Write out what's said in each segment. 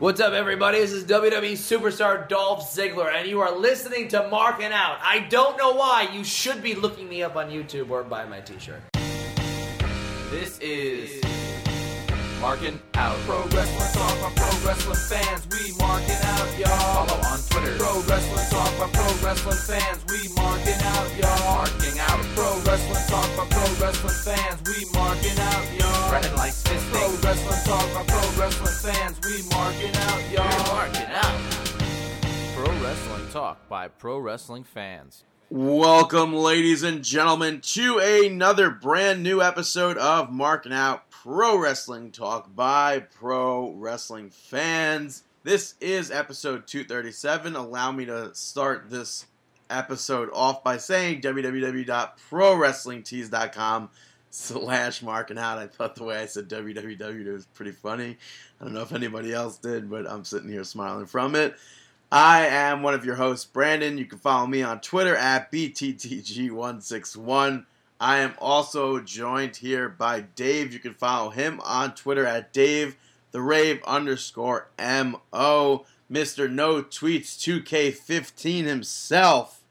What's up, everybody? This is WWE superstar Dolph Ziggler, and you are listening to Marking Out. I don't know why. You should be looking me up on YouTube or buy my t-shirt. This is Marking Out. Pro Wrestling Talk by Pro Wrestling fans. We marking out, y'all. Follow on Twitter. Pro Wrestling Talk by Pro Wrestling fans. We marking out, y'all. Marking out. Pro Wrestling Talk by Pro Wrestling fans. We marking out, y'all. Running like fisting. Pro Wrestling Talk by Pro Wrestling fans. We marking out, y'all. We're marking out. Pro Wrestling Talk by Pro Wrestling fans. Welcome, ladies and gentlemen, to another brand new episode of Marking Out Pro Wrestling Talk by Pro Wrestling Fans. This is episode 237. Allow me to start this episode off by saying www.prowrestlingtees.com slash marking out. I thought the way I said www was pretty funny. I don't know if anybody else did, but I'm sitting here smiling from it. I am one of your hosts, Brandon. You can follow me on Twitter at BTTG161. I am also joined here by Dave. You can follow him on Twitter at Dave the Rave underscore MO. Mr. No Tweets 2K15 himself.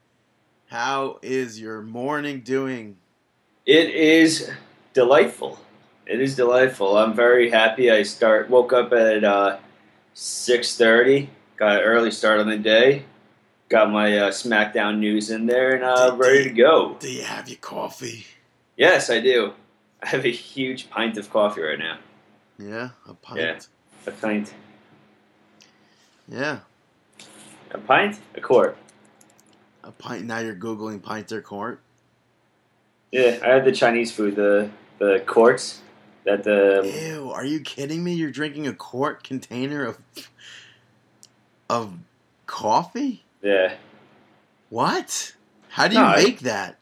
How is your morning doing? It is delightful. It is delightful. I'm very happy. I start woke up at uh, six thirty. Got an early start on the day. Got my uh, SmackDown news in there and uh, ready to go. Do you have your coffee? Yes, I do. I have a huge pint of coffee right now. Yeah, a pint. Yeah. A pint. Yeah, A pint? A quart. a pint. Now you're googling pint or quart. Yeah, I had the Chinese food, the the quarts that the Ew, are you kidding me? You're drinking a quart container of of coffee? Yeah What? How do you No, I- make that?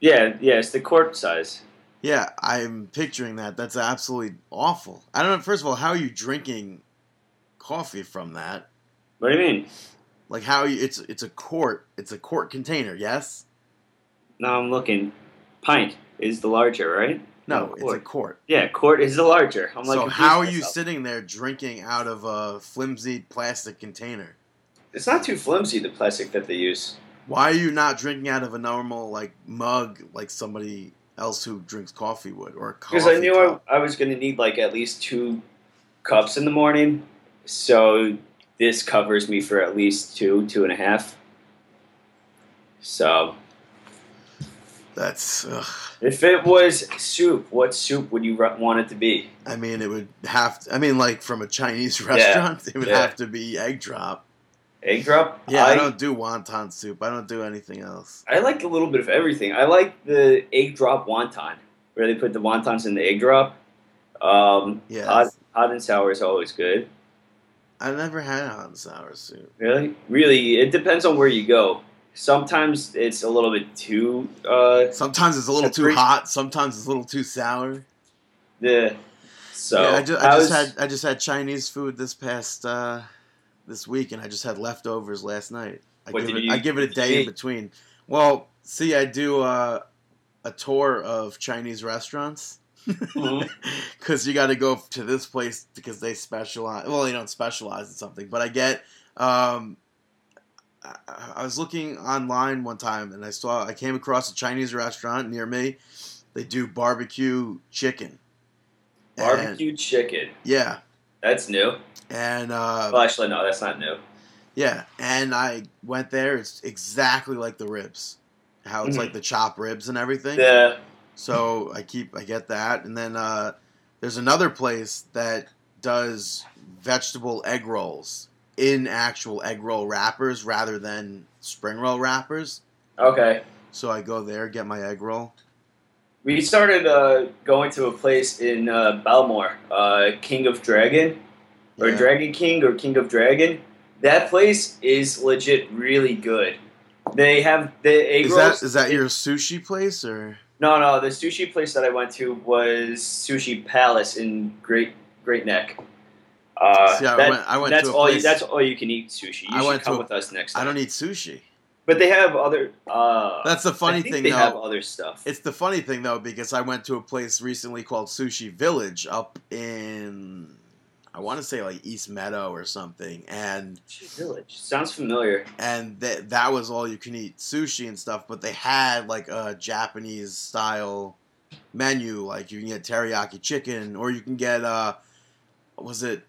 yeah yeah it's the quart size. Yeah, I'm picturing that. That's absolutely awful. I don't know. First of all, how are you drinking coffee from that? What do you mean? Like how you, it's it's a quart. It's a quart container. Yes. Now I'm looking. Pint is the larger, right? No, No, it's a quart. quart. Yeah, quart is the larger. I'm like, so how are you sitting there drinking out of a flimsy plastic container? It's not too flimsy the plastic that they use. Why are you not drinking out of a normal like mug like somebody else who drinks coffee would or a coffee Because I knew I, cup? I was going to need like at least two cups in the morning, so this covers me for at least two, two and a half. So That's. Ugh. if it was soup, what soup would you want it to be? I mean, it would have. To, I mean, like from a Chinese restaurant, it would yeah. have to be egg drop. Egg drop? Yeah, I, I, don't do wonton soup. I don't do anything else. I like a little bit of everything. I like the egg drop wonton, where they put the wontons in the egg drop. Um, Yeah, hot, hot and sour is always good. I never had hot and sour soup. Really? Really, it depends on where you go. Sometimes it's a little bit too uh Sometimes it's a little too hot. Sometimes it's a little too sour. Yeah. so yeah, I just, I just had I just had Chinese food this past uh, this week, and I just had leftovers last night. I What give it you- I give it a day in between. Well, see, I do uh, a tour of Chinese restaurants. Because you got to go to this place because they specialize. Well, they don't specialize in something, but I get. Um, I, I was looking online one time and I saw I came across a Chinese restaurant near me. They do barbecue chicken. And- barbecue chicken. yeah, That's new. and uh, Well, actually, no, that's not new. yeah, and I went there. It's exactly like the ribs, how it's Mhm. like the chop ribs and everything. Yeah. So I keep I get that, and then uh, there's another place that does vegetable egg rolls in actual egg roll wrappers rather than spring roll wrappers. okay. So I go there, get my egg roll. We started uh, going to a place in uh, Bellmore, uh, King of Dragon, or Yeah. Dragon King, or King of Dragon. That place is legit really good. They have the egg Is rolls. that is that your sushi place or? No, no. The sushi place that I went to was Sushi Palace in Great Great Neck. Uh, See, I that- went- I went that's to all. You, that's all you can eat sushi. You I should come a- with us next time. I don't eat sushi. But they have other. Uh, That's the funny thing They though. have other stuff. It's the funny thing though because I went to a place recently called Sushi Village up in I want to say like East Meadow or something, and Village sounds familiar. and that that was all you can eat sushi and stuff. But they had like a Japanese style menu, like you can get teriyaki chicken, or you can get uh, what was it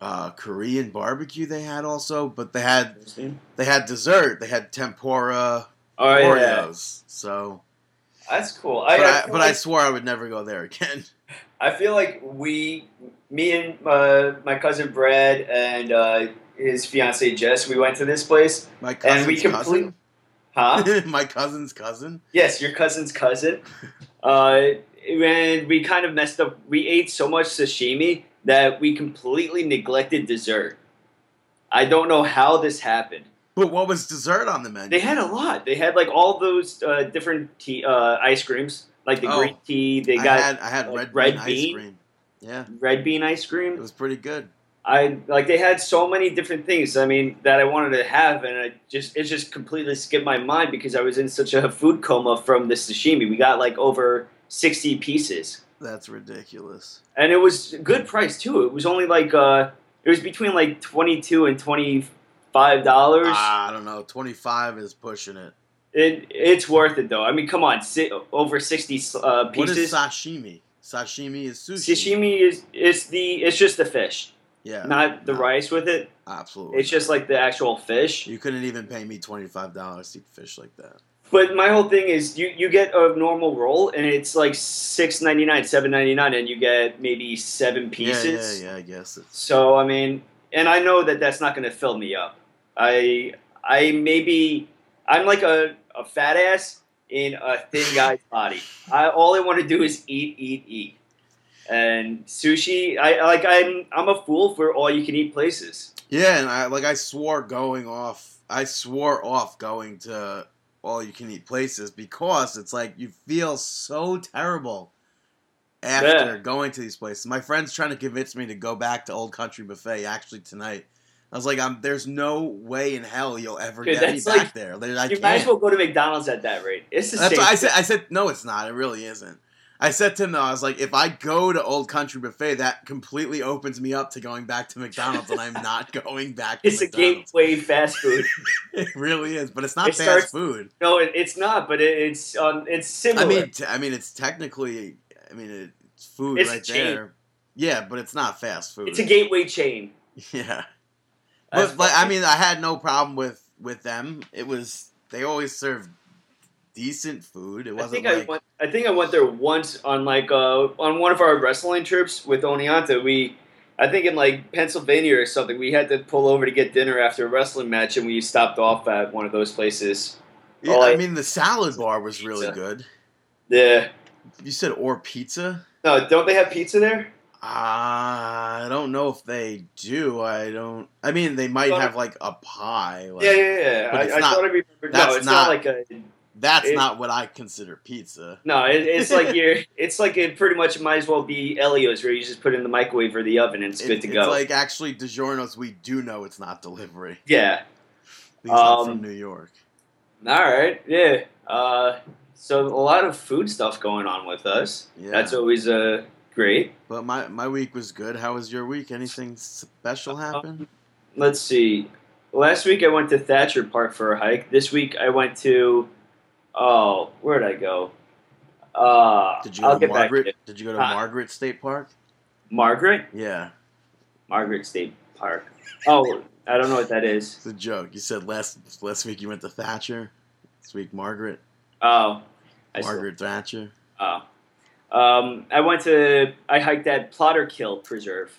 uh Korean barbecue? They had also, but they had they had dessert. They had tempura Oh yeah, Oreos. So, that's cool. but I, I, but I swore I would never go there again. I feel like we, me and uh, my cousin Brad and uh, his fiance Jess, we went to this place, My cousin's and we complete, huh? my cousin's cousin. Yes, your cousin's cousin. Uh, and we kind of messed up. We ate so much sashimi that we completely neglected dessert. I don't know how this happened. But what was dessert on the menu? They had a lot. They had like all those uh, different tea, uh, ice creams, like the Oh. green tea. They I got had I had red, red bean ice cream. Yeah, red bean ice cream. it was pretty good. I like they had so many different things. I mean that I wanted to have, and I just it just completely skipped my mind because I was in such a food coma from the sashimi. We got like over sixty pieces. That's ridiculous. and it was a good price too. It was only like uh, it was between like twenty two and twenty five dollars. Ah, I don't know. Twenty five is pushing it. it it's worth it though. I mean, come on, si- over sixty uh, What is sashimi? Sashimi is sushi. Sashimi is it's the it's just the fish, Yeah, not the no, rice with it. Absolutely. It's just like the actual fish. you couldn't even pay me twenty five dollars to eat fish like that. But my whole thing is you, you get a normal roll and it's like six ninety nine, seven ninety nine, and you get maybe seven pieces. Yeah, yeah, yeah. I guess it's So I mean, and I know that that's not going to fill me up. I I maybe I'm like a, a fat ass in a thin guy's body. I all I want to do is eat, eat, eat. And sushi, I like I'm I'm a fool for all you can eat places. yeah. And I like I swore going off. I swore off going to all you can eat places because it's like you feel so terrible after Yeah. going to these places. My friend's trying to convince me to go back to Old Country Buffet actually tonight. I was like, I'm, there's no way in hell you'll ever get me that's back like- there. I you might as well go to McDonald's at that rate. It's the That's same. I said. I said no, it's not. It really isn't. I said to him though, I was like, if I go to Old Country Buffet, that completely opens me up to going back to McDonald's, and I'm not going back. to It's a gateway fast food. It really is, but it's not It fast starts- food. no, it, it's not, but it, it's um, it's similar. I mean, t- I mean, it's technically, I mean, it's food It's a right chain. there. Yeah, but it's not fast food. it's a gateway chain. yeah, That's but I mean, I had no problem with with them. It was they always served decent food. It I wasn't think I like went. I think I went there once on like uh, on one of our wrestling trips with Oneonta. We, I think in like Pennsylvania or something, we had to pull over to get dinner after a wrestling match, and we stopped off at one of those places. yeah, I I- mean, the salad bar was really Pizza. good. Yeah. You said or pizza. No, don't they have pizza there? Uh, I don't know if they do. I don't. I mean, they might have like a pie. Like, yeah, yeah, yeah. I, it's I not- thought I remembered. No, it's not, not- like a. That's it- not what I consider pizza. No, it, it's like you're. It's like it pretty much might as well be Elio's, where you just put it in the microwave or the oven and it's It- good to it's go. like actually DiGiorno's. We do know it's not delivery. yeah. These are Um, from New York. All right. Yeah. Uh, so a lot of food stuff going on with us. Yeah, That's always uh, great. but my my week was good. How was your week? Anything special happen? Let's see. Last week I went to Thatcher Park for a hike. This week I went to. Oh, where did I go? Uh, Did you go I'll to back to Margaret? it. Did you go to Huh? Margaret State Park? Margaret. Yeah, Margaret State Park. Oh, I don't know what that is. it's a joke. You said last last week you went to Thatcher. This week Margaret. Oh, I still- Margaret Thatcher. Oh. Um, I went to I hiked at Plotterkill Preserve,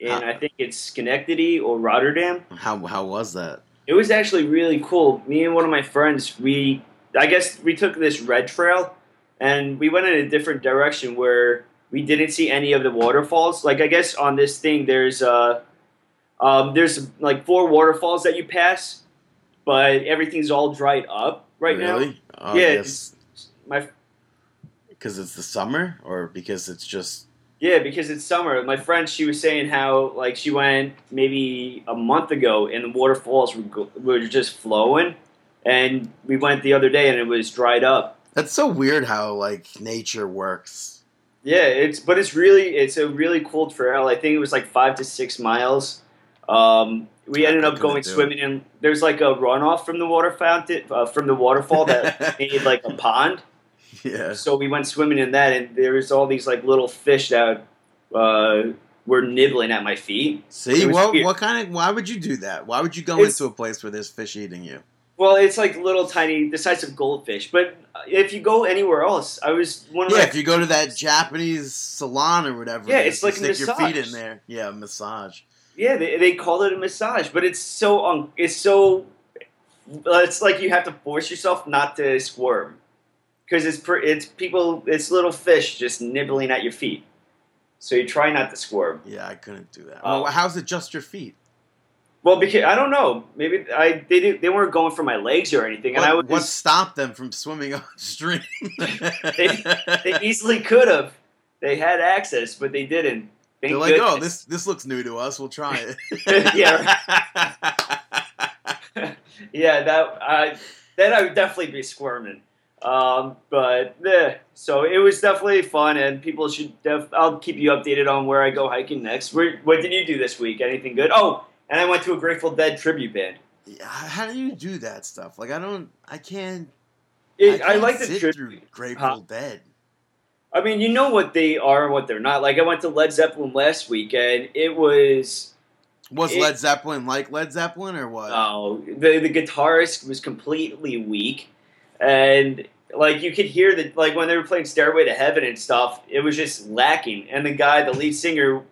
and. I think it's Schenectady or Rotterdam. How how was that? It was actually really cool. Me and one of my friends, we I guess we took this red trail, and we went in a different direction where we didn't see any of the waterfalls. Like I guess on this thing, there's uh, um, there's like four waterfalls that you pass, but everything's all dried up right now. really? Oh, Yeah, Yes. My Because it's the summer, or because it's just Yeah, because it's summer. My friend, she was saying how like she went maybe a month ago, and the waterfalls were, were just flowing, and we went the other day, and it was dried up. that's so weird how like nature works. Yeah, it's but it's really it's a really cool trail. I think it was like five to six miles. Um, we ended up going swimming in. There's like a runoff from the water fountain uh, from the waterfall that made like a pond. Yeah. So we went swimming in that, and there was all these like little fish that uh, were nibbling at my feet. See what? weird. What kind of? Why would you do that? Why would you go It's- into a place where there's fish eating you? Well, it's like little tiny, the size of goldfish. But if you go anywhere else, I was one Yeah, my if you go to that Japanese salon or whatever, Yeah, it is, like stick your feet in there. Yeah, massage. Yeah, they, they call it a massage, but it's so un, it's so uh, it's like you have to force yourself not to squirm because it's per, it's people it's little fish just nibbling at your feet, so you try not to squirm. Yeah, I couldn't do that. Oh. Well, how's it just your feet? Well, because I don't know, maybe I they did, they weren't going for my legs or anything, and What, I was what stopped them from swimming upstream? they easily could have they had access, but they didn't. Thank They're like, oh, this this looks new to us. We'll try it. Yeah. yeah, that I then I would definitely be squirming. Um, but eh, so it was definitely fun, and people should. Def- I'll keep you updated on where I go hiking next. Where, what did you do this week? Anything good? Oh, and I went to a Grateful Dead tribute band. How do you do that stuff? Like, I don't. I can't. It, I, can't like the tribute. through uh, Grateful Huh? Dead. I mean, you know what they are and what they're not. Like I went to Led Zeppelin last weekend. it was Was It- Led Zeppelin like Led Zeppelin or what? Oh, the the guitarist was completely weak, and like you could hear that like when they were playing Stairway to Heaven and stuff, it was just lacking. And the guy, the lead singer,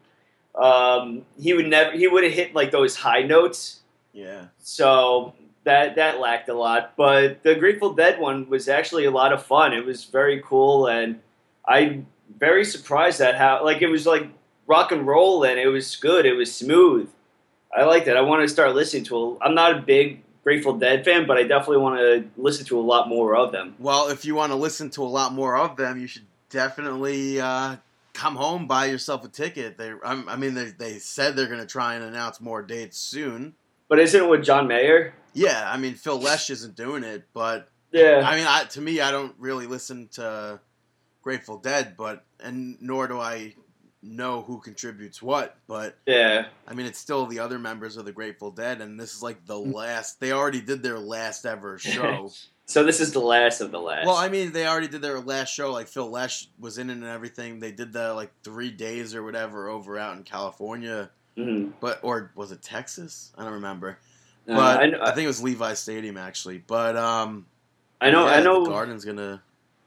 um, he would never he would have hit like those high notes, yeah. so that that lacked a lot. But the Grateful Dead one was actually a lot of fun. It was very cool, and I'm very surprised at how like it was like rock and roll, and it was good. It was smooth. I liked it. I want to start listening to. A, I'm not a big Grateful Dead fan, but I definitely want to listen to a lot more of them. Well, if you want to listen to a lot more of them, you should definitely uh, come home, buy yourself a ticket. They, I'm- I mean, they, they said they're going to try and announce more dates soon. But isn't it with John Mayer? Yeah, I mean, Phil Lesh isn't doing it, but Yeah. I mean, I, to me, I don't really listen to Grateful Dead, but and nor do I know who contributes what. But Yeah. I mean, it's still the other members of the Grateful Dead, and this is like the hmm. last. They already did their last ever show. So this is the last of the last. Well, I mean, they already did their last show. Like Phil Lesh was in it and everything. They did the like three days or whatever over out in California, Mhm. but or was it Texas? I don't remember. Uh, But I, I, think it was Levi Stadium actually. But um, I know. yeah, I know. Garden's gonna.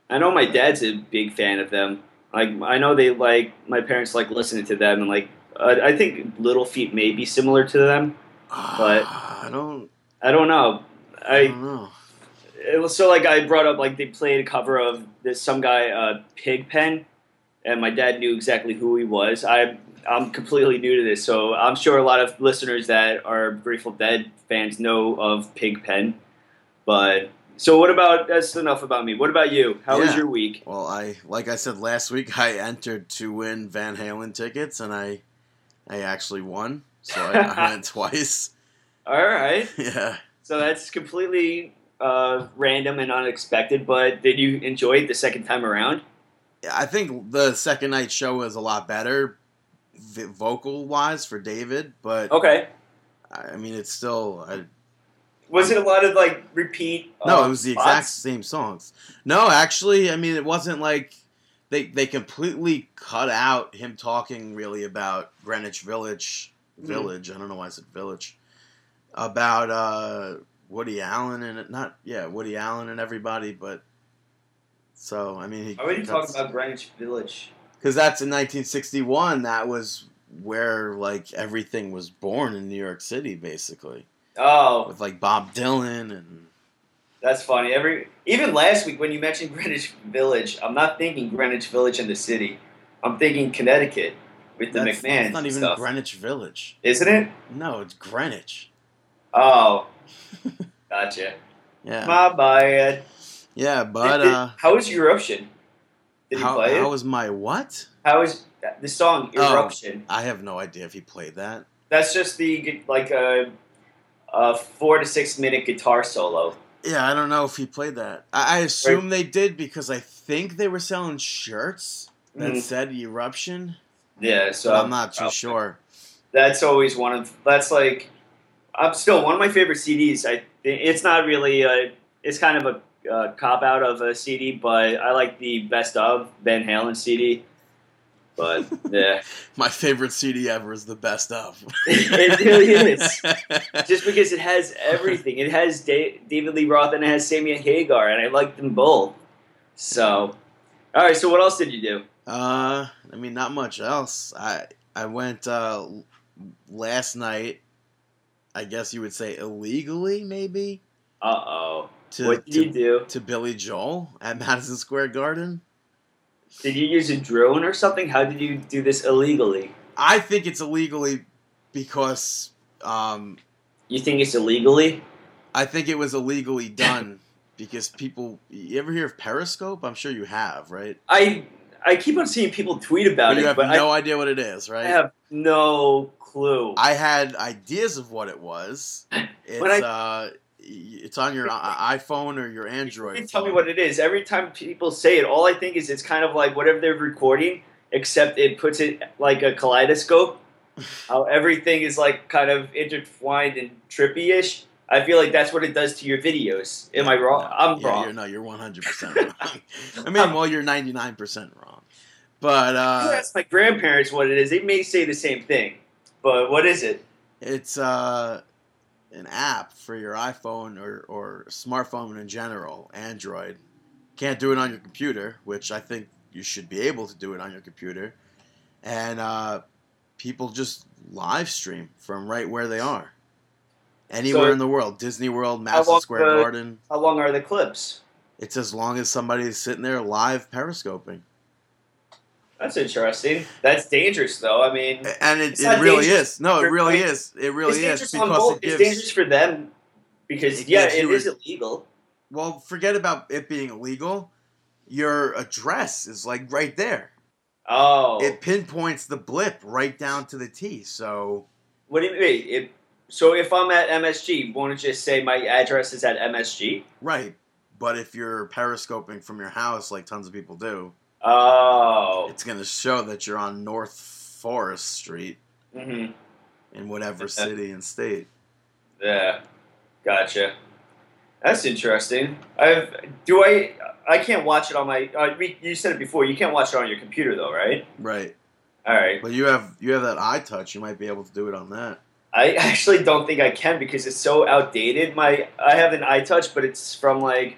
I know my dad's a big fan of them. Like I know they like my parents like listening to them, and like uh, I think Little Feat may be similar to them. But- I don't. I don't know. I I don't know. It was so like I brought up like they played a cover of this some guy uh, Pigpen, and my dad knew exactly who he was. I I'm completely new to this, so I'm sure a lot of listeners that are Grateful Dead fans know of Pigpen. But so what about that's enough about me. What about you? How was your week? Well, I like I said last week, I entered to win Van Halen tickets, and I, I actually won. So I, I went twice. All right. Yeah. So that's completely uh, random and unexpected, but did you enjoy it the second time around? I think the second night show was a lot better, vocal wise for David, but Okay. I mean it's still I, Was it a lot of like repeat? no, uh, it was the spots? exact same songs. No, actually, I mean it wasn't like they they completely cut out him talking really about Greenwich Village Mhm. Village. I don't know why I said Village about uh, Woody Allen and it not yeah Woody Allen and everybody, but so I mean he I already cuts- talked about Greenwich Village. because that's in 1961. That was where like everything was born in New York City, basically, Oh, with like Bob Dylan and that's funny. Every even last week when you mentioned Greenwich Village, I'm not thinking Greenwich Village in the city. I'm thinking Connecticut with the that's, McMahon that's not even stuff, Greenwich Village. isn't it? No, it's Greenwich. Oh, gotcha. Yeah, My bad. yeah, but Did- did- uh, how was Eruption? Did how he play how it? was my what? How was the song Oh. Eruption? I have no idea if he played that. That's just the like a, a four to six minute guitar solo. Yeah, I don't know if he played that. I, I assume they did because I think they were selling shirts. that Mhm. said eruption. Yeah, so I'm not too oh, sure. That's always one of that's like I'm still one of my favorite CDs. I it's not really a, it's kind of a, uh cop out of a CD, but I like the best of Van Halen CD. But yeah, My favorite CD ever is the best of. It really is. just because it has everything, it has da- David Lee Roth and it has Sammy Hagar, and I like them both. So, all right. So what else did you do? Uh, I mean, not much else. I I went uh, last night. I guess you would say illegally, maybe Uh oh. to What did to, you do? to Billy Joel at Madison Square Garden. Did you use a drone or something? How did you do this illegally? I think it's illegally because um, You think it's illegally? I think it was illegally done because people. You ever hear of Periscope? I'm sure you have, right? I I keep on seeing people tweet about it, But you it, have but no I, idea what it is, right? I have no clue. I had ideas of what it was. It's I- uh, it's on your i- iPhone or your You Android. can tell me what it is. Every time people say it, all I think is it's kind of like whatever they're recording, except it puts it like a kaleidoscope. How everything is like kind of intertwined and trippy-ish. I feel like that's what it does to your videos. Am I wrong? No, I'm yeah, wrong. You're, no, you're 100 percent wrong. I mean, well, you're 99 percent wrong. But You uh, ask my grandparents what it is. They may say the same thing, but what is it? it's uh, an app for your iPhone or, or smartphone in general, Android. Can't do it on your computer, which I think you should be able to do it on your computer. And uh, people just live stream from right where they are. Anywhere So- in the world, Disney World, Madison Square the- Garden. How long are the clips? It's as long as somebody's sitting there live periscoping. That's interesting. That's dangerous, though. I mean, And it, It's it really is. No, it really is. It really it's is because it It's dangerous for them because It yeah, gives it is illegal. Well, forget about it being illegal. Your address is like right there. Oh, It pinpoints the blip right down to the T. So what do you mean? It, so if I'm at MSG, won't it just say my address is at MSG? right. But if you're periscoping from your house, like tons of people do, Oh, it's going to show that you're on North Forest Street hmm in whatever Okay. city and state. yeah, gotcha. That's interesting. I've do I I can't watch it on my. Uh, you said it before. You can't watch it on your computer though, right? Right. All right. But you have you have that eye touch. You might be able to do it on that. I actually don't think I can because it's so outdated. My I have an eye touch, but it's from like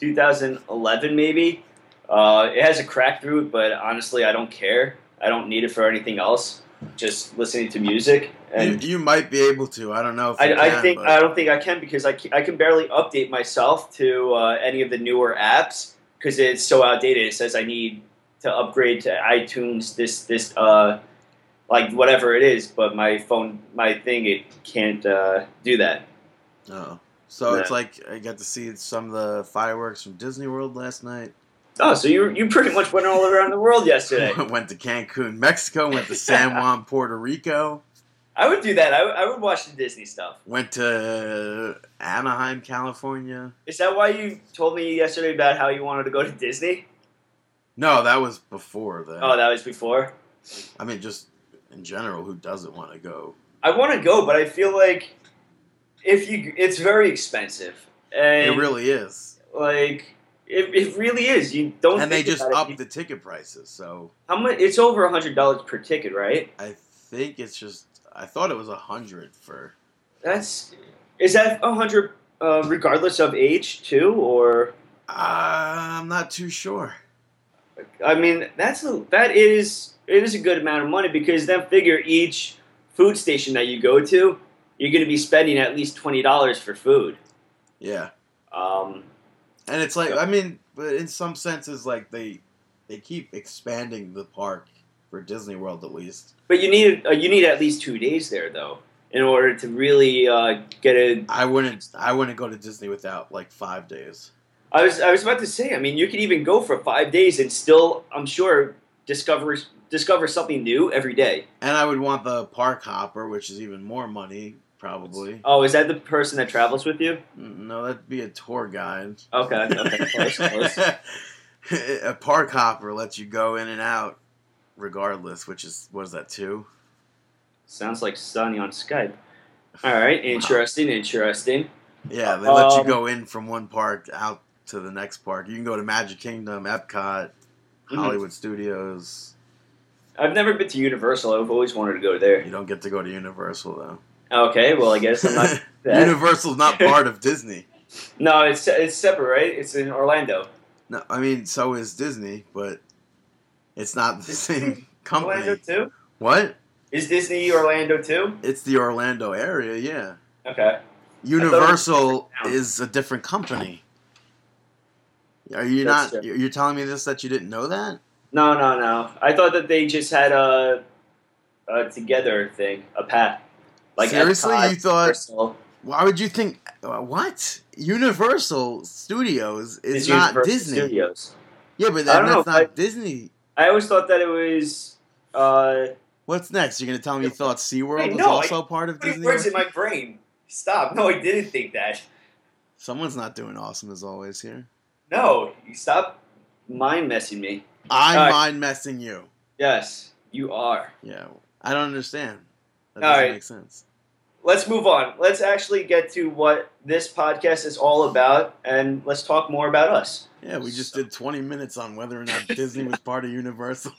2011 maybe. Uh, it has a crack through it, but honestly, I don't care. I don't need it for anything else. Just listening to music, and you, you might be able to. I don't know if you I, I think but- I don't think I can because I, ca- I can barely update myself to uh, any of the newer apps because it's so outdated. It says I need to upgrade to iTunes this this uh, like whatever it is, but my phone my thing it can't uh, do that. Oh. So it's like I got to see some of the fireworks from Disney World last night. Oh, so you you pretty much went all around the world yesterday. went to Cancun, Mexico. Went to San Juan, Puerto Rico. I would do that. I, would- I would watch the Disney stuff. Went to Anaheim, California. Is that why you told me yesterday about how you wanted to go to Disney? No, that was before that. Oh, that was before. I mean, just in general, who doesn't want to go? I want to go, but I feel like if you, it's very expensive, and It really is. like it, it really is. You don't. And they just upped the ticket prices. So How much? It's over a hundred dollars per ticket, right? I think it's just. I thought it was a hundred for. That's is that a hundred uh, regardless of age too, or Uh, I'm not too sure. I mean that's a, that is it is a good amount of money because then figure each food station that you go to, you're going to be spending at least twenty dollars for food. Yeah. Um, And it's like I mean, but in some senses, like they they keep expanding the park for Disney World at least. but you need uh, you need at least two days there though in order to really uh, get a. I wouldn't I wouldn't go to Disney without like five days. I was I was about to say. I mean, you could even go for five days and still, I'm sure, discover discover something new every day. And I would want the park hopper, which is even more money, probably. Oh, is that the person that travels with you? No, that'd be a tour guide. Okay, okay, close, close. a park hopper lets you go in and out regardless, which is what is that two? Sounds like Sonny on Skype. All right, interesting, interesting. Yeah, they let you Um, go in from one park out to the next park. You can go to Magic Kingdom, Epcot, Mhm. Hollywood Studios. I've never been to Universal. I've always wanted to go there. You don't get to go to Universal though. Okay, well, I guess I'm not. that. Universal's not part of Disney. No, it's it's separate, right? It's in Orlando. No, I mean so is Disney, but it's not the same company. Orlando too? What? Is Disney Orlando too? It's the Orlando area, yeah. Okay. Universal is a different company. Are you That's not? true. You're telling me this that you didn't know that? No, no, no. I thought that they just had a, a together thing, a path. Like Seriously? Epcot, You thought- Universal. Why would you think? uh, What? Universal Studios is It's not Universal Disney. Studios. Yeah, but I that, don't know, that's not I- Disney. I always thought that it was. Uh, What's next? You're gonna tell me you thought SeaWorld was no, I- also part of Disney? words in my brain. Stop. No, I didn't think that. Someone's not doing awesome as always here. No, you stop mind messing me. I'm right. mind messing you. Yes, you are. Yeah, I don't understand. That All doesn't right. make sense. Let's move on. Let's actually get to what this podcast is all about, and let's talk more about us. Yeah, we just did 20 minutes on whether or not Disney was part of Universal.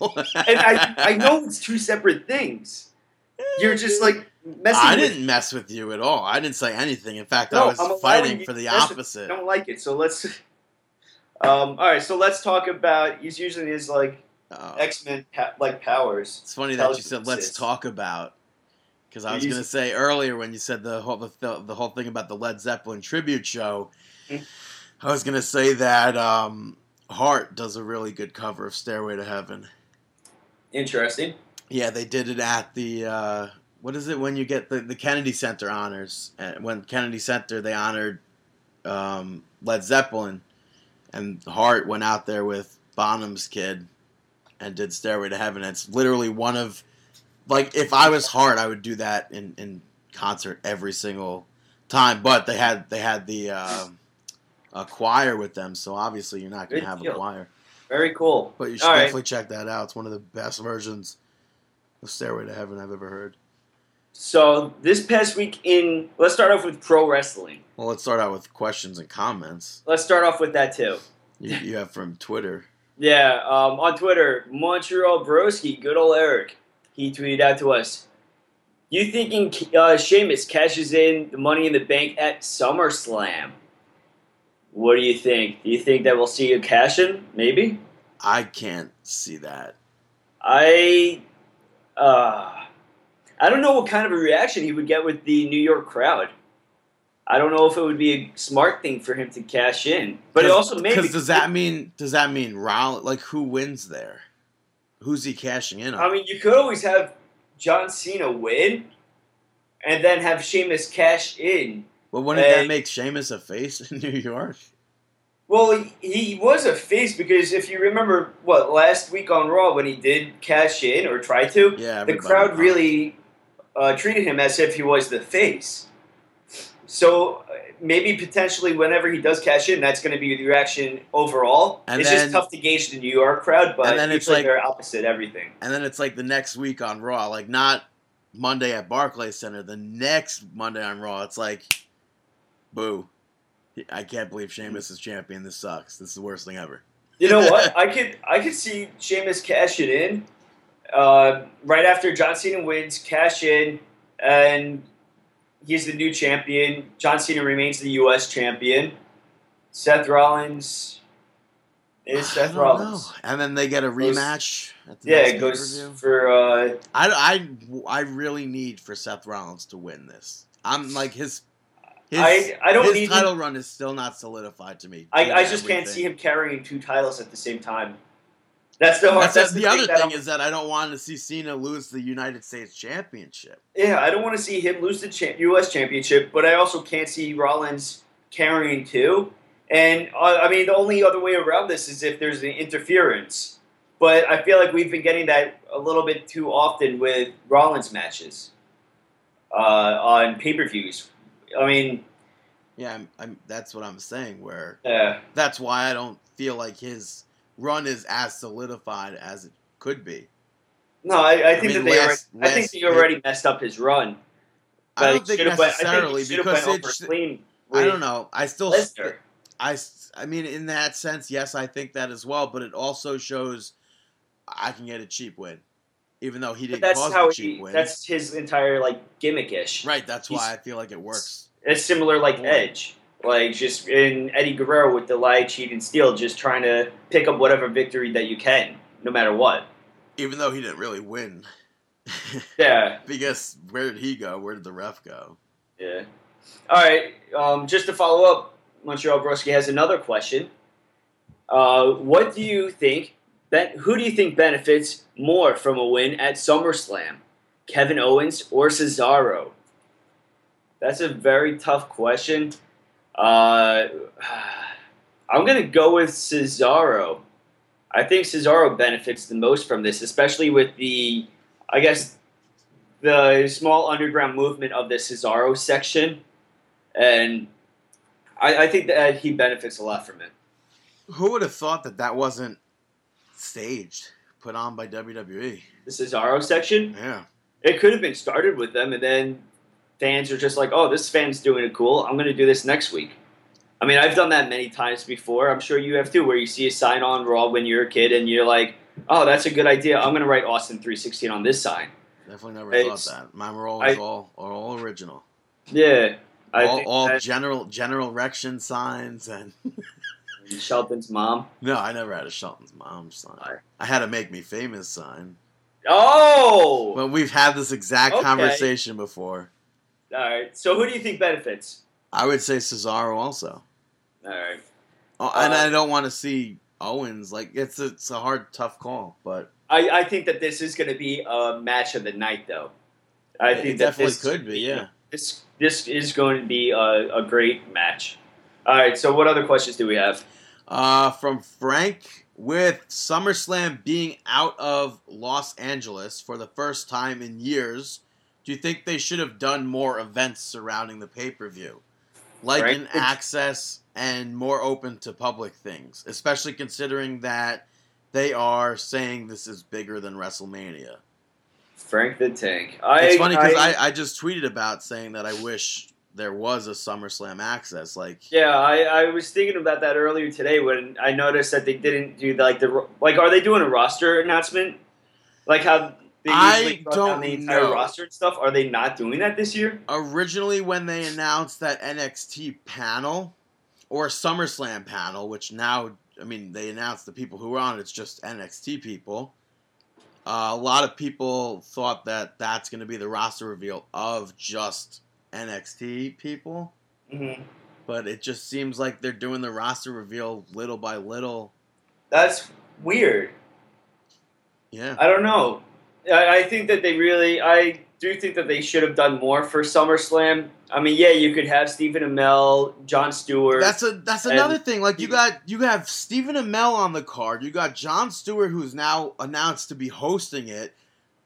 And I, I know it's two separate things. You're just like messing. I with didn't mess with you at all. I didn't say anything. In fact, I No, was I'm fighting for the with- opposite. I don't like it. So let's. Um, all right, so let's talk about. He's using his like Uh, X Men like powers. it's funny that you said let's talk about because I was going to say earlier when you said the whole the, the whole thing about the Led Zeppelin tribute show. Mhm. I was going to say that um, Heart does a really good cover of Stairway to Heaven. Interesting. Yeah, they did it at the uh, what is it when you get the, the Kennedy Center honors? Uh, When Kennedy Center they honored um, Led Zeppelin, and Heart went out there with Bonham's kid and did Stairway to Heaven. It's literally one of like if I was hard, I would do that in, in concert every single time. But they had they had the um a choir with them, so obviously you're not going Good to have a choir. Very cool. But you should All right. definitely check that out. It's one of the best versions of Stairway to Heaven I've ever heard. So this past week in, let's start off with pro wrestling. Well, let's start out with questions and comments Let's start off with that too. you, you have from Twitter. Yeah, um, on Twitter, Montreal Broski, good old Eric, he tweeted out to us. You thinking uh, Sheamus cashes in the Money in the Bank at SummerSlam? What do you think? Do you think that we'll see a cash in? Maybe. I can't see that. I, uh, I don't know what kind of a reaction he would get with the New York crowd. I don't know if it would be a smart thing for him to cash in, but it also maybe because does that mean does that mean Rollins? Like who wins there? Who's he cashing in on? I mean, you could always have John Cena win, and then have Sheamus cash in. well, wouldn't Hey. that make Sheamus a face in New York? Well, he, he was a face because if you remember what last week on Raw when he did cash in or try to, Yeah, the crowd really uh, treated him as if he was the face. So uh, maybe potentially whenever he does cash in, that's going to be the reaction overall. And it's then- just tough to gauge the New York crowd, but And then it's like- they're opposite everything. And then it's like the next week on Raw, like not Monday at Barclays Center. The next Monday on Raw, it's like, boo! I can't believe Sheamus is champion. This sucks. This is the worst thing ever. You know what? I could I could see Sheamus cash it in uh, right after John Cena wins, cash in, and he's the new champion. John Cena remains the U.S. champion. Seth Rollins is Seth Rollins. know. And then they get a Goes- rematch. At the Yeah, it goes for uh, I, I, I really need for Seth Rollins to win this. I'm like his. His, I I don't his title run is still not solidified to me. I, I just can't see him carrying two titles at the same time. That's the hard. That's, That's, the, the, other that thing is that I don't want to see Cena lose the United States Championship. Yeah, I don't want to see him lose the U.S. Championship, but I also can't see Rollins carrying two. And uh, I mean, the only other way around this is if there's an interference. But I feel like we've been getting that a little bit too often with Rollins matches uh, on pay per views. I mean, Yeah, I'm, I'm, that's what I'm saying. Where uh, that's why I don't feel like his run is as solidified as it could be. No, I, I think mean, that they last- already, I think last they already messed up his run. I don't think went- necessarily I think because it's. I don't know. I still. I. I, I mean, in that sense, yes, I think that as well. But it also shows I can get a cheap win, even though he didn't that's cause how cheap he. win. That's his entire like gimmickish. right. That's he's- why I feel like it works. It's similar like. Edge, like just in Eddie Guerrero with the lie, cheat, and steal, just trying to pick up whatever victory that you can, no matter what. Even though he didn't really win. Yeah, because where did he go? Where did the ref go? yeah. All right. Um, just to follow up, Montreal Broski has another question. Uh, what do you think? Ben, who do you think benefits more from a win at SummerSlam, Kevin Owens or Cesaro? That's a very tough question. Uh, I'm gonna go with Cesaro. I think Cesaro benefits the most from this, especially with the, I guess, the small underground movement of the Cesaro section, and I, I think that he benefits a lot from it. Who would have thought that that wasn't staged, put on by WWE? The Cesaro section, Yeah. it could have been started with them, and then fans are just like, "Oh, this fan's doing it cool. I'm going to do this next week." I mean, I've done that many times before. I'm sure you have too, where you see a sign on Raw when you're a kid, and you're like, "Oh, that's a good idea. I'm going to write Austin 316 on this sign." Definitely never It's- thought that. Mine were always I- all all original. Yeah, all all that- general general erection signs and Shelton's mom. no, I never had a Shelton's mom sign. Alright. I had a make me famous sign. Oh, But we've had this exact Okay. conversation before. All right. So who do you think benefits? I would say Cesaro also. All right. Oh, and Uh, I don't want to see Owens. Like it's a, it's a hard, tough call, but I, I think that this is going to be a match of the night, though. I think definitely this, could be. Yeah. This this is going to be a, a great match. All right. So what other questions do we have? Uh, from Frank with SummerSlam being out of Los Angeles for the first time in years, do you think they should have done more events surrounding the pay per view? Like an access and more open to public things, especially considering that they are saying this is bigger than WrestleMania. Frank the Tank. I, It's funny because I, I, I just tweeted about saying that I wish there was a SummerSlam access. Like, yeah, I, I was thinking about that earlier today when I noticed that they didn't do like the like. Are they doing a roster announcement? Like how they I don't the entire know. roster and stuff. Are they not doing that this year? originally when they announced that NXT panel or SummerSlam panel, which now I mean they announced the people who were on. it, It's just NXT people. Uh, a lot of people thought that that's going to be the roster reveal of just NXT people, Mm-hmm. but it just seems like they're doing the roster reveal little by little. That's weird. Yeah, I don't know. I, I think that they really, I do think that they should have done more for SummerSlam. I mean, yeah, you could have Stephen Amell, Jon Stewart. That's a that's another thing. Like you got you have Stephen Amell on the card. You got Jon Stewart, who's now announced to be hosting it.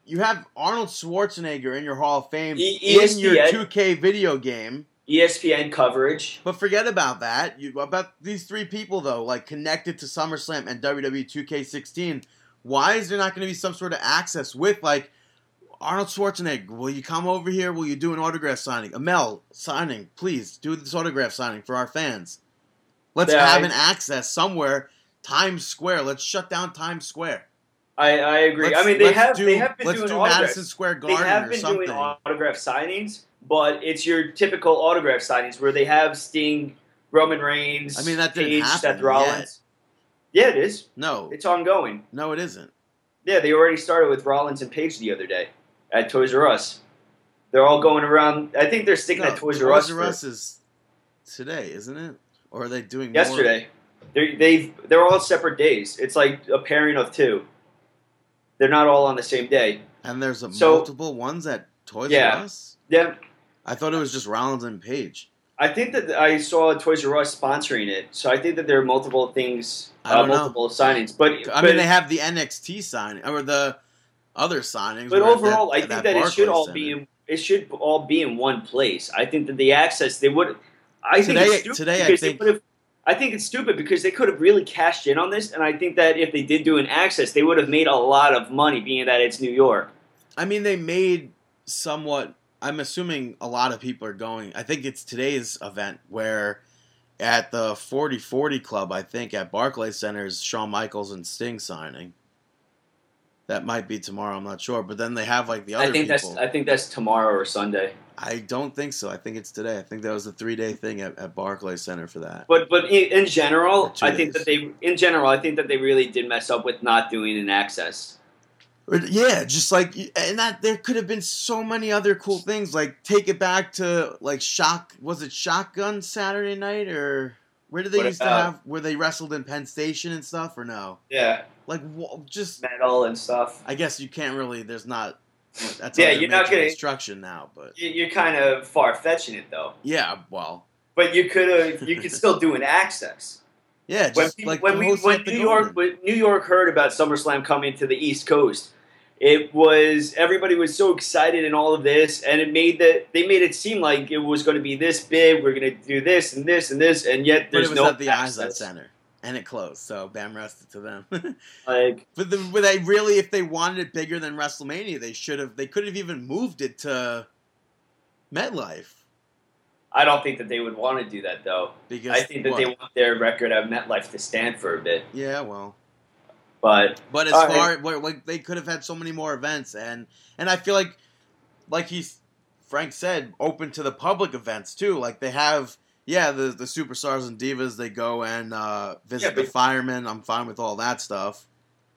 You have Arnold Schwarzenegger in your Hall of Fame E- in your 2K video game. ESPN coverage. But forget about that. You about these three people though, like connected to SummerSlam and WWE 2K16. Why is there not going to be some sort of access with like Arnold Schwarzenegger? Will you come over here? Will you do an autograph signing? Amell signing, please do this autograph signing for our fans. Let's Yeah, have I- an access somewhere. Times Square. Let's shut down Times Square. I, I agree. Let's- I mean, they have do, they have been let's doing do autographs. Madison Square They Garden have or been something. doing autograph signings, but it's your typical autograph signings where they have Sting, Roman Reigns, I mean, that didn't Paige, happen Seth Rollins. Yeah, it is. no, It's ongoing. no, it isn't. Yeah, they already started with Rollins and Paige the other day at Toys R Us. They're all going around. I think they're sticking No, at Toys R Us, for Us is today, isn't it? Or are they doing yesterday. They're, they've they're all separate days. It's like a pairing of two. They're not all on the same day. And there's a So- multiple ones at Toys Yeah. R Us. Yeah, I thought it was just Rollins and Paige. I think that I saw Toys R Us sponsoring it, so I think that there are multiple things, uh, don't know. multiple signings. But I but, mean, they have the NXT signing or the other signings. but overall, that- I think that, it should all Center. be in, it should all be in one place. I think that the access they would. I think Today- it's today I think- I think it's stupid because they could have really cashed in on this, and I think that if they did do an access, they would have made a lot of money, being that it's New York. I mean, they made somewhat. I'm assuming a lot of people are going. I think it's today's event where at the 4040 Club, I think at Barclays Center is Shawn Michaels and Sting signing. That might be tomorrow. I'm not sure, but then they have like the other I think people. that's I think that's tomorrow or Sunday. I don't think so. I think it's today. I think that was a three day thing at, at Barclays Center for that. But but in, in general, I think days. that they in general I think that they really did mess up with not doing an access. Yeah, just like and that there could have been so many other cool things. Like take it back to like shock. Was it Shotgun Saturday Night or where did they What used to have where they wrestled in Penn Station and stuff or no? Yeah, Like just metal and stuff. I guess you can't really. There's not. That's Yeah, you're not getting gonna- now, but You- You're kind of far fetching it though. yeah, well, But you could have you could still do an access. yeah, when people, like when we when New York when New York heard about SummerSlam coming to the East Coast, it was everybody was so excited and all of this, and it made that they made it seem like it was going to be this big. We're going to do this and this and this, and yet But there's it was no at the. Izod Center, and it closed. So bam, rested to them. Like But the, but they really, if they wanted it bigger than WrestleMania, they should have. They could have even moved it to MetLife I don't think that they would want to do that though. because I think that what? they want their record at MetLife to stand for a bit. Yeah, well, But but as All far where like they could have had so many more events, and and I feel like, like he's Frank said, open to the public events too. Like they have. Yeah, the the superstars and divas they go and uh, visit Yeah, the firemen. I'm fine with all that stuff.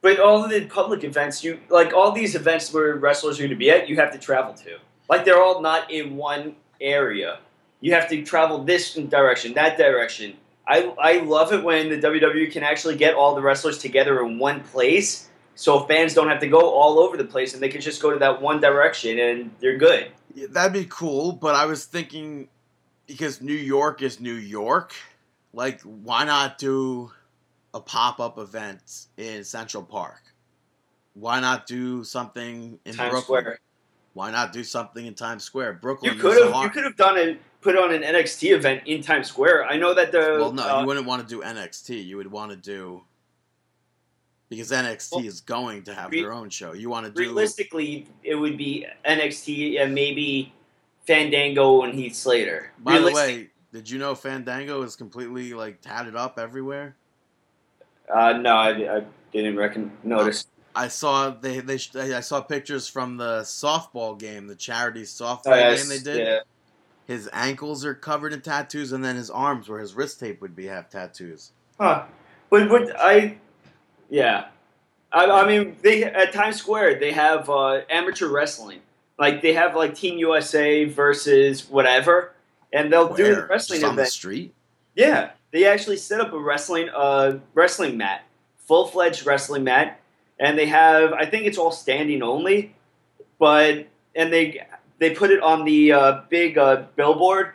but all the public events, you like all these events where wrestlers are going to be at, you have to travel to. Like they're all not in one area. You have to travel this direction, that direction. I I love it when the WWE can actually get all the wrestlers together in one place, so fans don't have to go all over the place and they can just go to that one direction and they're good. Yeah, that'd be cool, but I was thinking because New York is New York, like why not do a pop-up event in Central Park? Why not do something in Times Brooklyn? Square. Why not do something in Times Square? Brooklyn You could have you could have done a put on an NXT event in Times Square. I know that the Well, no, uh, you wouldn't want to do NXT. You would want to do because NXT Well, is going to have re- their own show. You want to do realistically it would be NXT and maybe Fandango and Heath Slater. By the way, did you know Fandango is completely like tatted up everywhere? uh, no, I, I didn't reckon notice. I saw they they I saw pictures from the softball game, the charity softball Oh, yeah, game they did. yeah. His ankles are covered in tattoos, and then his arms, where his wrist tape would be, have tattoos. Huh. But but I, yeah, I, I mean they at Times Square they have uh, amateur wrestling. Like they have like Team USA versus whatever, and they'll do the Where? wrestling Just on the street. Yeah, they actually set up a wrestling uh wrestling mat, full fledged wrestling mat, and they have I think it's all standing only, but and they they put it on the uh, big uh, billboard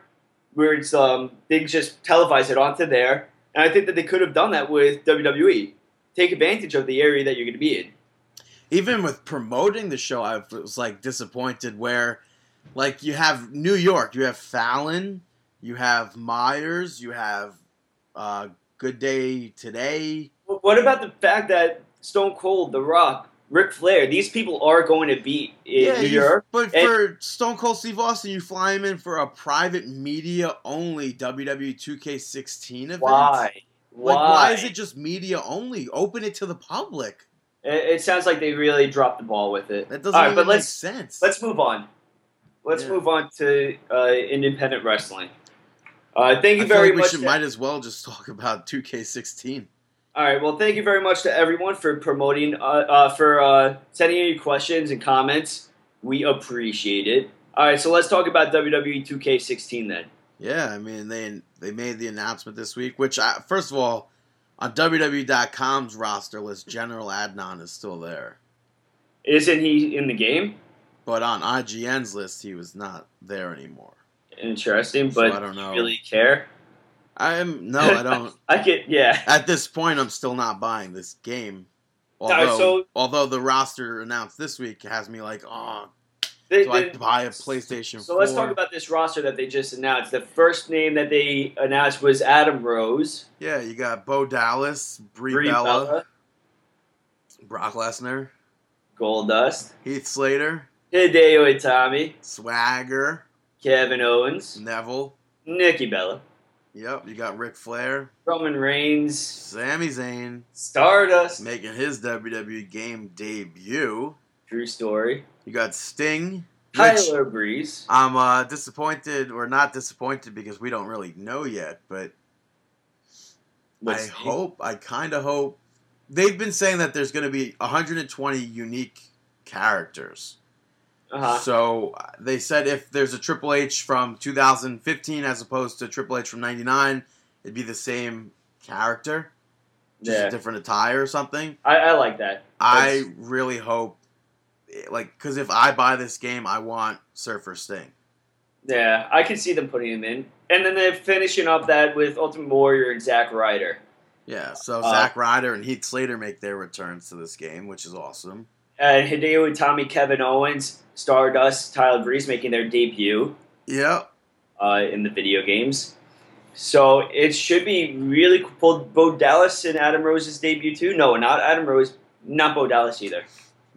where it's um they just televise it onto there, and I think that they could have done that with WWE. Take advantage of the area that you're going to be in. even with promoting the show, I was like disappointed where, like, you have New York, you have Fallon, you have Myers, you have uh, Good Day Today. What about the fact that Stone Cold, The Rock, Ric Flair, these people are going to be in New you- York? but and- for Stone Cold Steve Austin, you fly him in for a private media only WWE 2K16 event. Why? Like, why is it just media only? Open it to the public. It, it sounds like they really dropped the ball with it. That doesn't All right, even but make let's sense. let's move on. Let's Yeah. move on to uh, independent wrestling. Uh, thank you I very like we much. should might as well just talk about 2K16. All right. Well, thank you very much to everyone for promoting, uh, uh, for uh, sending any questions and comments. We appreciate it. All right, so let's talk about WWE 2K16 then. Yeah, I mean they they made the announcement this week, which I, first of all, on WWE.com's roster list, General Adnan is still there, Isn't he in the game? but on IGN's list, he was not there anymore. Interesting, So but I don't know. really care. I am no, I don't. I get yeah. At this point, I'm still not buying this game. Although, so- although the roster announced this week has me like, oh, They- so I buy a PlayStation. So let's talk about this roster that they just announced. The first name that they announced was Adam Rose, Yeah, you got Bo Dallas, Brie, Brie Bella, Bella, Brock Lesnar, Goldust, Heath Slater, Hideo Itami, Swagger, Kevin Owens, Neville. Nikki Bella, Yep, you got Ric Flair, Roman Reigns, Sami Zayn Stardust, making his WWE game debut. Drew Story, You got Sting. Which Tyler Breeze. I'm uh, disappointed, or not disappointed, because we don't really know yet. But Let's I see. hope, I kind of hope. They've been saying that there's going to be 120 unique characters. Uh-huh. So uh, they said if there's a Triple H from 2015 as opposed to Triple H from '99, it'd be the same character, just Yeah, a different attire or something. I, I like that. I really hope, eh, like, because if I buy this game, I want Surfer Sting. Yeah, I can see them putting him in. And then they're finishing up that with Ultimate Warrior and Zack Ryder. Yeah, so Uh, Zack Ryder and Heath Slater make their returns to this game, which is awesome. And Hideo Itami, Kevin Owens, Stardust, Tyler Breeze making their debut Yeah. uh, in the video games. So it should be really cool. Bo Dallas and Adam Rose's debut too. No, not Adam Rose, not Bo Dallas either.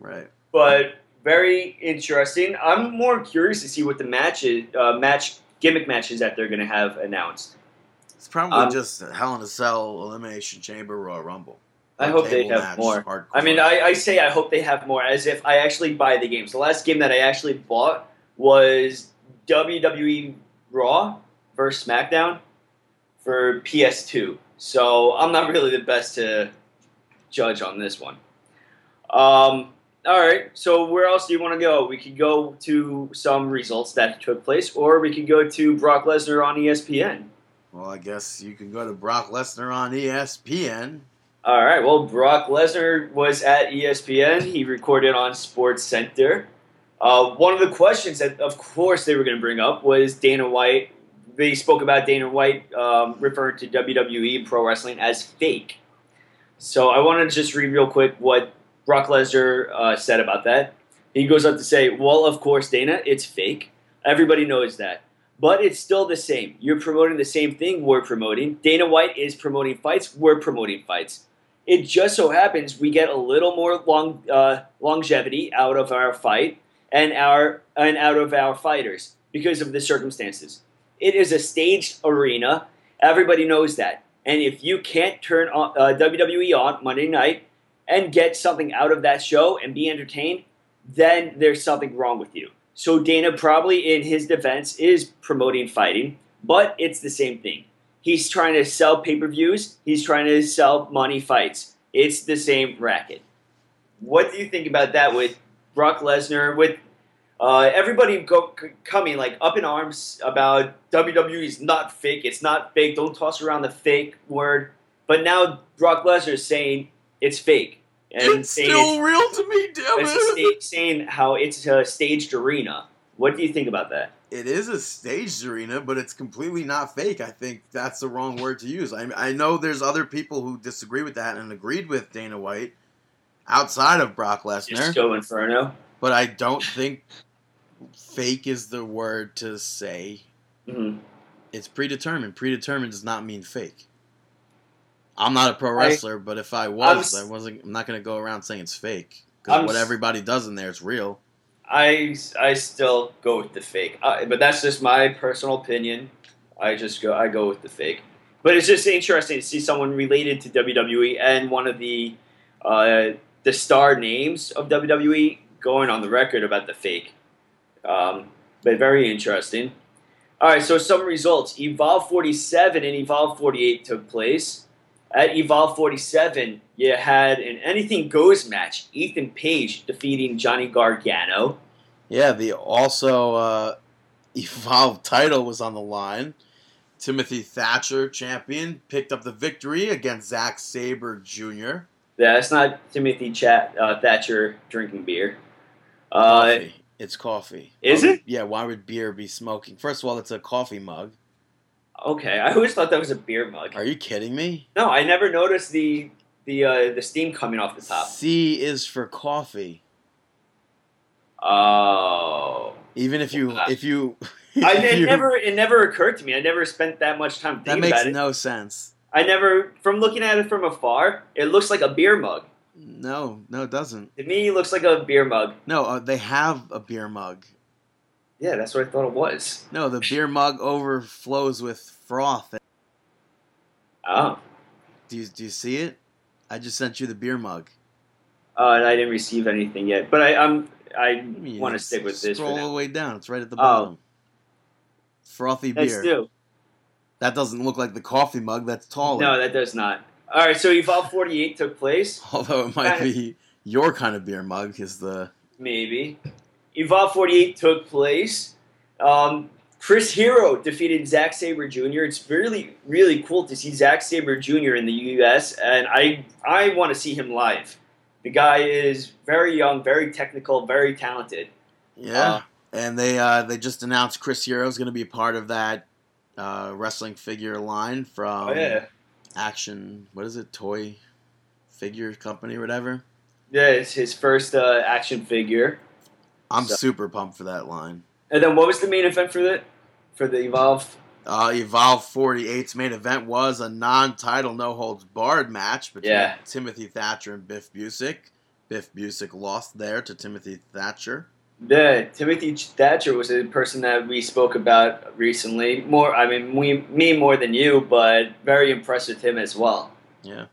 Right. But very interesting. I'm more curious to see what the matches, uh, match gimmick matches that they're going to have announced. It's probably Um, just Hell in a Cell, Elimination Chamber, Royal Rumble. I hope they have more. hardcore. I mean, I, I say I hope they have more, as if I actually buy the games. The last game that I actually bought was WWE Raw versus SmackDown for PS2. So I'm not really the best to judge on this one. Um, all right, so where else do you want to go? We could go to some results that took place, or we could go to Brock Lesnar on ESPN. Well, I guess you can go to Brock Lesnar on ESPN. All right. Well, Brock Lesnar was at ESPN. He recorded on Sports Center. Uh, one of the questions that, of course, they were going to bring up was Dana White. They spoke about Dana White um, referring to WWE and pro wrestling as fake. So I want to just read real quick what Brock Lesnar uh, said about that. He goes up to say, "Well, of course, Dana, it's fake. Everybody knows that." But it's still the same. You're promoting the same thing we're promoting. Dana White is promoting fights. We're promoting fights. It just so happens we get a little more long uh, longevity out of our fight and our and out of our fighters because of the circumstances. It is a staged arena. Everybody knows that. And if you can't turn on, uh, WWE on Monday night and get something out of that show and be entertained, then there's something wrong with you. So Dana probably in his defense is promoting fighting, but it's the same thing. He's trying to sell pay-per-views, he's trying to sell money fights. It's the same racket. What do you think about that with Brock Lesnar with uh, everybody go, c- coming like up in arms about WWE is not fake. It's not fake. Don't toss around the fake word. But now Brock Lesnar is saying it's fake and it's still real to me, damn it. it's sta- saying how it's a staged arena. What do you think about that? It is a staged arena, but it's completely not fake. I think that's the wrong word to use. I, I know there's other people who disagree with that and agreed with Dana White outside of Brock Lesnar, Disco Inferno. but I don't think fake is the word to say. Mhm. It's predetermined. Predetermined does not mean fake. I'm not a pro I- wrestler, but if I I'm was, I wasn't. I'm not going to go around saying it's fake because what everybody does in there is real. I, I still go with the fake, but that's just my personal opinion. I just go I go with the fake, but it's just interesting to see someone related to WWE and one of the uh, the star names of WWE going on the record about the fake. Um, but very interesting. All right, so some results: Evolve 47 and Evolve 48 took place. At Evolve 47, you had an Anything Goes match. Ethan Page defeating Johnny Gargano. Yeah, the also uh, evolved title was on the line. Timothy Thatcher, champion, picked up the victory against Zack Sabre Jr. Yeah, it's not Timothy Chat, uh, Thatcher drinking beer. Uh, Coffee. It's coffee. Is would- it? Yeah. Why would beer be smoking? First of all, it's a coffee mug. Okay, I always thought that was a beer mug. Are you kidding me? No, I never noticed the the uh, the steam coming off the top. C is for coffee. Oh, Even if you Uh, if you, I if it you- never it never occurred to me. I never spent that much time that thinking about it. no sense. I never, from looking at it from afar, it looks like a beer mug. No, no, it doesn't. To me, it looks like a beer mug. No, uh, they have a beer mug. Yeah, that's what I thought it was. No, the beer mug overflows with froth. Oh, Do you do you see it? I just sent you the beer mug. uh, and I didn't receive anything yet. But I, I'm, I want to stick with this Scroll all the way down. It's right at the Oh. bottom. Frothy Let's beer. do. That doesn't look like the coffee mug. That's taller. No, that does not. All right, so Evolve 48 took place. Although it might be your kind of beer mug, is the Maybe. Evolve 48 took place. Um, Chris Hero defeated Zack Sabre Jr. It's really, really cool to see Zack Sabre Jr. in the U.S. and I, I want to see him live. The guy is very young, very technical, very talented. yeah. Uh, and they uh, they just announced Chris Hero is going to be a part of that uh, wrestling figure line from oh yeah, Action. What is it? Toy figure company whatever. yeah, it's his first uh, action figure. I'm So- super pumped for that line. And then what was the main event for the for the Evolve? Uh, Evolve 48's main event was a non-title, no holds barred match between Yeah. Timothy Thatcher and Biff Busick. Biff Busick lost there to Timothy Thatcher. Yeah, Timothy Thatcher was a person that we spoke about recently. More, I mean, we, me more than you, but very impressed with him as well. Yeah.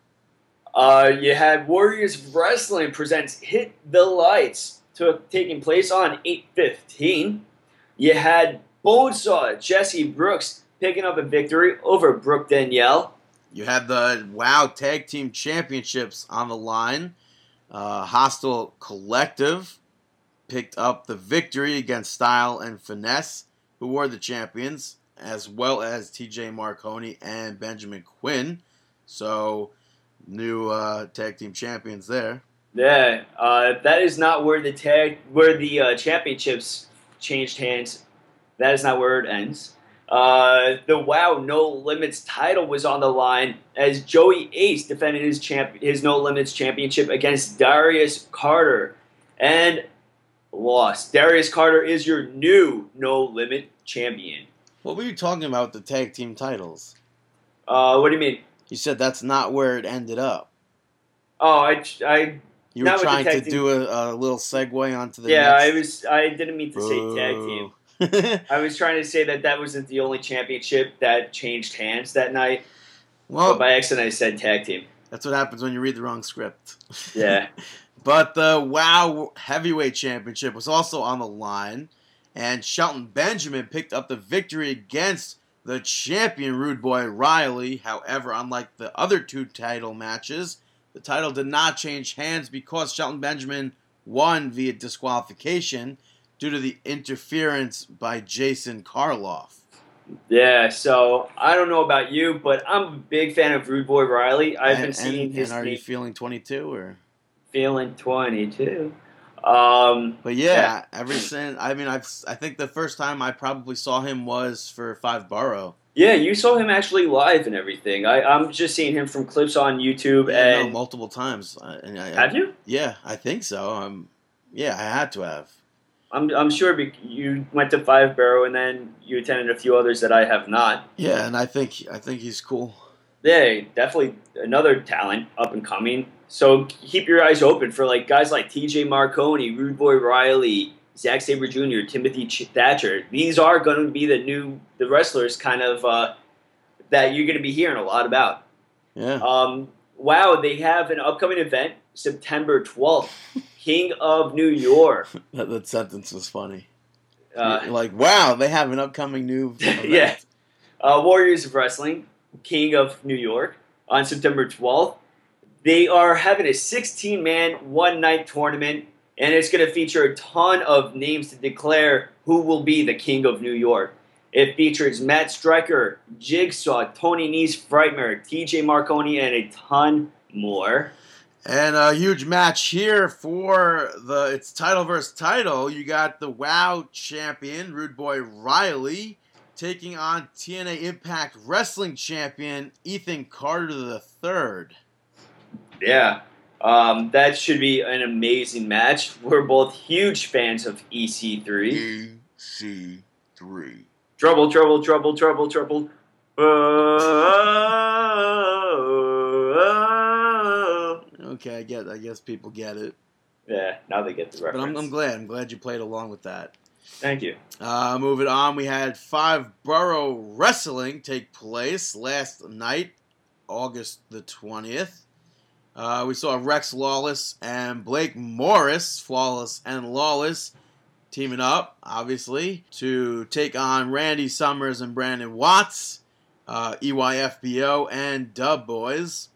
Uh, you had Warriors Wrestling presents Hit the Lights, took taking place on eight fifteen. You had Bonesaw Jesse Brooks picking up a victory over Brooke Danielle. You had the WoW Tag Team Championships on the line. Uh, Hostile Collective picked up the victory against Style and Finesse, who were the champions, as well as TJ Marconi and Benjamin Quinn. So, new uh, tag team champions there. Yeah, uh, that is not where the tag where the uh, championships changed hands. That is not where it ends. Uh, the Wow No Limits title was on the line as Joey Ace defended his champ his No Limits championship against Darius Carter and lost. Darius Carter is your new No Limit champion. What were you talking about the tag team titles? Uh, what do you mean? You said that's not where it ended up. Oh, I, I You were trying to do a, a little segue onto the yeah, I was I didn't mean to say tag team. I was trying to say that that wasn't the only championship that changed hands that night, well, but by accident I said tag team. that's what happens when you read the wrong script. Yeah. but the WoW Heavyweight Championship was also on the line, and Shelton Benjamin picked up the victory against the champion Rude Boy Riley. However, unlike the other two title matches, the title did not change hands because Shelton Benjamin won via disqualification due to the interference by Jason Karloff. Yeah, so I don't know about you, but I'm a big fan of Rude Boy Riley. I've and, been seeing and, his and are you feeling 22 or? feeling 22. Um, But yeah, ever since I mean I've I think the first time I probably saw him was for Five Borough. Yeah, you saw him actually live and everything. I, I'm just seeing him from clips on YouTube. Yeah, no, and multiple times. I, I, have you? Yeah, I think so. Um, yeah, I had to have. I'm, I'm sure you went to Five Borough and then you attended a few others that I have not. Yeah, and I think I think he's cool. Yeah, definitely another talent up and coming. So keep your eyes open for like guys like T.J. Marconi, Rude Boy Riley, Zack Sabre Jr., Timothy Ch- Thatcher. These are going to be the new the wrestlers kind of uh, that you're going to be hearing a lot about. Yeah, Um, wow, they have an upcoming event September 12th, King of New York. that, that sentence was funny. Uh, like, wow, they have an upcoming new. Event. Yeah. uh, Warriors of Wrestling, King of New York, on September 12th. They are having a 16 man, one night tournament, and it's going to feature a ton of names to declare who will be the King of New York. It features Matt Striker, Jigsaw, Tony Nese, Frightmare, TJ Marconi, and a ton more. And a huge match here for the it's title versus title. You got the WoW champion Rude Boy Riley taking on TNA Impact Wrestling champion Ethan Carter the third. Yeah. Um, that should be an amazing match. We're both huge fans of E EC3. EC3. Trouble, trouble, trouble, trouble, trouble. Oh, Okay, I get. I guess people get it, yeah, now they get the but reference. I'm, I'm glad. I'm glad you played along with that. Thank you. Uh, moving on, we had Five Borough Wrestling take place last night, August the 20th. Uh, we saw Rex Lawless and Blake Morris, Flawless and Lawless, teaming up, obviously, to take on Randy Summers and Brandon Watts, uh, EYFBO, and Dub Boys.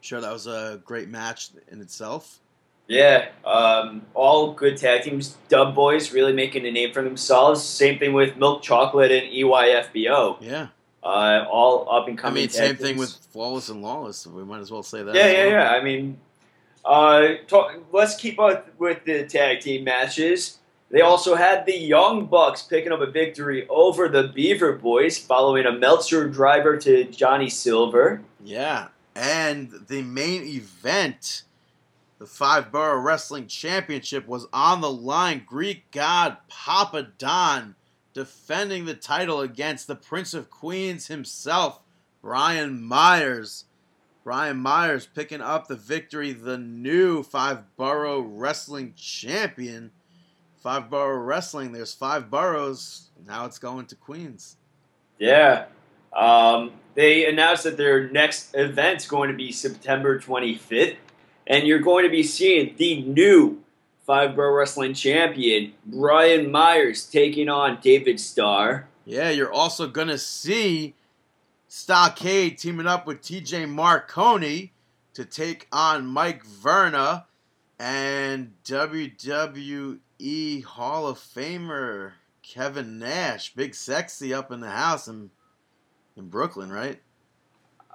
Sure, that was a great match in itself. Yeah, um, all good tag teams. Dub Boys really making a name for themselves. Same thing with Milk Chocolate and EYFBO. Yeah. Uh, all up and coming. I mean, same thing with Flawless and Lawless. We might as well say that. Yeah, yeah, well. yeah. I mean, uh, talk, let's keep up with the tag team matches. They also had the Young Bucks picking up a victory over the Beaver Boys following a Meltzer driver to Johnny Silver. Yeah, and the main event, the Five Borough Wrestling Championship, was on the line. Greek God Papadon defending the title against the Prince of Queens himself, Brian Myers. Brian Myers picking up the victory, the new Five Borough Wrestling Champion. Five Borough Wrestling, there's five boroughs. Now it's going to Queens. Yeah. Um, they announced that their next event's going to be September 25th, and you're going to be seeing the new Five Borough Wrestling Champion, Brian Myers, taking on David Starr. Yeah, you're also going to see Stockade teaming up with TJ Marconi to take on Mike Verna and WWE Hall of Famer Kevin Nash. Big sexy up in the house in, in Brooklyn, right?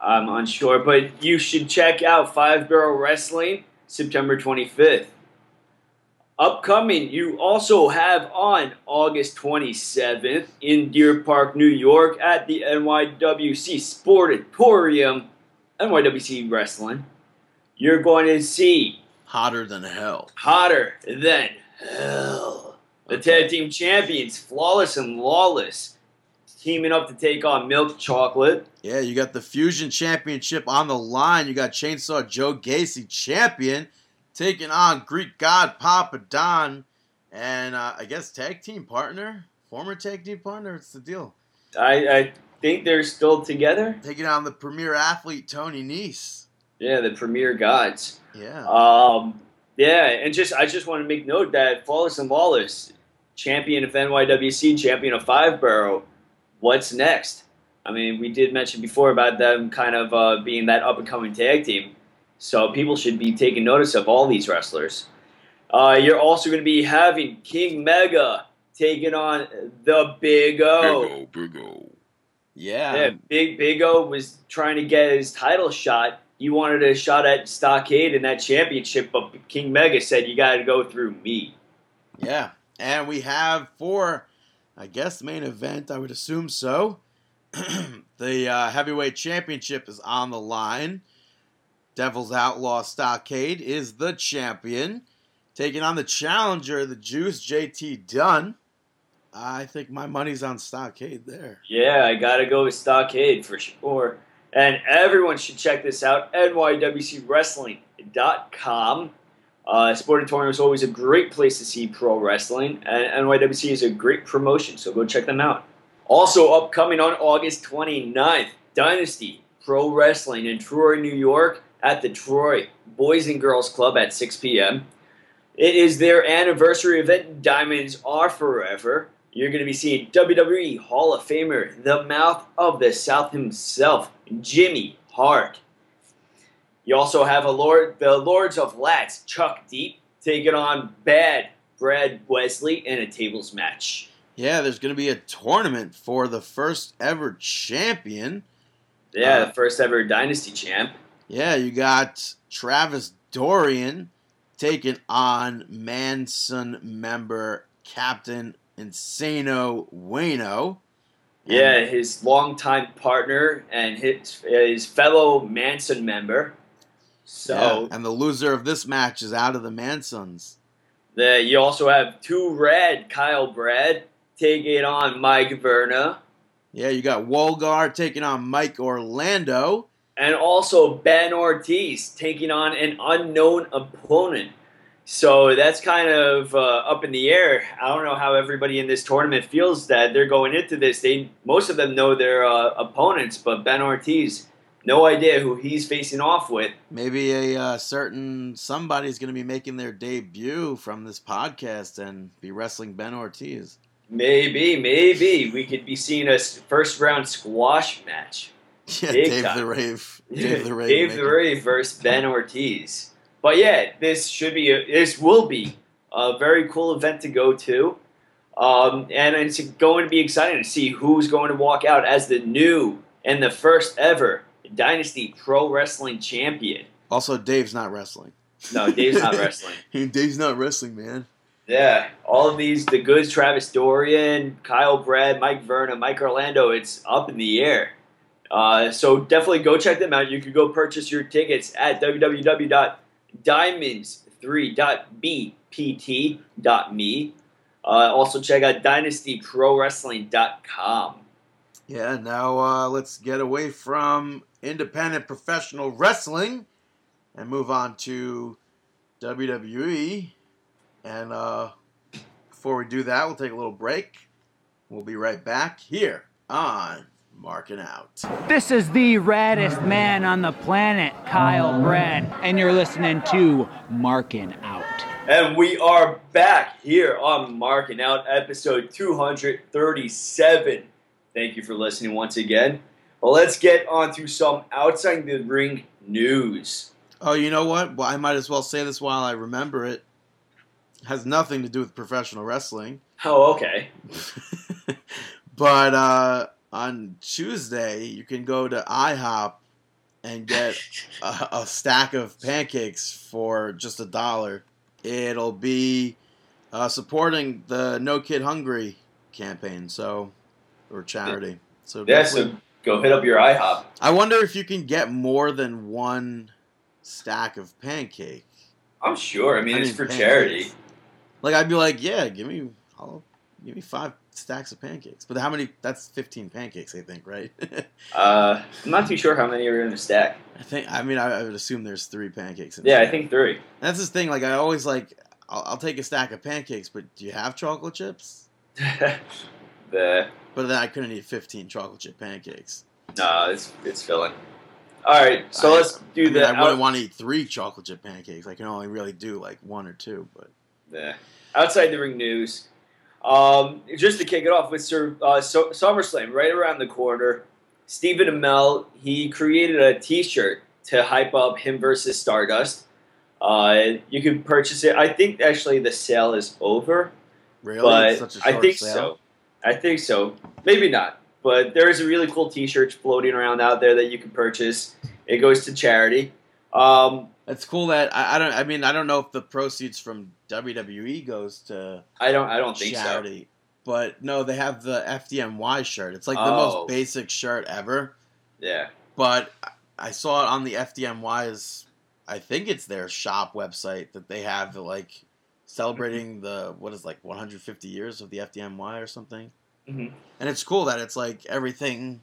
I'm unsure, but you should check out Five Borough Wrestling September 25th. Upcoming, you also have on August 27th in Deer Park, New York at the NYWC Sportatorium, NYWC Wrestling. You're going to see Hotter than hell. hotter than hell. The tag team champions, Flawless and Lawless, teaming up to take on Milk Chocolate. Yeah, you got the Fusion Championship on the line. You got Chainsaw Joe Gacy champion taking on Greek God Papadon and uh, I guess tag team partner, former tag team partner. What's the deal? I, I think they're still together. Taking on the premier athlete Tony Nese. Yeah, the Premier Gods. Yeah, Um, yeah, and just I just want to make note that Flawless and Lawless, champion of NYWC, champion of Five Borough. What's next? I mean, we did mention before about them kind of uh, being that up and coming tag team, so people should be taking notice of all these wrestlers. Uh, you're also going to be having King Mega taking on the Big O. Big O. Big O. Yeah, Yeah, Big Big O was trying to get his title shot. He wanted a shot at Stockade in that championship, but King Mega said, "You got to go through me." yeah. And we have for, I guess, the main event. I would assume so. the uh, heavyweight championship is on the line. Devil's Outlaw Stockade is the champion, taking on the challenger, the Juice JT Dunn. I think my money's on Stockade there. Yeah, I got to go with Stockade for sure. And everyone should check this out: nywcwrestling.com. Uh, Sportatorium is always a great place to see pro wrestling, and NYWC is a great promotion, so go check them out. Also, upcoming on August 29th, Dynasty Pro Wrestling in Troy, New York, at the Troy Boys and Girls Club at 6 p.m. It is their anniversary event, Diamonds Are Forever. You're going to be seeing WWE Hall of Famer, the mouth of the South himself, Jimmy Hart. You also have a Lord, the Lords of Lats, Chuck Deep, taking on Bad Brad Wesley in a tables match. Yeah, there's going to be a tournament for the first ever champion. Yeah, Uh, the first ever Dynasty champ. Yeah, you got Travis Dorian taking on Manson member Captain Insano Wayno. Yeah, his longtime partner and his, his fellow Manson member. So Yeah, and the loser of this match is out of the Mansons. the, you also have two red Kyle Brad taking on Mike Verna, Yeah, you got Wolgar taking on Mike Orlando. And also Ben Ortiz taking on an unknown opponent. So that's kind of uh, up in the air. I don't know how everybody in this tournament feels that they're going into this. They most of them know their uh, opponents, but Ben Ortiz, no idea who he's facing off with. Maybe a uh, certain somebody's going to be making their debut from this podcast and be wrestling Ben Ortiz. Maybe, maybe we could be seeing a first round squash match. Yeah, Big Dave time. the Rave. Dave the Rave. Dave the Rave versus Ben Ortiz. But yeah, this should be a, this will be a very cool event to go to, um, and it's going to be exciting to see who's going to walk out as the new and the first ever Dynasty Pro Wrestling Champion. Also, Dave's not wrestling. No, Dave's not wrestling. Dave's not wrestling, man. Yeah, all of these, the goods, Travis Dorian, Kyle Brad, Mike Verna, Mike Orlando, it's up in the air. Uh, so definitely go check them out. You can go purchase your tickets at www.diamonds3.bpt.me. Uh, also check out dynastyprowrestling.com. Yeah, now uh, let's get away from independent professional wrestling and move on to WWE. And uh, before we do that, we'll take a little break. We'll be right back here on Marking Out. This is the raddest man on the planet, Kyle Brad, and you're listening to Marking Out. And we are back here on Marking Out, episode 237. Thank you for listening once again. Well, let's get on to some outside the ring news. Oh, you know what? Well, I might as well say this while I remember it. has nothing to do with professional wrestling. Oh, okay. but uh, on Tuesday, you can go to IHOP and get a, a stack of pancakes for just a dollar. It'll be uh, supporting the No Kid Hungry campaign, so or charity. So Yeah, definitely- so go hit up your IHOP. I wonder if you can get more than one stack of pancake. I'm sure. I mean, I it's mean, for pancakes. charity. Like I'd be like, yeah, give me, I'll give me five stacks of pancakes. But how many? That's fifteen pancakes, I think, right? Uh, I'm not too sure how many are in the stack. I think. I mean, I, I would assume there's three pancakes. In Yeah. I think three. that's this thing. Like I always like, I'll, I'll take a stack of pancakes, but do you have chocolate chips? the But then I couldn't eat fifteen chocolate chip pancakes. no, it's it's filling. All right, so I- let's do I, mean, the I wouldn't out- want to eat three chocolate chip pancakes. I can only really do like one or two. But Yeah. outside the ring news. Um, just to kick it off with Sir, uh, so, SummerSlam right around the corner. Stephen Amell he created a T-shirt to hype up him versus Stardust. Uh, you can purchase it. I think actually the sale is over. really, but It's such a I think sale? so. I think so. Maybe not. But there is a really cool T-shirt floating around out there that you can purchase. It goes to charity. Um, It's cool that I, I don't. I mean, I don't know if the proceeds from WWE goes to I don't. I don't think so. But no, they have the FDNY shirt. It's like the Oh. most basic shirt ever. Yeah. But I- saw it on the FDNY's. I think it's their shop website that they have like celebrating the what is like 150 years of the FDNY or something. Mhm. And it's cool that it's like everything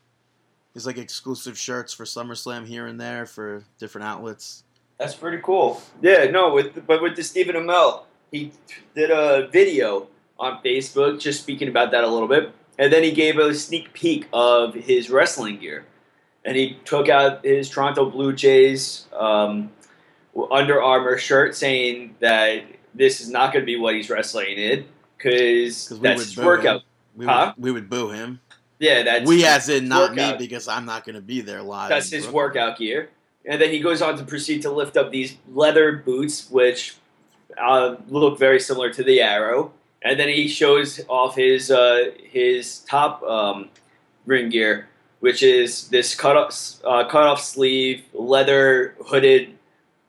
is like exclusive shirts for SummerSlam here and there for different outlets. That's pretty cool. Yeah, no, with but with the Stephen Amell, he did a video on Facebook just speaking about that a little bit, and then he gave a sneak peek of his wrestling gear, and he took out his Toronto Blue Jays um, Under Armour shirt, saying that this is not going to be what he's wrestling in because we that's his workout. him. We, Huh? would, we would boo him. Yeah, that's we as in not me because I'm not going to be there live. That's his Brooklyn. workout gear. And then he goes on to proceed to lift up these leather boots, which uh, look very similar to the Arrow. And then he shows off his uh, his top um, ring gear, which is this cut off uh, cut off sleeve leather hooded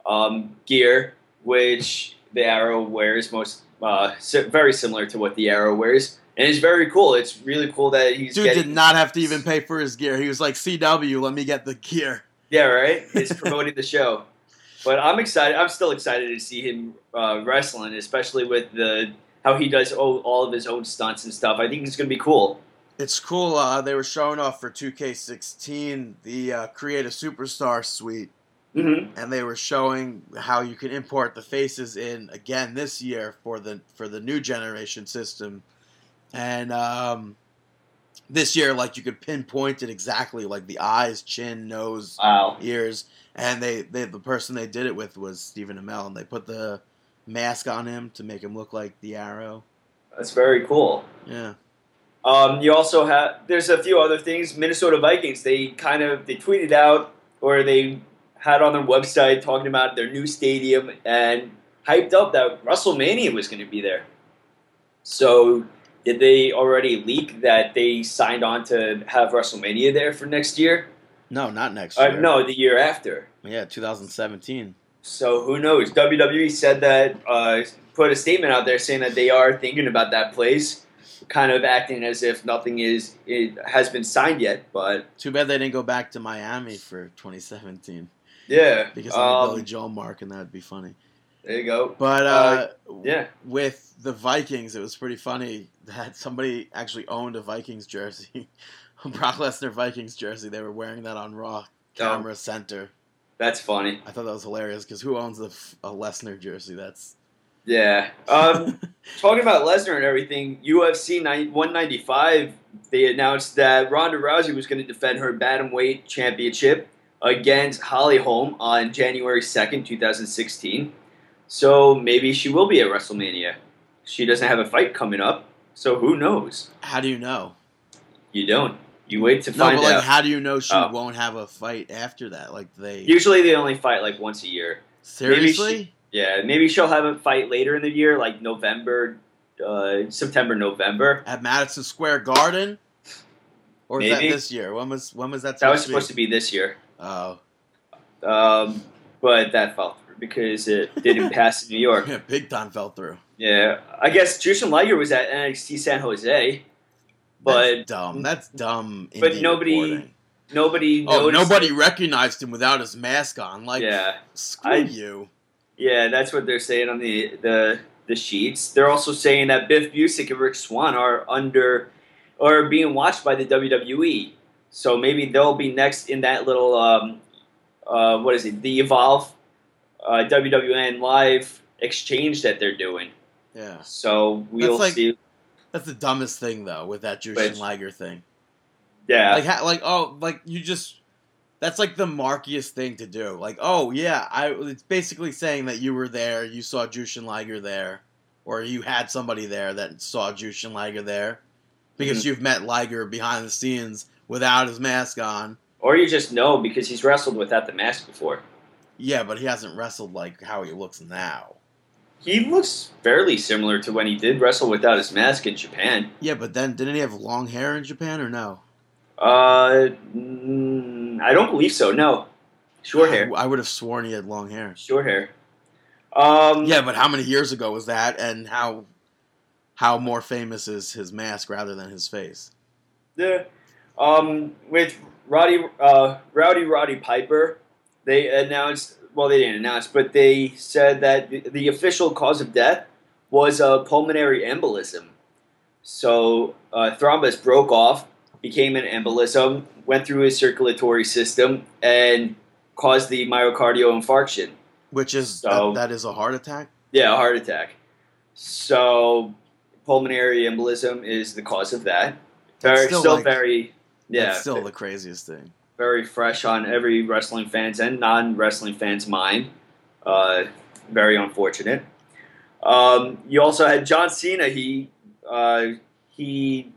um, gear, which the Arrow wears most uh, very similar to what the Arrow wears. And it's very cool. It's really cool that he's Dude getting did not have to even pay for his gear. He was like, CW, let me get the gear. Yeah, right. It's promoting the show, but I'm excited. I'm still excited to see him uh, wrestling, especially with the how he does all, all of his own stunts and stuff. I think it's gonna be cool. It's cool. Uh, they were showing off for 2K16 the uh, Create a Superstar suite, hmm and they were showing how you can import the faces in again this year for the for the new generation system, and um, this year like you could pinpoint it exactly like the eyes, chin, nose, Wow. ears, and they, they the person they did it with was Stephen Amell, and they put the mask on him to make him look like the Arrow. That's very cool. Yeah. Um, you also have there's a few other things. Minnesota Vikings they kind of they tweeted out or they had on their website talking about their new stadium and hyped up that WrestleMania was going to be there. So did they already leak that they signed on to have WrestleMania there for next year? No, not next Uh, year. no, the year after. Yeah, 2017. So who knows? WWE said that uh, put a statement out there saying that they are thinking about that place, kind of acting as if nothing is it has been signed yet. But Too bad they didn't go back to Miami for 2017 yeah, because of um, the Billy Joel mark, and that would be funny. There you go. But uh, yeah. with the Vikings, it was pretty funny that somebody actually owned a Vikings jersey, a Brock Lesnar Vikings jersey. They were wearing that on Raw Camera Center. That's funny. I thought that was hilarious because who owns a Lesnar jersey? That's Yeah. Um, talking about Lesnar and everything, UFC 195, they announced that Ronda Rousey was going to defend her bantamweight championship against Holly Holm on January 2nd, 2016. So maybe she will be at WrestleMania. She doesn't have a fight coming up, so who knows? how do you know? You don't. You wait to No, find but like, out. how do you know she Oh. won't have a fight after that? Like they Usually they only fight like once a year. seriously? Yeah, maybe she'll have a fight later in the year, like November, uh, September, November. at Madison Square Garden, or is Maybe. that this year? When was when was that? That was to be? supposed to be this year. Oh, Um, but that fell because it didn't pass in New York. yeah, big time fell through. Yeah, I guess Jushin Liger was at NXT San Jose, but That's dumb. That's dumb. but nobody reporting. nobody. Oh, nobody it. recognized him without his mask on. Like, Yeah, screw I- you. yeah, that's what they're saying on the the the sheets. They're also saying that Biff Busick and Rich Swann are under or being watched by the WWE. So maybe they'll be next in that little um, uh, what is it? The Evolve uh, WWN live exchange that they're doing. Yeah, So we'll like- see. that's the dumbest thing though with that Jushin Liger thing. Yeah, Like, ha- like oh, like you just. That's like the markiest thing to do. Like, oh yeah, I. It's basically saying that you were there, you saw Jushin Liger there, or you had somebody there that saw Jushin Liger there, because Mhm. you've met Liger behind the scenes without his mask on. or you just know because he's wrestled without the mask before. Yeah, but he hasn't wrestled like how he looks now. He looks fairly similar to when he did wrestle without his mask in Japan. Yeah, but then didn't he have long hair in Japan or no? Uh, mm, I don't believe so. No, short hair. I, would have sworn he had long hair. Short hair. Um, Yeah, but how many years ago was that, and how how more famous is his mask rather than his face? The, um, with Roddy, uh, Rowdy Roddy Piper, they announced. Well, they didn't announce, but they said that the, the official cause of death was a pulmonary embolism. So, uh, thrombus broke off, became an embolism, went through his circulatory system, and caused the myocardial infarction. Which is So- that, that is a heart attack. Yeah, a heart attack. So, pulmonary embolism is the cause of that. That's Very, still still, like- very, yeah, still the craziest thing. Very fresh on every wrestling fans and non-wrestling fans' mind. Uh, very unfortunate. Um, you also had John Cena. He uh, he,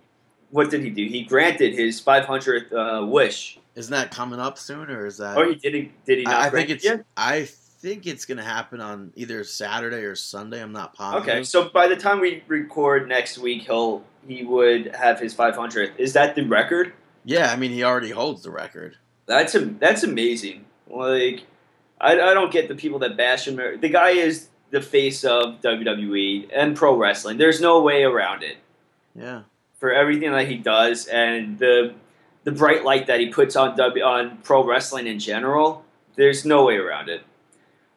what did he do? He granted his 500th uh, wish. Isn't that coming up soon, or is that? Or he did he did he not? I, I think it's. I think it's gonna happen on either Saturday or Sunday. I'm not positive. Okay, so by the time we record next week, he'll he would have his 500th. Is that the record? Yeah, I mean he already holds the record. That's a, that's amazing. Like, I, I don't get the people that bash him. The guy is the face of WWE and pro wrestling. There's no way around it Yeah. for everything that he does and the the bright light that he puts on W on pro wrestling in general. There's no way around it.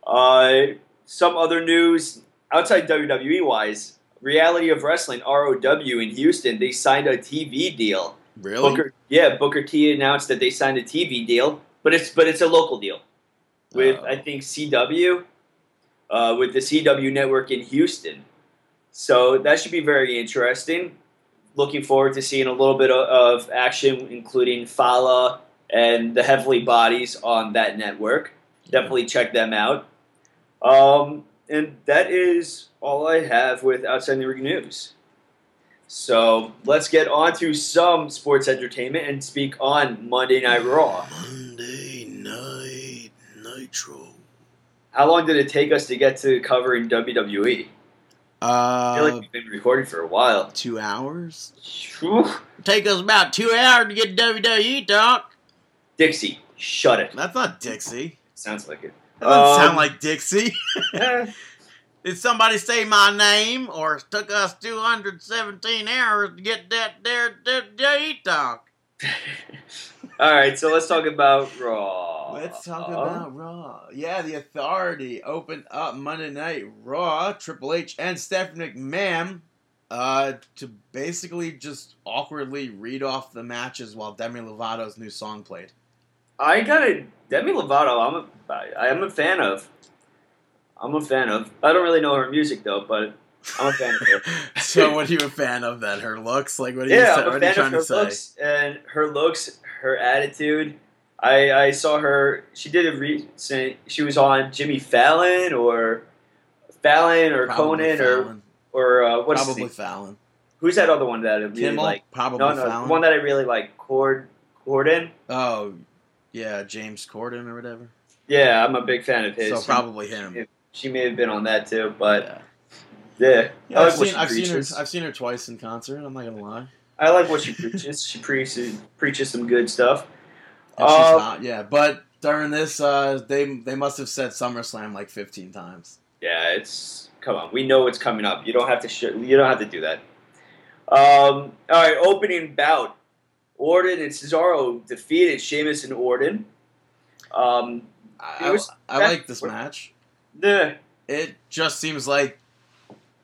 Uh, some other news outside WWE wise, Reality of Wrestling (ROW) in Houston, they signed a TV deal. Really? Booker, yeah, Booker T announced that they signed a TV deal, but it's but it's a local deal with Oh. I think CW, uh, with the CW network in Houston. So that should be very interesting. Looking forward to seeing a little bit of, of action, including Fala and the Heavily Bodies on that network. Definitely check them out. Um, and that is all I have with outside the ring news. So let's get on to some sports entertainment and speak on Monday Night Raw. Monday Night Nitro. How long did it take us to get to covering WWE? I feel Uh, like we've been recording for a while. two hours. Take us about two hours to get WWE talk. Dixie, shut it. That's not Dixie. Sounds like it. That doesn't Um, sound like Dixie. Did somebody say my name, or it took us 217 hours to get that there WWE talk? All right, so let's talk about Raw. Let's talk about Raw. Yeah, the Authority opened up Monday Night Raw. Triple H and Stephanie McMahon uh, to basically just awkwardly read off the matches while Demi Lovato's new song played. I got a Demi Lovato. I'm a I am a fan of. I'm a fan of. I don't really know her music though, but I'm a fan of her. so, what are you a fan of then? Her looks? Like, what are you, yeah, I'm a what are you fan trying of her to say? looks and her looks, her attitude. I I saw her. She did a recent. She was on Jimmy Fallon or Fallon or Probably Conan or Fallon. or uh, what's his Probably name? Fallon. Who's that other one that I really Kimmel? like? Probably No, no, Fallon. the one that I really like. Cord Corden. oh, yeah, James Corden or whatever. Yeah, I'm a big fan of his. so, probably him. She may have been on that too, but yeah. yeah, Yeah, I I've, like seen, I've seen her. I've seen her twice in concert. I'm not gonna lie. I like what she preaches. She preaches preaches some good stuff. And she's Uh, not. Yeah, but during this, uh, they they must have said SummerSlam like 15 times. Yeah, it's come on. We know what's coming up. You don't have to. Sh- you don't have to do that. Um, all right, opening bout. Orton and Cesaro defeated Sheamus and Orton. Um, I, was- I, I like this match. The It just seems like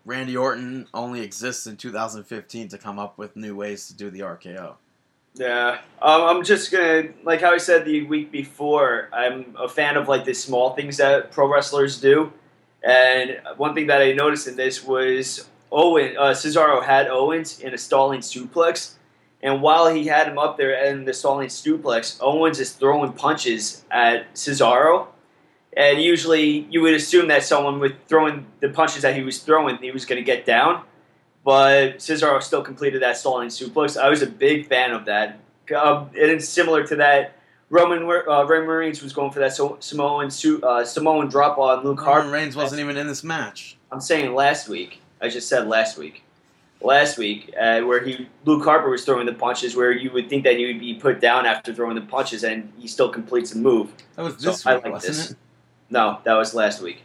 Randy Orton only exists in 2015 to come up with new ways to do the RKO. Yeah, um, I'm just gonna like how I said the week before. I'm a fan of like the small things that pro wrestlers do, and one thing that I noticed in this was Owen uh, Cesaro had Owens in a stalling suplex, and while he had him up there in the stalling suplex, Owens is throwing punches at Cesaro, and usually you would assume that someone with throwing the punches that he was throwing, he was gonna get down but Cesaro still completed that stalling suplex. I was a big fan of that. Um, and it's similar to that. Roman uh, Roman Reigns was going for that so- Samoan su- uh, Samoan drop on Luke Roman Harper. Reigns wasn't even in this match. I'm saying last week. I just said last week. Last week, uh, where he Luke Harper was throwing the punches, where you would think that he would be put down after throwing the punches, and he still completes the move. That was So this I week, like wasn't this. it? No, that was last week.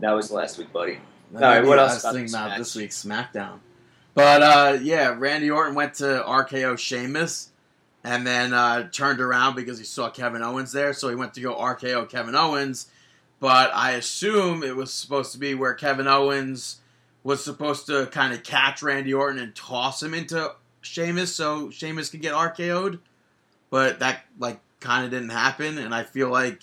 That was last week, buddy. All right, what else I was about thinking this about this week's SmackDown. But uh, yeah, Randy Orton went to RKO Sheamus, and then uh, turned around because he saw Kevin Owens there, so he went to go RKO Kevin Owens. But I assume it was supposed to be where Kevin Owens was supposed to kind of catch Randy Orton and toss him into Sheamus, so Sheamus could get RKO'd. But that like kind of didn't happen, and I feel like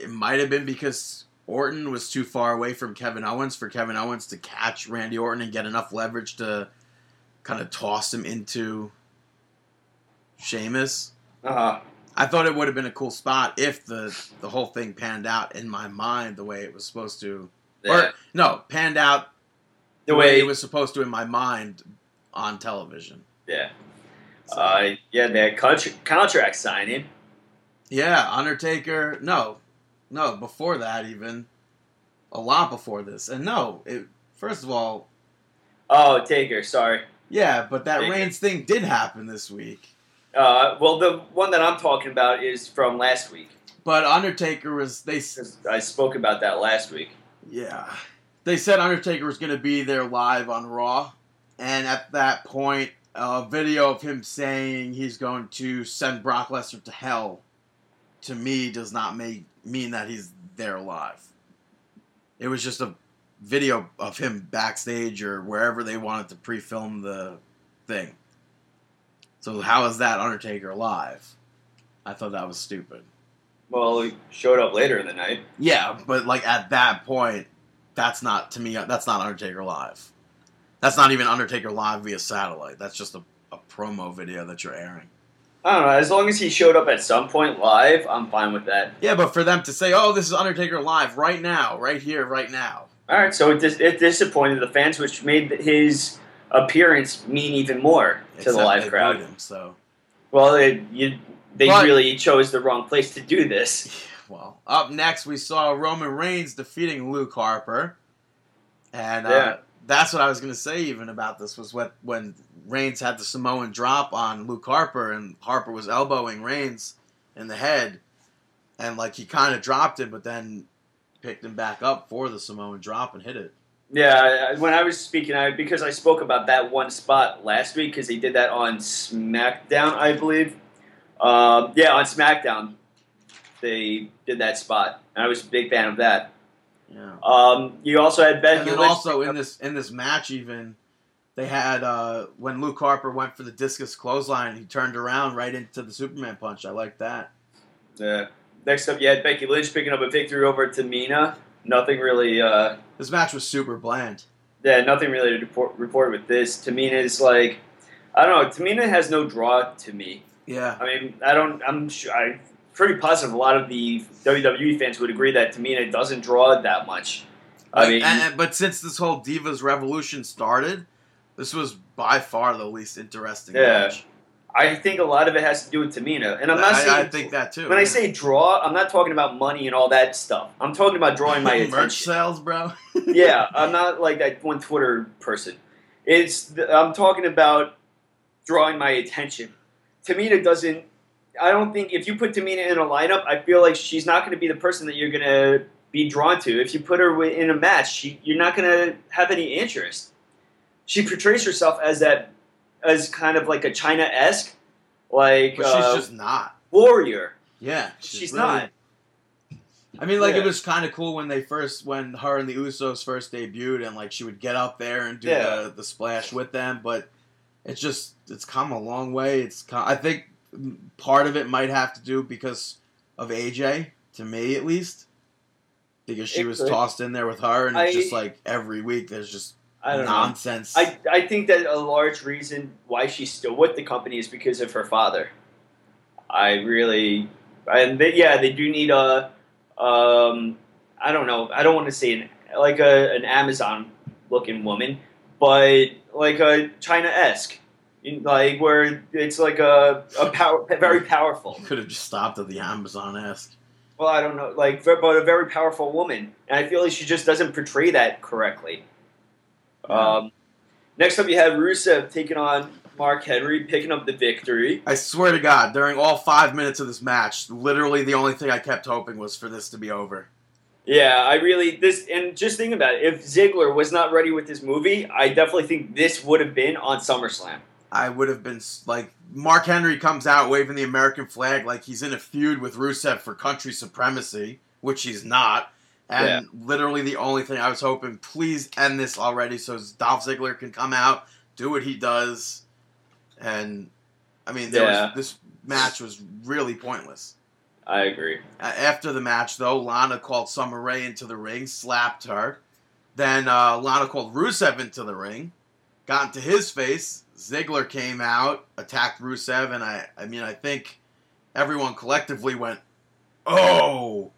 it might have been because Orton was too far away from Kevin Owens for Kevin Owens to catch Randy Orton and get enough leverage to kind of toss him into Sheamus. Uh huh. I thought it would have been a cool spot if the the whole thing panned out in my mind the way it was supposed to. Or no, panned out the way it was supposed to in my mind on television. Yeah. So- Uh, yeah, that contra- contract signing. Yeah, Undertaker. No, no, before that even, a lot before this, and no, it. First of all, Oh, Taker, sorry. yeah, but that Taker. Reigns thing did happen this week. Uh, well, the one that I'm talking about is from last week. But Undertaker was they. I spoke about that last week. Yeah, they said Undertaker was going to be there live on Raw, and at that point, a video of him saying he's going to send Brock Lesnar to hell, to me, does not make mean that he's there alive. It was just a video of him backstage or wherever they wanted to pre-film the thing. So how is that Undertaker live? I thought that was stupid. Well, he showed up later in the night. Yeah, but like at that point, that's not to me. That's not Undertaker live. That's not even Undertaker live via satellite. That's just a, a promo video that you're airing. I don't know. As long as he showed up at some point live, I'm fine with that. Yeah, but for them to say, "Oh, this is Undertaker live right now, right here, right now," All right, so it, dis- it disappointed the fans, which made his appearance mean even more to except the live they crowd. Him, so, Well, it, you, they But- really chose the wrong place to do this. well, up next we saw Roman Reigns defeating Luke Harper, and uh, Yeah. That's what I was going to say. Even about this was what when Reigns had the Samoan drop on Luke Harper, and Harper was elbowing Reigns in the head, and like he kind of dropped him, but then picked him back up for the Samoan drop and hit it. Yeah, when I was speaking, I because I spoke about that one spot last week because they did that on SmackDown, I believe. Um, yeah, on SmackDown, they did that spot, and I was a big fan of that. Yeah. Um, you also had Becky And then Lynch. also in this in this match, even they had uh, when Luke Harper went for the discus clothesline, he turned around right into the Superman punch. I like that. Yeah. Next up, you had Becky Lynch picking up a victory over Tamina. Nothing really. Uh, This match was super bland. yeah, nothing really to report, report with this. Tamina is like, I don't know. Tamina has no draw to me. Yeah, I mean, I don't. I'm sure. I'm pretty positive a lot of the WWE fans would agree that Tamina doesn't draw that much. I Like, mean, and- but since this whole Divas Revolution started, this was by far the least interesting Yeah. match. I think a lot of it has to do with Tamina, and I'm not I, saying. I think that too. when I say draw, I'm not talking about money and all that stuff. I'm talking about drawing my merch attention. sales, bro. yeah, I'm not like that one Twitter person. It's the, I'm talking about drawing my attention. Tamina doesn't. I don't think if you put Tamina in a lineup, I feel like she's not going to be the person that you're going to be drawn to. If you put her in a match, she, you're not going to have any interest. She portrays herself as that, as kind of like a Chyna esque, like but uh, she's just not. warrior. Yeah, She's, really- not. I mean, like Yeah. it was kind of cool when they first, when her and the Usos first debuted, and like she would get up there and do Yeah. the, the splash with them. But it's just it's come a long way. It's come, I think part of it might have to do because of AJ, to me at least, because she It was could. tossed in there with her, and it's just like every week there's just I don't know. nonsense. I, I think that a large reason why she's still with the company is because of her father. I really, and they, yeah, they do need a, um, I don't know, I don't want to say an like a an Amazon looking woman, but like a Chyna esque, like where it's like a a power very powerful. could have just stopped at the Amazon esque. Well, I don't know, like but a very powerful woman, and I feel like she just doesn't portray that correctly. Um, next up, you have Rusev taking on Mark Henry, picking up the victory. I swear to God, during all five minutes of this match, literally the only thing I kept hoping was for this to be over. Yeah, I really this and just think about it. If Ziggler was not ready with this movie, I definitely think this would have been on SummerSlam. I would have been like Mark Henry comes out waving the American flag like he's in a feud with Rusev for country supremacy, which he's not. And literally the only thing I was hoping, please end this already so Dolph Ziggler can come out, do what he does. And I mean, there Yeah. was, this match was really pointless. I agree. After the match, though, Lana called Summer Rae into the ring, slapped her. Then uh, Lana called Rusev into the ring, got into his face. Ziggler came out, attacked Rusev, and I, I mean, I think everyone collectively went, "Oh!"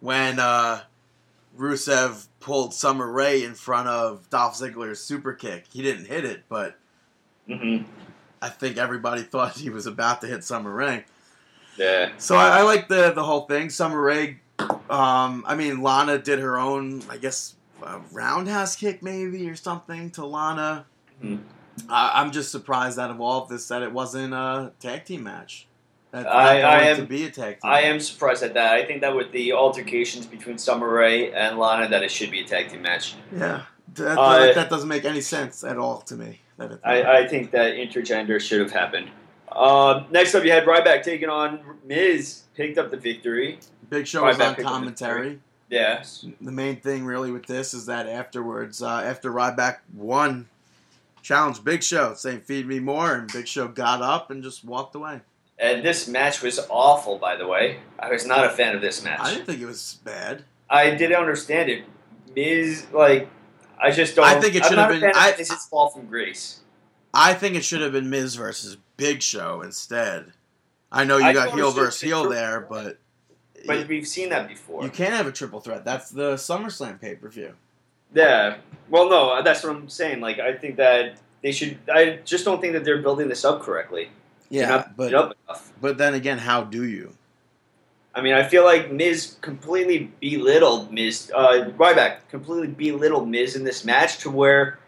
when uh, Rusev pulled Summer Rae in front of Dolph Ziggler's super kick. He didn't hit it, but hmm I think everybody thought he was about to hit Summer Rae. Yeah. So I, I like the the whole thing. Summer Rae, um, I mean Lana did her own, I guess, uh, roundhouse kick maybe or something to Lana. Mhm. I I'm just surprised out of all of this that it wasn't a tag team match. That's I- I am- to be a tag team. I am surprised at that. I think that with the altercations between Summer Rae and Lana, that it should be a tag team match. Yeah, that, Uh, that doesn't make any sense at all to me. I, I think that intergender should have happened. Um, next up, you had Ryback taking on Miz, picked up the victory. Big Show was Ryback on up the commentary. Yes. The main thing really with this is that afterwards, uh, after Ryback won, challenged Big Show, saying "Feed me more," and Big Show got up and just walked away. And this match was awful, by the way. I was not a fan of this match. I didn't think it was bad. I didn't understand it. Miz, like, I just don't. I think it should have been- I- Miz's fall from grace. I think it should have been Miz versus Big Show instead. I know you I got heel versus heel there, but But we've seen that before. you can't have a triple threat. That's the SummerSlam pay per view. Yeah. Well, no, that's what I'm saying. Like, I think that they should. I just don't think that they're building this up correctly. Yeah, but building it up enough. but then again, how do you? I mean, I feel like Miz completely belittled Miz. Uh, Ryback completely belittled Miz in this match to where,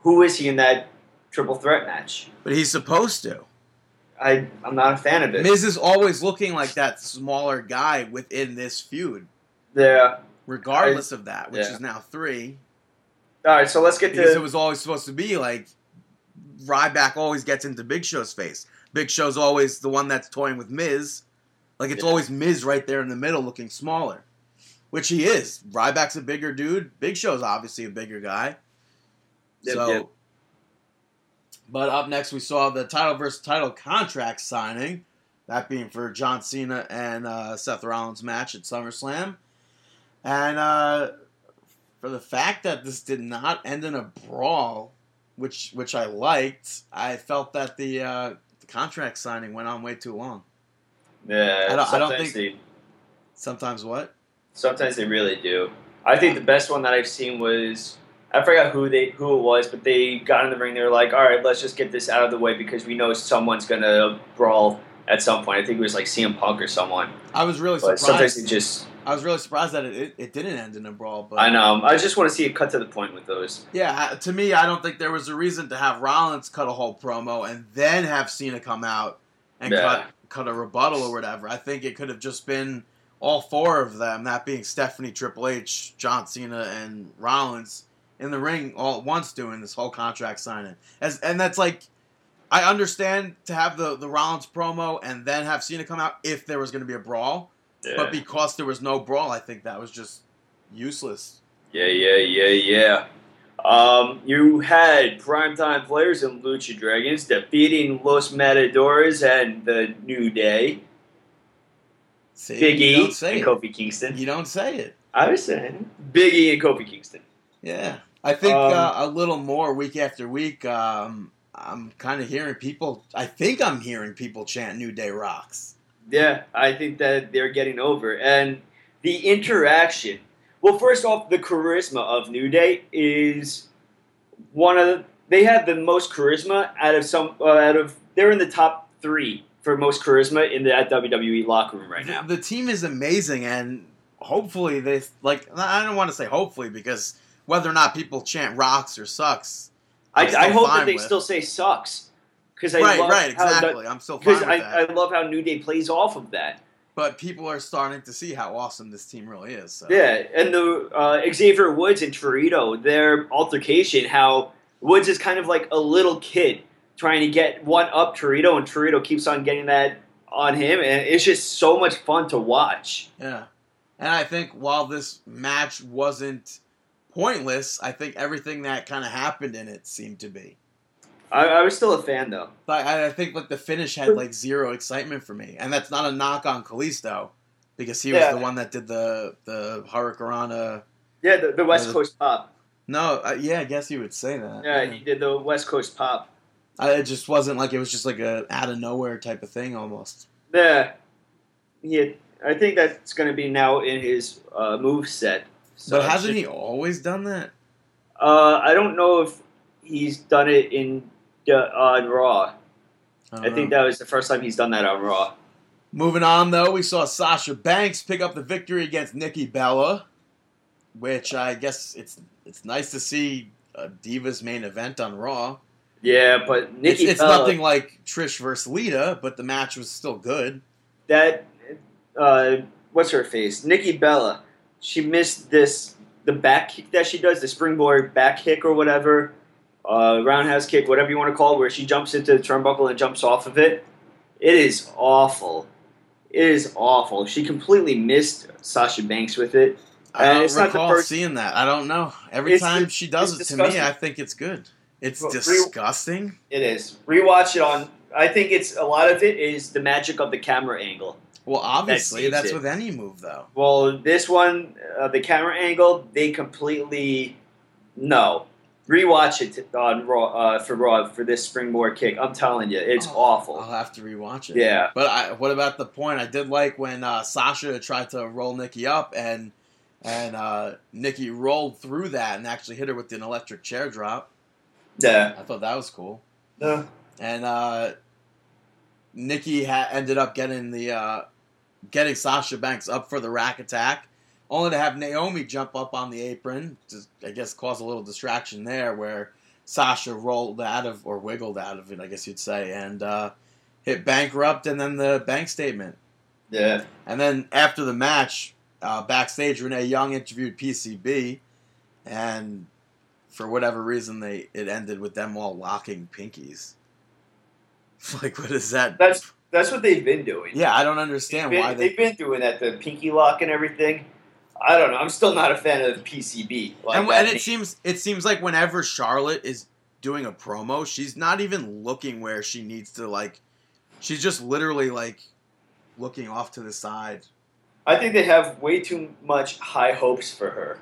who is he in that triple threat match? But he's supposed to. I I'm not a fan of it. Miz is always looking like that smaller guy within this feud, yeah. Regardless of that, which yeah. is now three. All right, so let's get Because to. it was always supposed to be like Ryback always gets into Big Show's face. Big Show's always the one that's toying with Miz. Like it's Yeah. always Miz right there in the middle looking smaller. Which he is. Ryback's a bigger dude. Big Show's obviously a bigger guy. Yep, so yep. But up next we saw the title versus title contract signing. That being for John Cena and uh, Seth Rollins match at SummerSlam. And uh, for the fact that this did not end in a brawl, which which I liked, I felt that the, uh, the contract signing went on way too long. yeah, I don't- I don't sometimes think- they Sometimes what? sometimes they really do. I think the best one that I've seen was I forgot who they who it was, but they got in the ring. They were like, "All right, let's just get this out of the way because we know someone's gonna brawl at some point." I think it was like CM Punk or someone. I was really But sometimes surprised. it just I was really surprised that it, it, it didn't end in a brawl. But I know. I just want to see it cut to the point with those. Yeah, to me, I don't think there was a reason to have Rollins cut a whole promo and then have Cena come out and Yeah. cut cut a rebuttal or whatever. I think it could have just been all four of them, that being Stephanie, Triple H, John Cena, and Rollins in the ring all at once doing this whole contract signing. As and that's like, I understand to have the the Rollins promo and then have Cena come out if there was going to be a brawl, Yeah. but because there was no brawl, I think that was just useless. Yeah, yeah, yeah, yeah. Um, you had primetime players in Lucha Dragons defeating Los Matadores and the New Day, See, Big E and it. Kofi Kingston. You don't say it. I was saying Big E and Kofi Kingston. Yeah, I think Um, uh, a little more week after week. Um, I'm kind of hearing people. I think I'm hearing people chant "New Day rocks." Yeah, I think that they're getting over. And the interaction. Well, first off, the charisma of New Day is one of the, they have the most charisma out of some uh, out of they're in the top three for most charisma in that WWE locker room right The- now. The, team is amazing, and hopefully they like. I don't want to say hopefully because whether or not people chant "rocks" or "sucks," I, I hope that they with. still say sucks because I right, love right, exactly. I'm fine Because I, that. I love how New Day plays off of that. but people are starting to see how awesome this team really is. So. Yeah, and the uh, Xavier Woods and Torito, their altercation, how Woods is kind of like a little kid trying to get one up Torito, and Torito keeps on getting that on him, and it's just so much fun to watch. Yeah. And I think while this match wasn't pointless, I think everything that kind of happened in it seemed to be. I, I was still a fan though. But I, I think like the finish had like zero excitement for me, and that's not a knock on Kalisto because he was Yeah. the one that did the the Hurricanrana. Yeah, the, the West Uh, Coast pop. No, uh, yeah, I guess you would say that. Yeah, he did the West Coast pop. I, it just wasn't like it was just like a out of nowhere type of thing almost. Yeah, he. I think that's going to be now in his uh, move set. So but hasn't he always done that? Uh, I don't know if he's done it in on Raw. don't I think know. that was the first time he's done that on Raw. Moving on, though, we saw Sasha Banks pick up the victory against Nikki Bella, which I guess it's it's nice to see a Divas main event on Raw. Yeah, but It's, Nikki it's Bella, nothing like Trish versus Lita, but the match was still good. that uh, what's her face? Nikki Bella. She missed this the back kick that she does, the springboard back kick or whatever, uh, roundhouse kick, whatever you want to call it, where she jumps into the turnbuckle and jumps off of it. It is awful. It is awful. She completely missed Sasha Banks with it. I don't it's not the recall first- seeing that. I don't know. Every time she does it it's to me. I think it's good. It's Well, re- disgusting. It is. Rewatch it on. I think it's a lot of it is the magic of the camera angle. Well, obviously, saves that's it. with any move, though. Well, this one, uh, the camera angle, they completely no. Rewatch it on Raw uh, for Raw for this springboard kick. I'm telling you, it's Oh, awful. I'll have to rewatch it. Yeah. But I, what about the point? I did like when uh, Sasha tried to roll Nikki up, and and uh, Nikki rolled through that and actually hit her with an electric chair drop. Yeah. I thought that was cool. No. And uh, Nikki ha- ended up getting the uh, getting Sasha Banks up for the rack attack, only to have Naomi jump up on the apron. Just I guess cause a little distraction there, where Sasha rolled out of or wiggled out of it, I guess you'd say, and uh, hit bankrupt, and then the bank statement. Yeah. And then after the match, uh, backstage, Renee Young interviewed PCB, and for whatever reason, they it ended with them all locking pinkies. like, what is that? That's that's what they've been doing. yeah, I don't understand They've why been, they. they've been doing that, the pinky lock and everything. I don't know. I'm still not a fan of PCB. Like and, and it seems it seems like whenever Charlotte is doing a promo, she's not even looking where she needs to. Like, she's just literally like looking off to the side. I think they have way too much high hopes for her,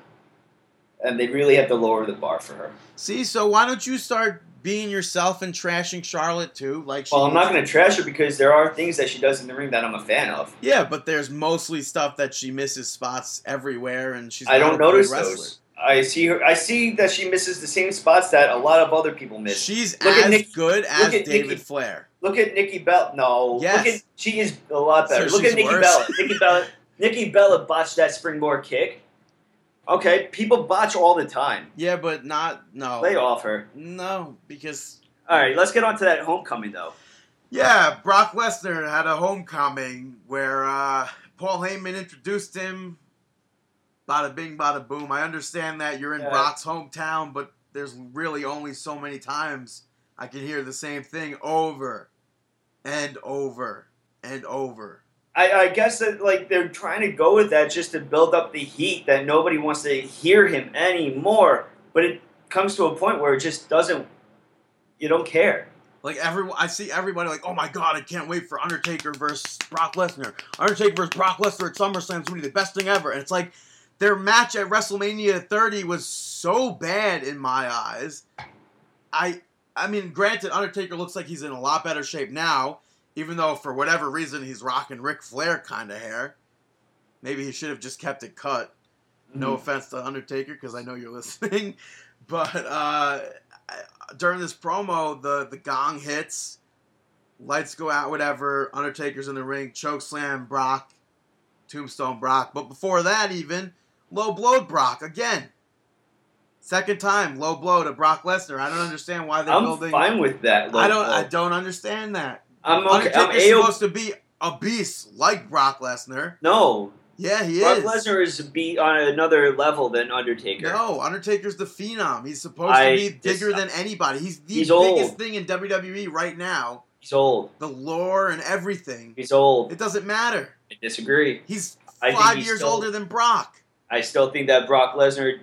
and they really have to lower the bar for her. See, so why don't you start being yourself and trashing Charlotte too? Like, she Well, I'm not going to trash her because there are things that she does in the ring that I'm a fan of. Yeah, but there's mostly stuff that she misses spots everywhere, and she's. I don't notice those. I see her. I see that she misses the same spots that a lot of other people miss. She's Look at as good as look at David Nikki- Flair. Look at Nikki Bella. No, Yes. look at she is a lot better. So look at Nikki? Bella. Nikki Bella. Nikki Bella botched that springboard kick. Okay, people botch all the time. Yeah, but not no. Lay off her. No, because All right, let's get on to that homecoming though. yeah, Brock Lesnar had a homecoming where uh, Paul Heyman introduced him. Bada bing, bada boom. I understand that you're in Yeah. Brock's hometown, but there's really only so many times I can hear the same thing over and over and over. I, I guess that like they're trying to go with that just to build up the heat that nobody wants to hear him anymore. But it comes to a point where it just doesn't. You don't care. Like everyone, I see everybody like, oh my god, I can't wait for Undertaker versus Brock Lesnar. Undertaker versus Brock Lesnar at SummerSlam is going to be the best thing ever. And it's like their match at WrestleMania 30 was so bad in my eyes. I, I mean, granted, Undertaker looks like he's in a lot better shape now, even though for whatever reason he's rocking Ric Flair kind of hair. Maybe he should have just kept it cut. No offense to Undertaker, because I know you're listening, but uh, during this promo, the the gong hits, lights go out, whatever. Undertaker's in the ring, choke slam Brock, tombstone Brock. But before that, even low blowed Brock again. Second time low blow to Brock Lesnar. I don't understand why they're building. I'm fine with that. I don't. low I don't understand that. I'm okay. I'm a supposed to be a beast like Brock Lesnar. No, Yeah, he Brock is. Brock Lesnar is be on another level than Undertaker. No, Undertaker's the phenom. He's supposed I to be dis- bigger than uh, anybody. He's the He's biggest old. thing in WWE right now. He's old. The lore and everything. He's old. It doesn't matter. I disagree. He's I five he's years still- older than Brock. I still think that Brock Lesnar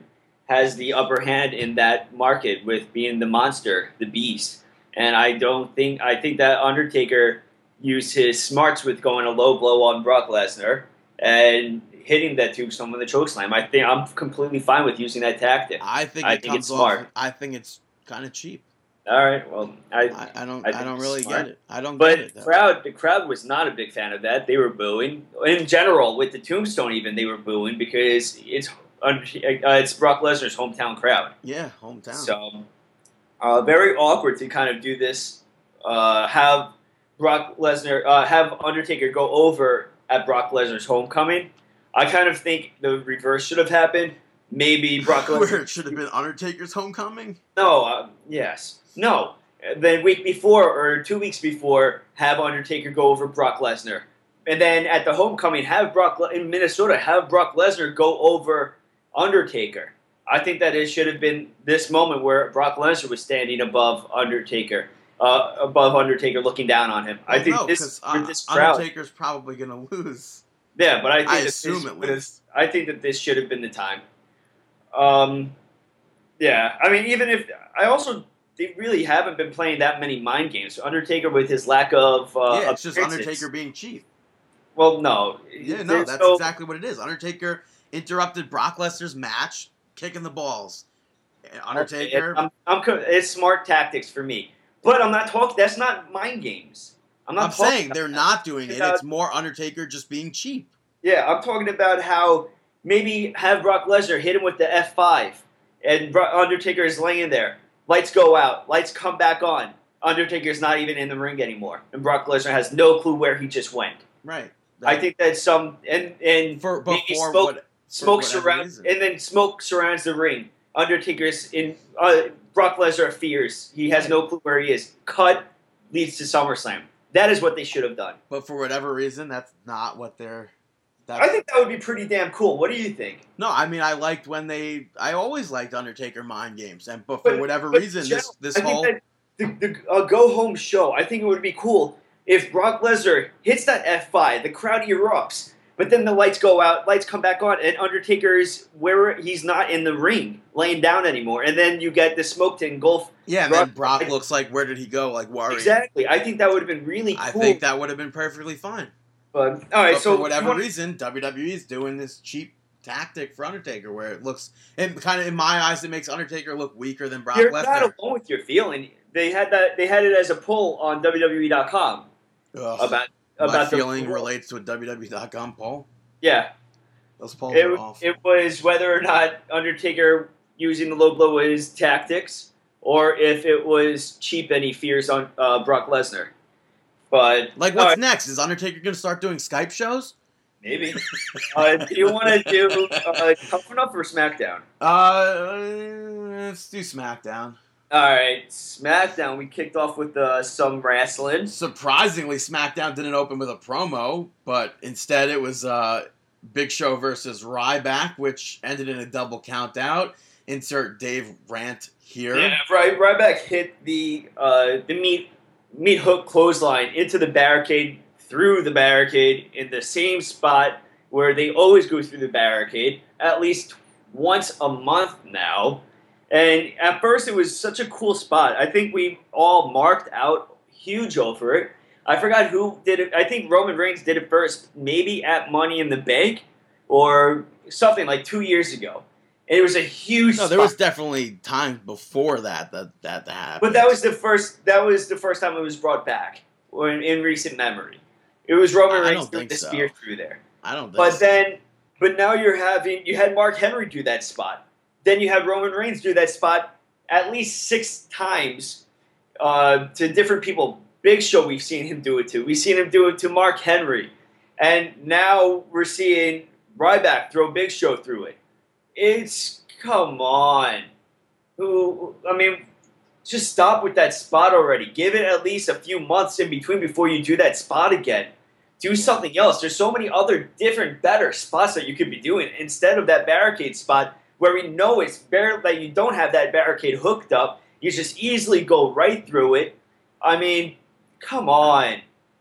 has the upper hand in that market with being the monster, the beast. And I don't think I think that Undertaker used his smarts with going a low blow on Brock Lesnar and hitting that tombstone with the choke slam. I think I'm completely fine with using that tactic. I think I it think comes it's off. smart. I think it's kind of cheap. All right, well, I, I, I don't. I I, don't really smart. get it. I don't but get it. Crowd the crowd was not a big fan of that. They were booing. In general, with the tombstone, even they were booing because it's uh, it's Brock Lesnar's hometown crowd. yeah, hometown. So, uh, very awkward to kind of do this. Uh, have Brock Lesnar, uh, have Undertaker go over at Brock Lesnar's homecoming. I kind of think the reverse should have happened. Maybe Brock Where it should have been Undertaker's homecoming. No, uh, yes, no. The week before or two weeks before, have Undertaker go over Brock Lesnar, and then at the homecoming, have Brock Le- in Minnesota, have Brock Lesnar go over Undertaker. I think that it should have been this moment where Brock Lesnar was standing above Undertaker, uh, above Undertaker, looking down on him. I think no, this uh, this crowd. Undertaker's probably gonna lose. Yeah, but I think I assume would've- least. I think that this should have been the time. Um, yeah, I mean, even if I also they really haven't been playing that many mind games. Undertaker with his lack of uh, yeah, it's just Undertaker being cheap. Well, no, Yeah, no, that's no- exactly what it is. Undertaker interrupted Brock Lesnar's match, kicking the balls. Undertaker. I'm, I'm, it's smart tactics for me, but I'm not talking. That's not mind games. I'm not. I'm talking saying they're that. not doing it. It's more Undertaker just being cheap. Yeah, I'm talking about how maybe have Brock Lesnar hit him with the F5, and Undertaker is laying there. Lights go out. Lights come back on. Undertaker's not even in the ring anymore, and Brock Lesnar has no clue where he just went. Right. I think that some and and for before smoke, what smoke surrounds and then smoke surrounds the ring. Undertaker's in uh, Brock Lesnar fears he has no clue where he is. Cut leads to SummerSlam. That is what they should have done. but for whatever reason that's not what they're that, I think that would be pretty damn cool. What do you think? No, I mean I liked when they I always liked Undertaker mind games and but for But- whatever but reason this this I think whole the, the uh, go home show. I think it would be cool if Brock Lesnar hits that F five, the crowd erupts, but then the lights go out, lights come back on, and Undertaker's where he's not in the ring, laying down anymore, and then you get the smoke to engulf. Yeah, then Brock- Brock looks like where did he go? Like worried. Exactly. I think that would have been really cool. I think that would have been perfectly fine. But all right, but so for whatever wanna- reason, WWE is doing this cheap tactic for Undertaker, where it looks, it kind of in my eyes, it makes Undertaker look weaker than Brock you're not alone with your feeling. They had that. They had it as a poll on WWE.com Ugh, about my about the- feeling relates to a WWE.com poll. Yeah, Those polls it, are awful. it was whether or not Undertaker using the low blow was tactics, or if it was cheap and he fears on uh, Brock Lesnar. But like, what's right, next? Is Undertaker going to start doing Skype shows? maybe. uh, do you want to do uh, coming up for SmackDown? Uh, let's do SmackDown. All right, SmackDown. We kicked off with uh, some wrestling. Surprisingly, SmackDown didn't open with a promo, but instead it was uh, Big Show versus Ryback, which ended in a double count out. Insert Dave rant here. Yeah, right. Ryback hit the uh, the meat meat hook clothesline into the barricade, through the barricade in the same spot where they always go through the barricade at least once a month now. And at first, it was such a cool spot. I think we all marked out huge over it. I forgot who did it. I think Roman Reigns did it first, maybe at Money in the Bank or something like two years ago. And it was a huge. No, there spot. was definitely time before that that that happened. But that was the first. That was the first time it was brought back, in, in recent memory. It was Roman I Reigns doing the so. spear through there. I don't think. But so. then, but now you're having you had Mark Henry do that spot. Then you have Roman Reigns do that spot at least six times uh, to different people. Big Show, we've seen him do it to. We've seen him do it to Mark Henry, and now we're seeing Ryback throw Big Show through it. It's come on. Who? I mean, just stop with that spot already. Give it at least a few months in between before you do that spot again. Do something else. There's so many other different, better spots that you could be doing instead of that barricade spot where we know it's bare that you don't have that barricade hooked up. You just easily go right through it. I mean, come on.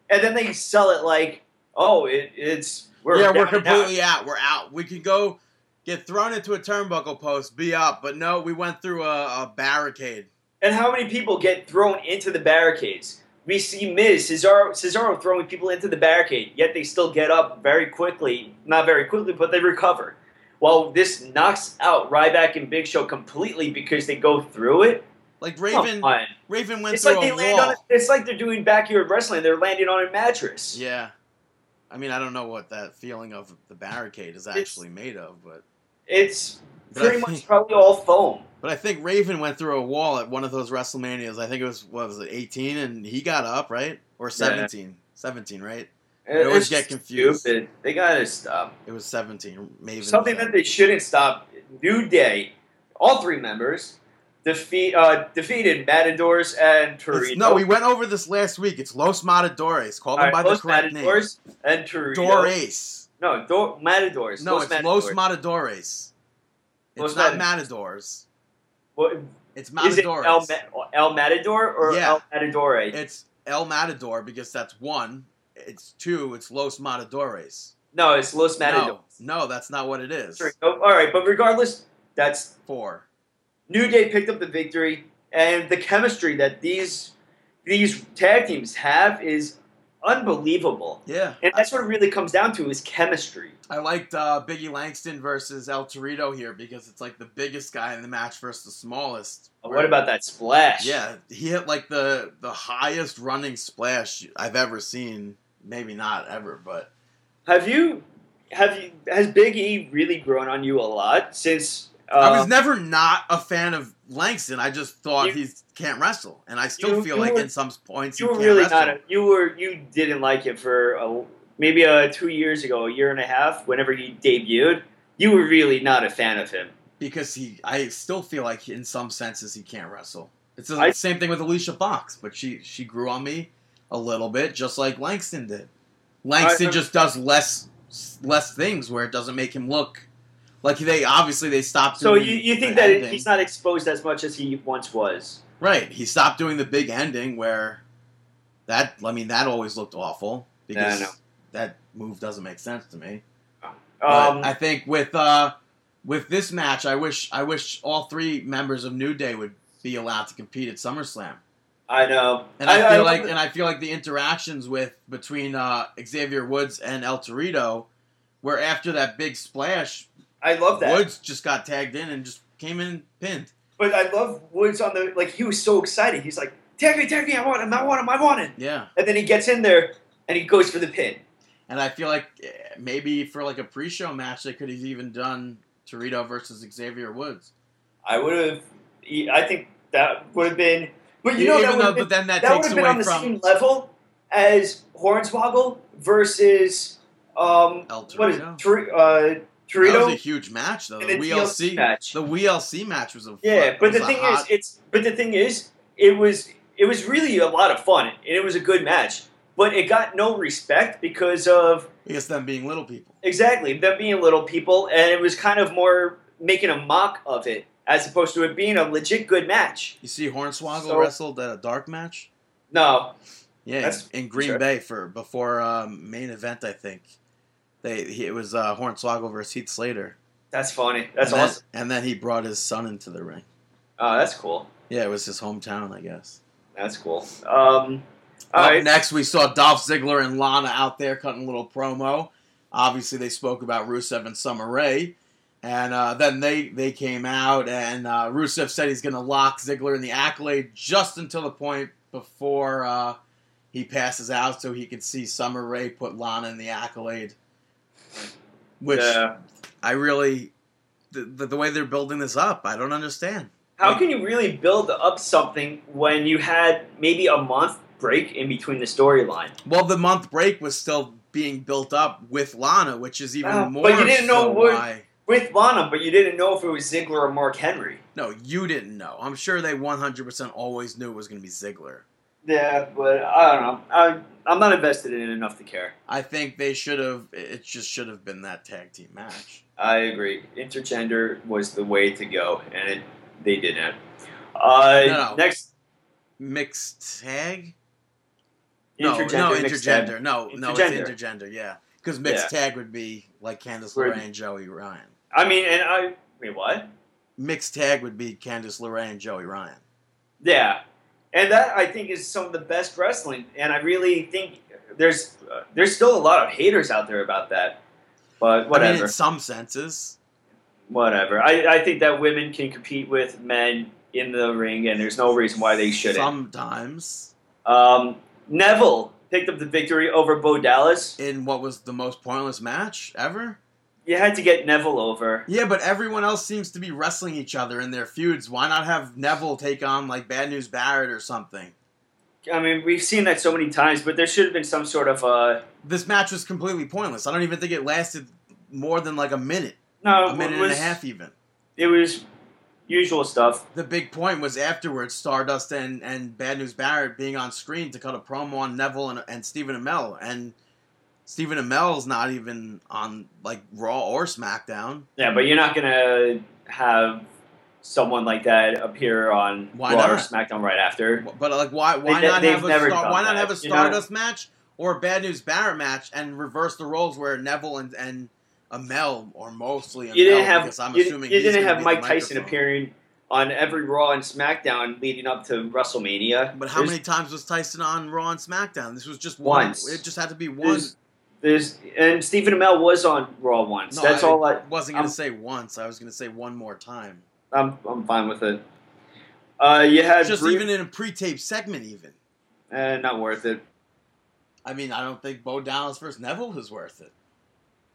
And then they sell it like, oh, it, it's we're yeah, we're and out. completely out. We're out. We can go get thrown into a turnbuckle post, be up, but no, we went through a, a barricade. And how many people get thrown into the barricades? We see Miz, Cesaro, Cesaro throwing people into the barricade, yet they still get up very quickly. Not very quickly, but they recover. While this knocks out Ryback and Big Show completely because they go through it. Like Raven. Raven went It's through like they a land wall. on. It's like they're doing backyard wrestling. They're landing on a mattress. Yeah, I mean, I don't know what that feeling of the barricade is It's- actually made of, but It's But pretty much probably all foam. but I think Raven went through a wall at one of those WrestleManias. I think it was what was it, 18, and he got up right or 17, 17, right? I always get confused. Stupid. They gotta stop. It was 17. Maybe Something that they shouldn't stop. New Day, all three members defeat uh, defeated Matadors and Torito. no, we went over this last week. It's Los Matadores. Call them right, by the Los correct Matadors and Torito. name. Dores. No, Dor- Matadors. No, Los it's Matadors. Los Matadores. It's Los not Matadors. What- It's is it Matadores. El, Ma- El Matador or Yeah. El Matadore? It's El Matador because that's one. It's two. It's Los Matadores. No, it's Los No, Matadores. no, that's not what it is. Oh, all right, but regardless, that's Four. New Day picked up the victory, and the chemistry that these these tag teams have is unbelievable. Yeah. And that's what it really comes down to is chemistry. I liked uh, Biggie Langston versus El Torito here because it's like the biggest guy in the match versus the smallest. What about that splash? Yeah, he hit like the the highest running splash I've ever seen. Maybe not ever, but Have you have you has Big E really grown on you a lot since? Uh, I was never not a fan of Langston. I just thought he can't wrestle, and I still You- feel you like were- in some points you he were can't really wrestle. not. A, you were you didn't like him for a, maybe uh, two years ago, a year and a half. Whenever he debuted, you were really not a fan of him. because he. I still feel like in some senses he can't wrestle. It's the I- same thing with Alicia Fox, but she she grew on me a little bit, just like Langston did. Langston I- just does less less things where it doesn't make him look like they obviously they stopped. So you, you think that ending. he's not exposed as much as he once was? right? He stopped doing the big ending where that I mean that always looked awful because that move doesn't make sense to me. Um, I think with uh, with this match, I wish I wish all three members of New Day would be allowed to compete at SummerSlam. I know, And I, feel I like love and I feel like the interactions with between uh, Xavier Woods and El Torito, where after that big splash, I love that. Woods just got tagged in and just came in pinned. But I love Woods on the like. He was so excited. He's like, "Tag me, tag me! I want him! I want him! I want him!" Yeah, And then he gets in there and he goes for the pin. and I feel like eh, maybe for like a pre-show match, they could have even done Torito versus Xavier Woods. I would have. I think that would have been. But you know even that would though, have been, but then that, that would takes have been away on the from same level as Hornswoggle versus um El what is it? Torito. Tor- uh, That was a huge match though. The the WLC match. the WLC match was a Yeah, but the thing hot- is, it's but the thing is, it was it was really a lot of fun and it was a good match. But it got no respect because of I guess them being little people. exactly them being little people, and it was kind of more making a mock of it as opposed to it being a legit good match. You see, Hornswoggle So- wrestled at a dark match. No, Yeah, in Green sure. Bay for before um, main event, I think. They he, it was uh, Hornswoggle versus Heath Slater. that's funny. That's and then- awesome. and then he brought his son into the ring. Oh, that's cool. Yeah, it was his hometown, I guess. That's cool. Um, all Up right. next, we saw Dolph Ziggler and Lana out there cutting a little promo. Obviously, they spoke about Rusev and Summer Rae. And uh, then they, they came out, and uh, Rusev said he's going to lock Ziggler in the accolade just until the point before uh, he passes out so he can see Summer Rae put Lana in the accolade. Which Yeah. I really, the, the, the way they're building this up, I don't understand. How can you really build up something when you had maybe a month break in between the storyline? Well, the month break was still being built up with Lana, which is even Uh, more. but you didn't know so why. With Lana, but you didn't know if it was Ziggler or Mark Henry. No, you didn't know. I'm sure they 100% always knew it was going to be Ziggler. Yeah, but I don't know. I, I'm not invested in it enough to care. I think they should have. It just should have been that tag team match. I agree. Intergender was the way to go, and it, they didn't. Uh, No, no. Next, Mixed tag? No, intergender, no, mixed intergender. No, no, it's Intergender. intergender. Yeah, because mixed tag would be like Candice. LeRae and Joey Ryan. I mean, and I mean what? Mixed tag would be Candice LeRae and Joey Ryan. Yeah, and that I think is some of the best wrestling, and I really think there's uh, there's still a lot of haters out there about that. But I mean, whatever, in some senses, whatever. I, I think that women can compete with men in the ring, and there's no reason why they shouldn't. sometimes Um, Neville picked up the victory over Bo Dallas. in what was the most pointless match ever. You had to get Neville over. Yeah, but everyone else seems to be wrestling each other in their feuds. Why not have Neville take on like Bad News Barrett or something? I mean, we've seen that so many times, but there should have been some sort of uh, This match was completely pointless. I don't even think it lasted more than like a minute, no. a minute was, and a half even. It was usual stuff. The big point was afterwards, Stardust and, and Bad News Barrett being on screen to cut a promo on Neville and, and Stephen Amell. And Stephen Amell's not even on like Raw or SmackDown. Yeah, but you're not gonna have someone like that appear on Why Raw or not? SmackDown right after. But like, why why They- not they've a Star, why not that, have a you know? Stardust match or a bad news Barrett match and reverse the roles where Neville and and Amell or mostly Amell You didn't have because I'm you, assuming you didn't have Mike Tyson appearing on every Raw and SmackDown leading up to WrestleMania. But how There's- many times was Tyson on Raw and SmackDown? This was just one. Once. It just had to be one. There's, there's and Stephen Amell was on Raw once. No, That's I all I. wasn't going to say once. I was going to say one more time. I'm I'm fine with it. Uh, you had Just Brie- even in a pre-tape segment, even. eh, not worth it. I mean, I don't think Bo Dallas versus Neville was worth it.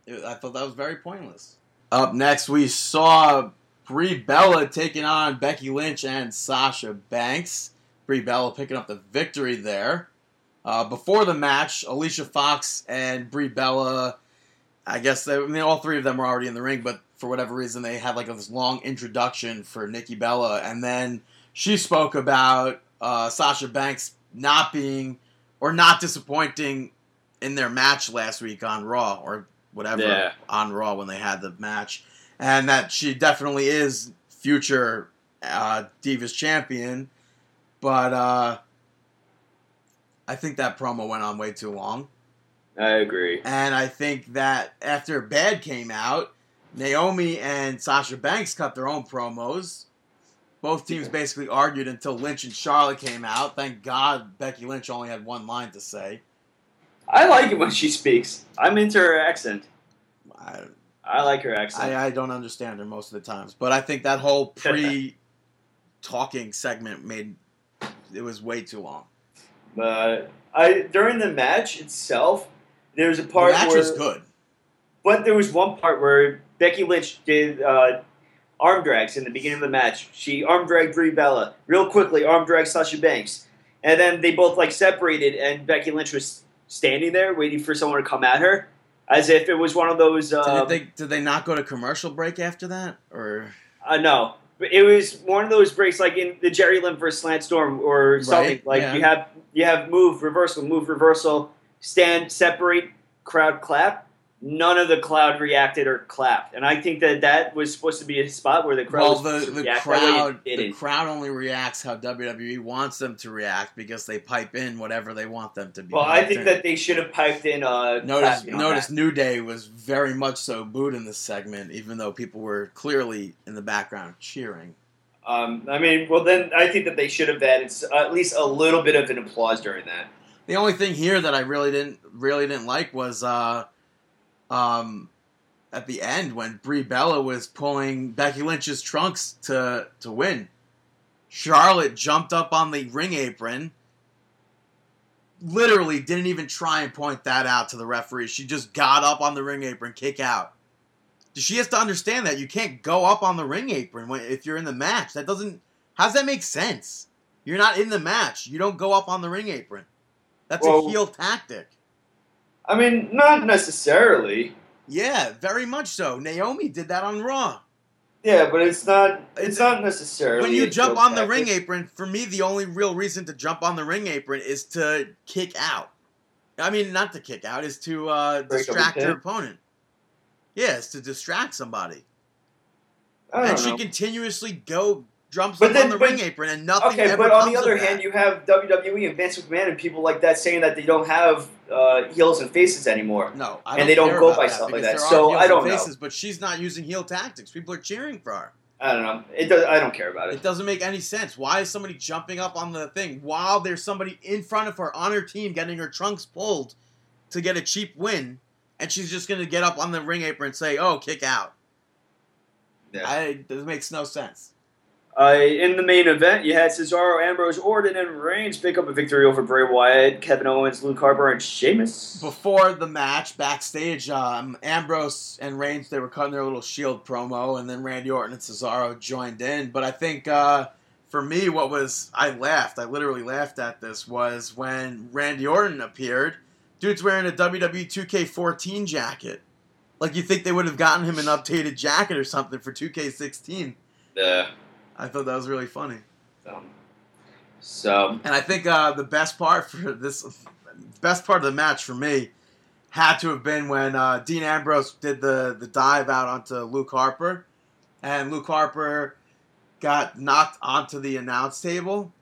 It- I thought that was very pointless. Up next, we saw Brie Bella taking on Becky Lynch and Sasha Banks. Brie Bella picking up the victory there. Uh, before the match, Alicia Fox and Brie Bella, I guess they, I mean, all three of them were already in the ring, but for whatever reason, they had like this long introduction for Nikki Bella, and then she spoke about uh, Sasha Banks not being or not disappointing in their match last week on Raw or whatever Yeah. on Raw when they had the match, and that she definitely is future uh, Divas champion, but uh, I think that promo went on way too long. I agree. And I think that after Bad came out, Naomi and Sasha Banks cut their own promos. Both teams basically argued until Lynch and Charlotte came out. Thank God Becky Lynch only had one line to say. I like it when she speaks. I'm into her accent. I, I like her accent. I, I don't understand her most of the times, but I think that whole pre-talking segment made it was way too long. But I during the match itself, there was a The part match where, was good. but there was one part where Becky Lynch did uh, arm drags in the beginning of the match. She arm dragged Brie Bella real quickly. Arm dragged Sasha Banks, and then they both like separated, and Becky Lynch was standing there waiting for someone to come at her, as if it was one of those. Uh, did they did they not go to commercial break after that, or Uh, no, it was one of those breaks like in the Jerry Lynn versus Lance Storm or something. Right, like yeah. you have you have move reversal, move reversal, stand separate, crowd clap. None of the crowd reacted or clapped, and I think that that was supposed to be a spot where the crowd well, was the, the react. That way crowd the crowd only reacts how WWE wants them to react because they pipe in whatever they want them to be. well, I think in. that they should have piped in. Uh, notice notice that. New Day was very much so booed in this segment, even though people were clearly in the background cheering. Um, I mean, well, then I think that they should have added at least a little bit of an applause during that. The only thing here that I really didn't really didn't like was uh, um, at the end when Brie Bella was pulling Becky Lynch's trunks to to win. Charlotte jumped up on the ring apron. Literally didn't even try and point that out to the referee. She just got up on the ring apron, kick out. She has to understand that you can't go up on the ring apron when, if you're in the match. That doesn't. How does that make sense? You're not in the match. You don't go up on the ring apron. That's Well- a heel tactic. I mean, not necessarily. Yeah, very much so. Naomi did that on Raw. Yeah, but it's not. It's, It's- not necessarily. When you jump on the ring apron, for me, the only real reason to jump on the ring apron is to kick out. I mean, not to kick out, is to uh, Break up a distract your opponent. Yeah, to distract somebody. And she continuously go jumps But up then- on the but- ring apron, and nothing Okay, ever but on the other of that. hand, you have WWE and Vince McMahon and people like that saying that they don't have uh, heels and faces anymore. No, I And they don't go by that stuff like that. So, heels I and don't know. faces, But she's not using heel tactics. People are cheering for her. I don't know. It does. I don't care about It it. doesn't make any sense. Why is somebody jumping up on the thing while there's somebody in front of her on her team getting her trunks pulled to get a cheap win, and she's just gonna get up on the ring apron and say, "Oh, kick out." Yeah. I, it makes no sense. Uh, in the main event, you had Cesaro, Ambrose, Orton, and Reigns pick up a victory over Bray Wyatt, Kevin Owens, Luke Harper, and Sheamus. Before the match, backstage, um, Ambrose and Reigns they were cutting their little Shield promo, and then Randy Orton and Cesaro joined in. But I think uh, for me, what was I laughed. I literally laughed at this was when Randy Orton appeared. Dude's wearing a WWE 2K14 jacket. Like you think they would have gotten him an updated jacket or something for 2K16. Yeah. I thought that was really funny. Um, so And I think uh, the best part for this, best part of the match for me, had to have been when uh, Dean Ambrose did the the dive out onto Luke Harper, and Luke Harper got knocked onto the announce table,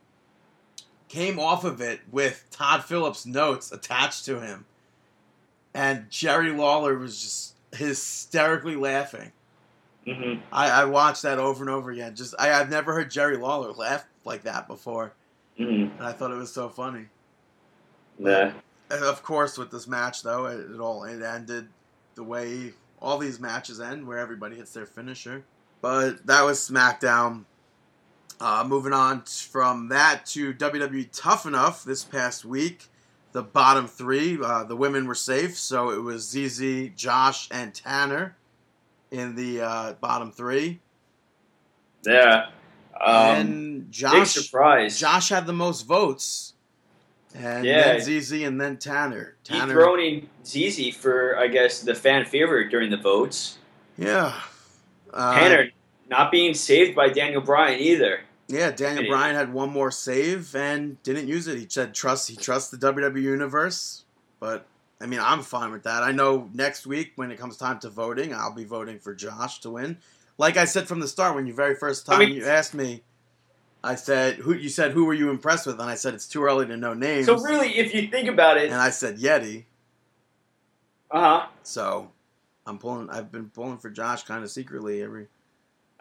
came off of it with Tom Phillips notes attached to him, and Jerry Lawler was just hysterically laughing. Hmm I, I watched that over and over again. Just I, I've never heard Jerry Lawler laugh like that before, hmm and I thought it was so funny. Yeah. And of course, with this match though, it, it all it ended the way all these matches end, where everybody hits their finisher. But that was SmackDown. Uh, moving on from that to WWE Tough Enough this past week, the bottom three, uh, the women were safe, so it was ZZ, Josh, and Tanner in the uh, bottom three. Yeah. Um, and Josh, surprise. Josh had the most votes, and Yeah. then ZZ, and then Tanner. Tanner, Dethroning ZZ for, I guess, the fan favorite during the votes. yeah. Uh, Tanner not being saved by Daniel Bryan either. Yeah, Daniel. Bryan had one more save and didn't use it. He said trust he trusts the WWE universe. But I mean, I'm fine with that. I know next week when it comes time to voting, I'll be voting for Josh to win. Like I said from the start, when you very first I time mean- you asked me, I said who you said who were you impressed with, and I said it's too early to know names. So really, if you think about it, and I said Yeti. uh huh. So I'm pulling. I've been pulling for Josh kind of secretly every.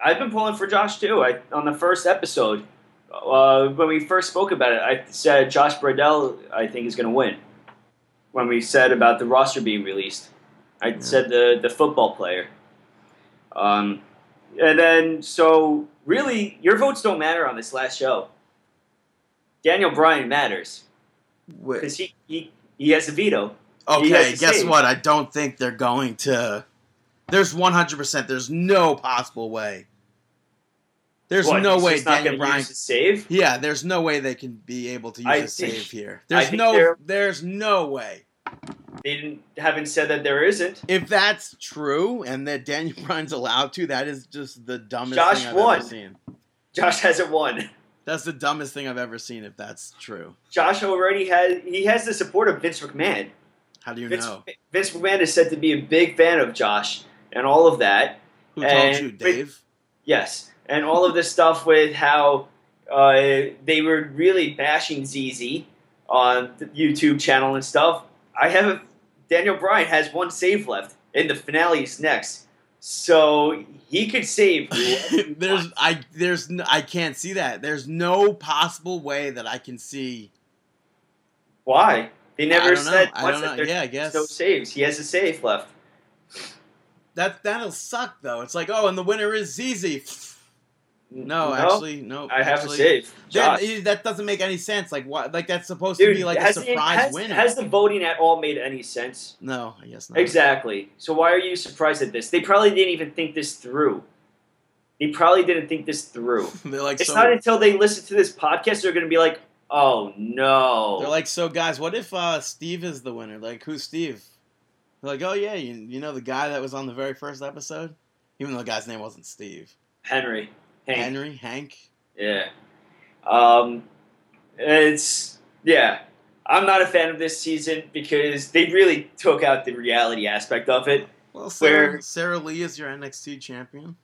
I've been pulling for Josh too. I on the first episode, uh, when we first spoke about it, I said Josh Bredl I think is going to win. When we said about the roster being released, I Yeah. said the the football player. Um, and then so really, your votes don't matter on this last show. Daniel Bryan matters because he, he he has a veto. Okay, guess save. what? I don't think they're going to. There's 100%. There's no possible way. There's What, no way Daniel Bryan. use save. Yeah, there's no way they can be able to use I a think- save here. There's no. There's no way. They didn't, haven't said that there isn't. If that's true and that Daniel Bryan's allowed to, that is just the dumbest Josh thing I've won. ever seen. Josh hasn't won. That's the dumbest thing I've ever seen. If that's true, Josh already has he has the support of Vince McMahon. how do you Vince, know? Vince McMahon is said to be a big fan of Josh and all of that. Who told and- you, but- Dave? Yes, and all of this stuff with how uh, they were really bashing ZZ on the YouTube channel and stuff. I have a, Daniel Bryan has one save left, and the finale is next, so he could save. there's. I there's no, I can't see that. There's no possible way that I can see. why they never said I once don't that know. Yeah, I guess no saves. He has a save left. that that'll suck though. It's like oh, and the winner is ZZ. No, actually, no. I have actually, a save. That, doesn't make any sense. Like what? Like that's supposed to be like a surprise has, winner. has the voting at all made any sense? no, I guess not. Exactly. So why are you surprised at this? They probably didn't even think this through. They probably didn't think this through. They're like It's so. not until they listen to this podcast they're going to be like, "Oh no." They're like so, guys. What if uh, Steve is the winner? Like who's Steve? They're like, oh yeah, you, you know the guy that was on the very first episode, even though the guy's name wasn't Steve. Henry. Hank. Henry, Hank. Yeah. Um, it's yeah. I'm not a fan of this season because they really took out the reality aspect of it. Well, Sarah, Where- Sarah Lee is your NXT champion.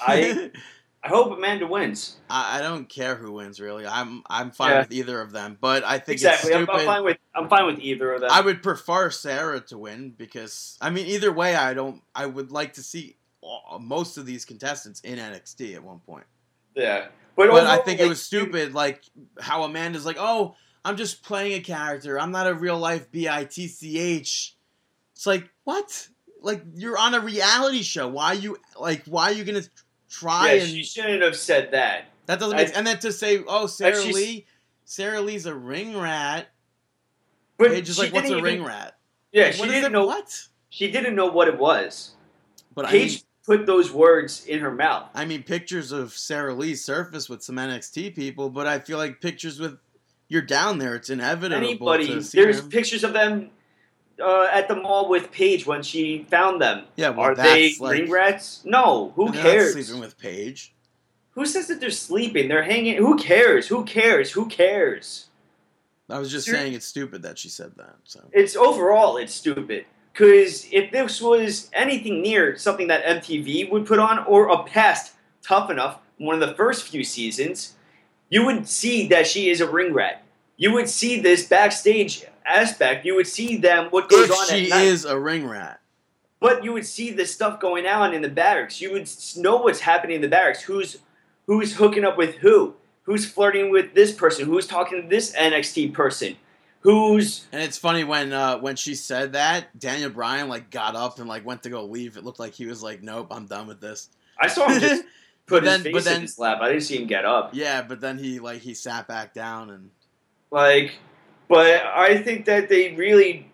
I- I hope Amanda wins. I, I don't care who wins really. I'm I'm fine Yeah. with either of them, but I think Exactly. I'm. I'm fine with I'm fine with either of them. I would prefer Sarah to win because I mean either way I don't I would like to see most of these contestants in NXT at one point. yeah. But I overall, think it was stupid like how Amanda's like, "Oh, I'm just playing a character. I'm not a real life bitch." It's like, "What? Like you're on a reality show. Why you like why are you going to try Yeah, and she shouldn't have said that. That doesn't make I- and then to say, "Oh, Sarah Lee, Sarah Lee's a ring rat." But Paige is like, "What's a didn't ring rat?" Yeah, Like, she didn't know. what. She didn't know what it was. But I mean, put those words in her mouth. I mean, pictures of Sarah Lee surface with some NXT people, but I feel like pictures with you're down there. It's inevitable Anybody, there's them. pictures of them uh, at the mall with Paige when she found them. Yeah, well, Are they like ring rats? No. Who cares? sleeping with Paige. Who says that they're sleeping? They're hanging. Who cares? Who cares? Who cares? I was just Ser- saying it's stupid that she said that. So It's overall, it's stupid. Because if this was anything near something that MTV would put on, or a past Tough Enough, one of the first few seasons, you would see that she is a ring rat. you would see this backstage aspect. You would see them what goes If on she at night. is a ring rat. But you would see the stuff going on in the barracks. You would know what's happening in the barracks. Who's who's hooking up with who? Who's flirting with this person? Who's talking to this NXT person? Who's And it's funny when uh, when she said that, Daniel Bryan like got up and like went to go leave. It looked like he was like, "Nope, I'm done with this." I saw him just put But then- his face then- in his lap. I didn't see him get up. Yeah, but then he like he sat back down and Like, but I think that they really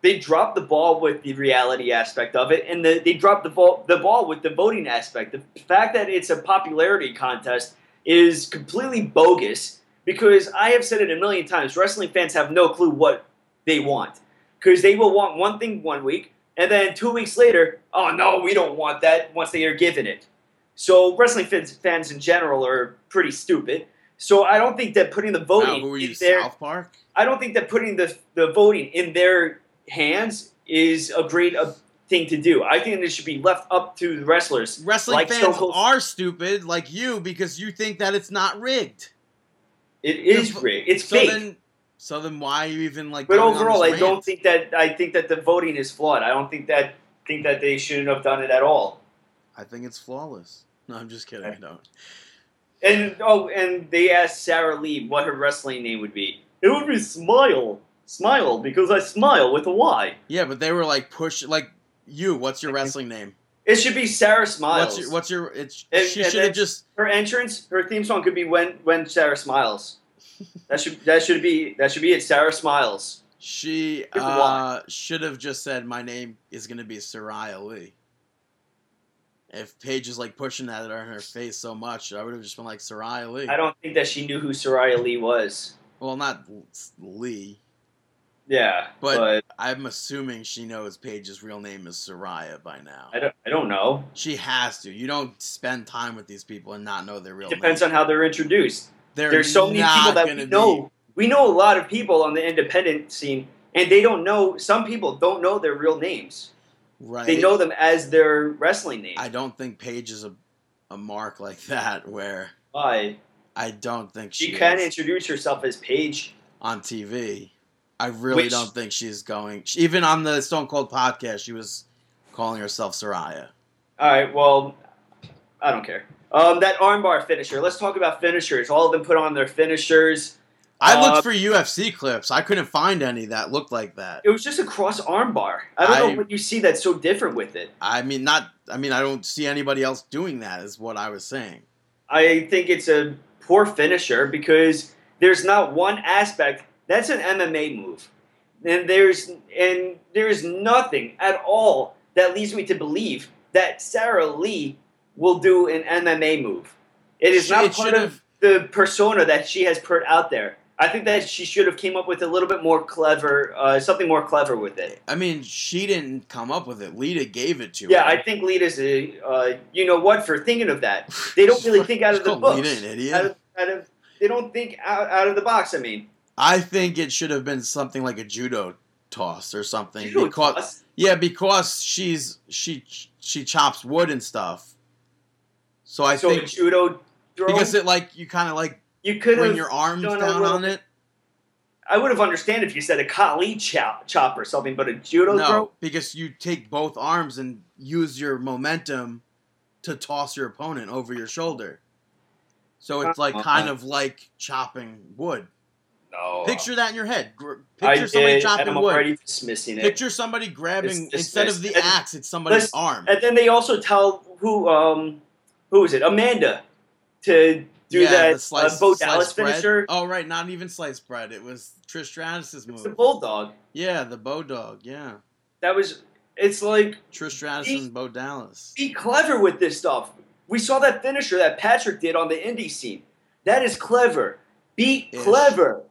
they dropped the ball with the reality aspect of it, and the, they dropped the ball the ball with the voting aspect. The fact that it's a popularity contest is completely bogus because I have said it a million times. Wrestling fans have no clue what they want because they will want one thing one week, and then two weeks later, oh no, we don't want that. Once they are given it, so wrestling fans, fans in general are pretty stupid. So I don't think that putting the voting wow, who are you, in their South Park? I don't think that putting the the voting in their hands is a great uh, thing to do. I think it should be left up to the wrestlers. Wrestling like fans are stupid, like you, because you think that it's not rigged. It is great. It's so fake. then, so then why are you even like? but overall, I don't think that I think that the voting is flawed. I don't think that think that they shouldn't have done it at all. I think it's flawless. No, I'm just kidding. I don't. And oh, and they asked Sarah Lee what her wrestling name would be. It would be Smile, Smile, because I smile with a Y. Yeah, but they were like push like you. What's your wrestling name? It should be Sarah Smiles. What's your what's your? It's And- she should have just. her entrance, her theme song could be when when Sarah smiles. That should that should be that should be it. Sarah smiles. She uh, should have just said, "My name is going to be Saraya Lee." If Paige is like pushing that in her face so much, I would have just been like Saraya Lee. I don't think that she knew who Saraya Lee was. Well, not Lee. Yeah, But- but, I'm assuming she knows Paige's real name is Saraya by now. I don't I don't know. She has to. You don't spend time with these people and not know their real names. Depends on how they're introduced. They're There's so many people that we be- know. We know a lot of people on the independent scene, and they don't know. Some people don't know their real names. right. They know them as their wrestling name. I don't think Paige is a, a mark like that where Why? I don't think she, She can is introduce herself as Paige. on TV. I really Which- don't think she's going. she- Even on the Stone Cold podcast, she was calling herself Saraya. All right. Well, I don't care. Um, that armbar finisher. Let's talk about finishers. All of them put on their finishers. I Uh, looked for UFC clips. I couldn't find any that looked like that. It was just a cross armbar. I don't I- know what you see that's so different with it. I mean, not. I mean, I don't see anybody else doing that. Is what I was saying. I think it's a poor finisher because there's not one aspect. That's an MMA move, and there's and there's nothing at all that leads me to believe that Sarah Lee will do an MMA move. It is Sh- not it part of the persona that she has put out there. I think that she should have came up with a little bit more clever, uh, something more clever with it. I mean, she didn't come up with it. Lita gave it to Yeah, her. Yeah, I think Lita's a, uh, you know what, for thinking of that. They don't really think out of the books. Lita an idiot. Out of, out of, they don't think out, out of the box. I mean, I think it should have been something like a judo toss or something. judo because, toss. Yeah, because she's she she chops wood and stuff. So I so a think judo throw. because it like you kind of like you could bring your arms down little on it. I would have understand if you said a Kali chop, chop or something, but a judo No, throw. because you take both arms and use your momentum to toss your opponent over your shoulder. So it's like Uh-uh. kind of like chopping wood. No, Picture that in your head. Gr- I Picture somebody did, chopping and I'm wood. already dismissing it. Picture somebody grabbing instead of the dismissed. axe, it's somebody's arm. and then they also tell who um who is it Amanda to do yeah, that the slice, uh, Bo Dallas bread. finisher. Oh right, not even sliced bread. It was Trish Stratus's It's the bulldog. Yeah, the Bo Dog. Yeah, That was. It's like Trish Stratus He- and Bo Dallas. be clever with this stuff. We saw that finisher that Patrick did on the indie scene. That is clever. Be Ish. clever.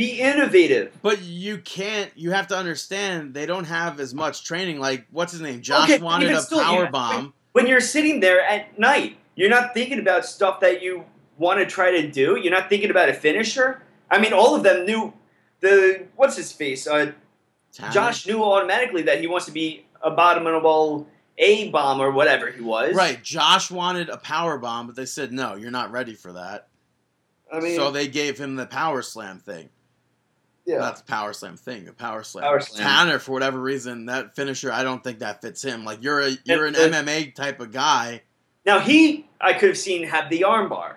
Be innovative. But you can't. You have to understand they don't have as much training. Like what's his name? Josh Okay, wanted a still, power you- bomb. When you're sitting there at night, you're not thinking about stuff that you want to try to do. You're not thinking about a finisher. I mean, all of them knew the what's his face. Uh, Josh knew automatically that he wants to be a abominable a bomb or whatever he was. Right. Josh wanted a power bomb, but they said no. You're not ready for that. I mean, so they gave him the power slam thing. Yeah. Not the power slam thing, the power slam. Power slam. Tanner, for whatever reason, that finisher, I don't think that fits him. Like you're a you're an it- MMA type of guy. Now he, I could have seen have the armbar.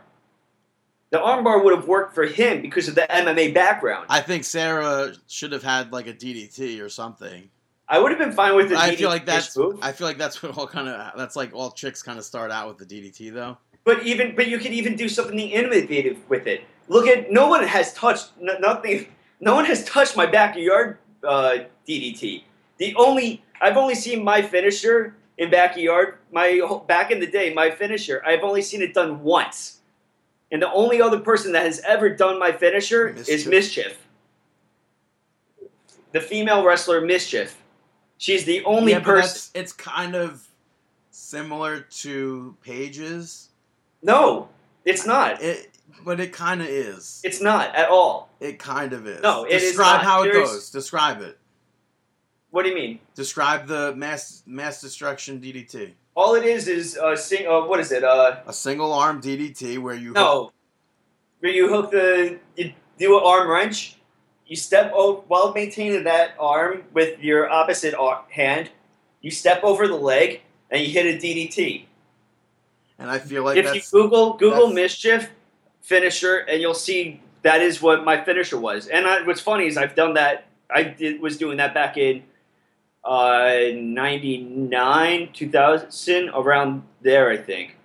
The armbar would have worked for him because of the MMA background. I, think Sarah should have had like a DDT or something. I would have been fine with the I DDT feel like that's move. I feel like that's what all kind of that's like all chicks kind of start out with the DDT though. But even but you could even do something innovative with it. Look at no one has touched n- nothing. No one has touched my backyard uh, DDT. The only I've only seen my finisher in backyard. My back in the day, my finisher. I've only seen it done once, and the only other person that has ever done my finisher is Mischief. Mischief, the female wrestler Mischief. She's the only yeah, person. it's kind of similar to Paige's. No, it's not. It, but it kind of is. It's not at all. It kind of is. No, it is Describe not. how it There's- goes. Describe it. What do you mean? Describe the mass mass destruction DDT. All it is is uh, sing. Uh, what is it? Uh, A single arm DDT where you no, where you hook the you do an arm wrench. You step over while maintaining that arm with your opposite ar- hand. You step over the leg and you hit a DDT. and I feel like if you Google Google mischief finisher, and you'll see that is what my finisher was. And I, what's funny is I've done that. I did was doing that back in uh, '99, 2000, around there, I think,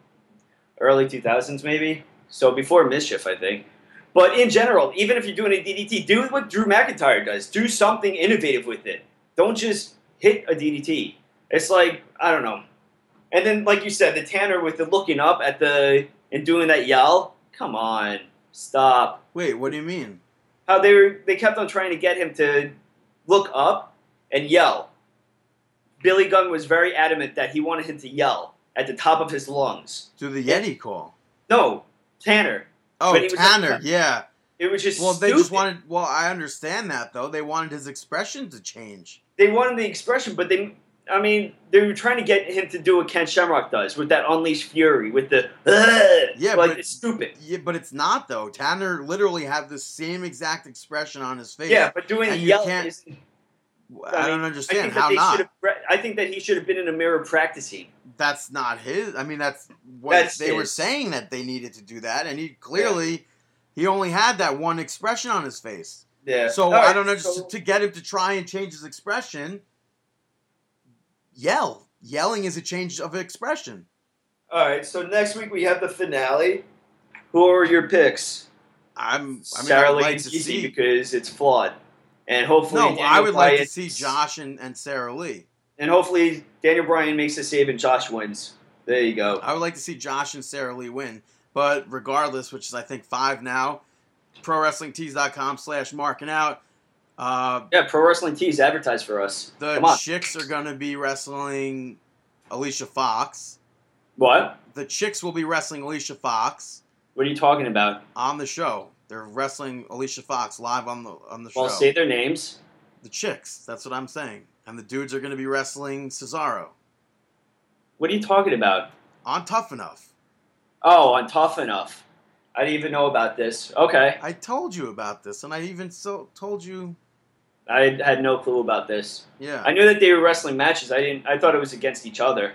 early 2000s maybe. So before mischief, I think. But in general, even if you're doing a DDT, do what Drew McIntyre does. Do something innovative with it. Don't just hit a DDT. It's like I don't know. And then, like you said, the Tanner with the looking up at the and doing that yell. Come on, stop. wait. What do you mean? How they were they kept on trying to get him to look up and yell. Billy Gunn was very adamant that he wanted him to yell at the top of his lungs. Do the Yeti call? No, Tanner. Oh, Tanner. at- yeah. It was just Well, they just wanted. Well, I understand that though. They wanted his expression to change. they wanted the expression, but they, I mean, they were trying to get him to do what Ken Shamrock does with that unleashed fury, with the, "Ugh," Yeah, like but- it's stupid. Yeah, but it's not though. Tanner literally had the same exact expression on his face. Yeah, but doing yell is. I, I don't mean, I understand think how not. should have. I think that he should have been in a mirror practicing. That's not his. I mean, that's what That's they were saying that they needed to do that, and he clearly he only had that one expression on his face. Yeah. So I don't know. so- Just to get him to try and change his expression, yell. Yelling is a change of expression. all right. So next week we have the finale. Who are your picks? I'm. I mean, Sarah I'd Lee like to see. because it's flawed, and hopefully No, Daniel I would like to see Josh and, and Sarah Lee. and hopefully Daniel Bryan makes a save and Josh wins. There you go. I would like to see Josh and Sarah Lee win. But regardless, which is I think five now, ProWrestlingTees.com slash marking out. Uh, Yeah, Pro Wrestling Tees advertise for us. the Come on. chicks are going to be wrestling Alicia Fox. What? The chicks will be wrestling Alicia Fox What are you talking about? on the show. They're wrestling Alicia Fox live on the on the Well, show. say their names. the chicks. That's what I'm saying. And the dudes are going to be wrestling Cesaro What are you talking about? on Tough Enough. Oh, on Tough Enough. I didn't even know about this. Okay, I told you about this, and I even so told you. I had no clue about this. Yeah. I knew that they were wrestling matches. I didn't. I thought it was against each other.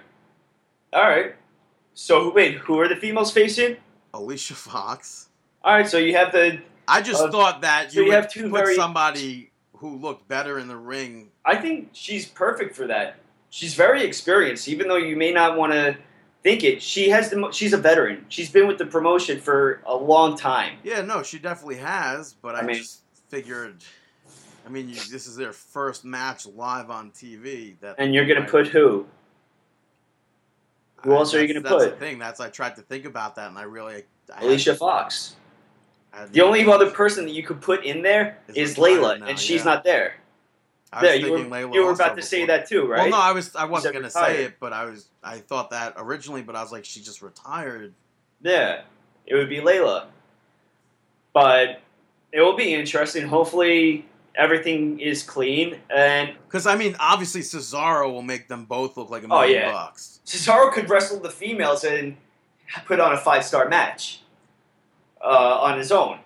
All right. So wait, who are the females facing? Alicia Fox. All right. So you have the. I just Uh, thought that so you you would have two put very- somebody who looked better in the ring. I think she's perfect for that. She's very experienced, even though you may not want to think it. She has the. mo- She's a veteran. She's been with the promotion for a long time. Yeah, no, she definitely has, but I, I mean- just figured. I mean, you, this is their first match live on TV. That And you're gonna put who? who I- else are you gonna put? That's the thing. That's I tried to think about that, and I really. I had- Alicia Fox. The only other person that you could put in there Is is Layla, now, and she's yeah. not there. I was There, you were, thinking Layla you were about to say that too, right? Well, no, I was. I wasn't gonna say it, but I was. I thought that originally, but I was like, she just retired. Yeah, it would be Layla. But it will be interesting. Hopefully, everything is clean. And Because I mean, obviously Cesaro will make them both look like a Oh, million yeah. bucks. Cesaro could wrestle the females and put on a five star match. uh, on his own.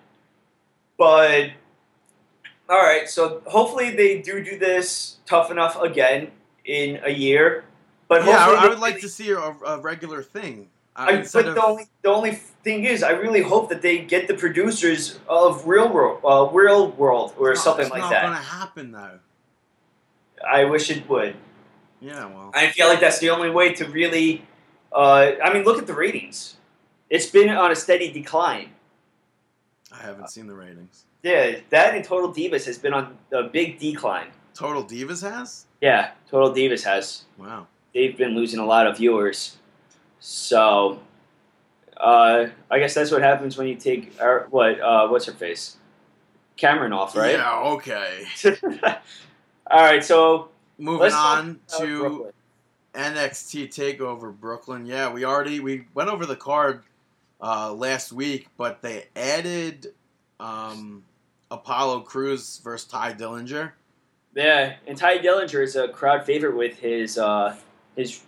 But all right, so hopefully they do do this tough enough again in a year. But yeah, I, I would like to see a, a regular thing. Uh, I, but of- the only the only thing is, I really hope that they get the producers of Real World, uh, Real World, or it's not- something it's like not that. going to happen though. I wish it would. Yeah, well, I feel like that's the only way to really. Uh, I mean, look at the ratings. It's been on a steady decline. I haven't seen the ratings. Yeah, that and Total Divas has been on a big decline. Total Divas has. Yeah, Total Divas has. Wow. They've been losing a lot of viewers. So, uh, I guess that's what happens when you take our, what uh, what's her face, Cameron off, right? Yeah. Okay. All right, so Moving on to Brooklyn. NXT Takeover Brooklyn. Yeah, we already we went over the card uh, last week, but they added um, Apollo Crews versus Tye Dillinger. Yeah, and Tye Dillinger is a crowd favorite with his uh, his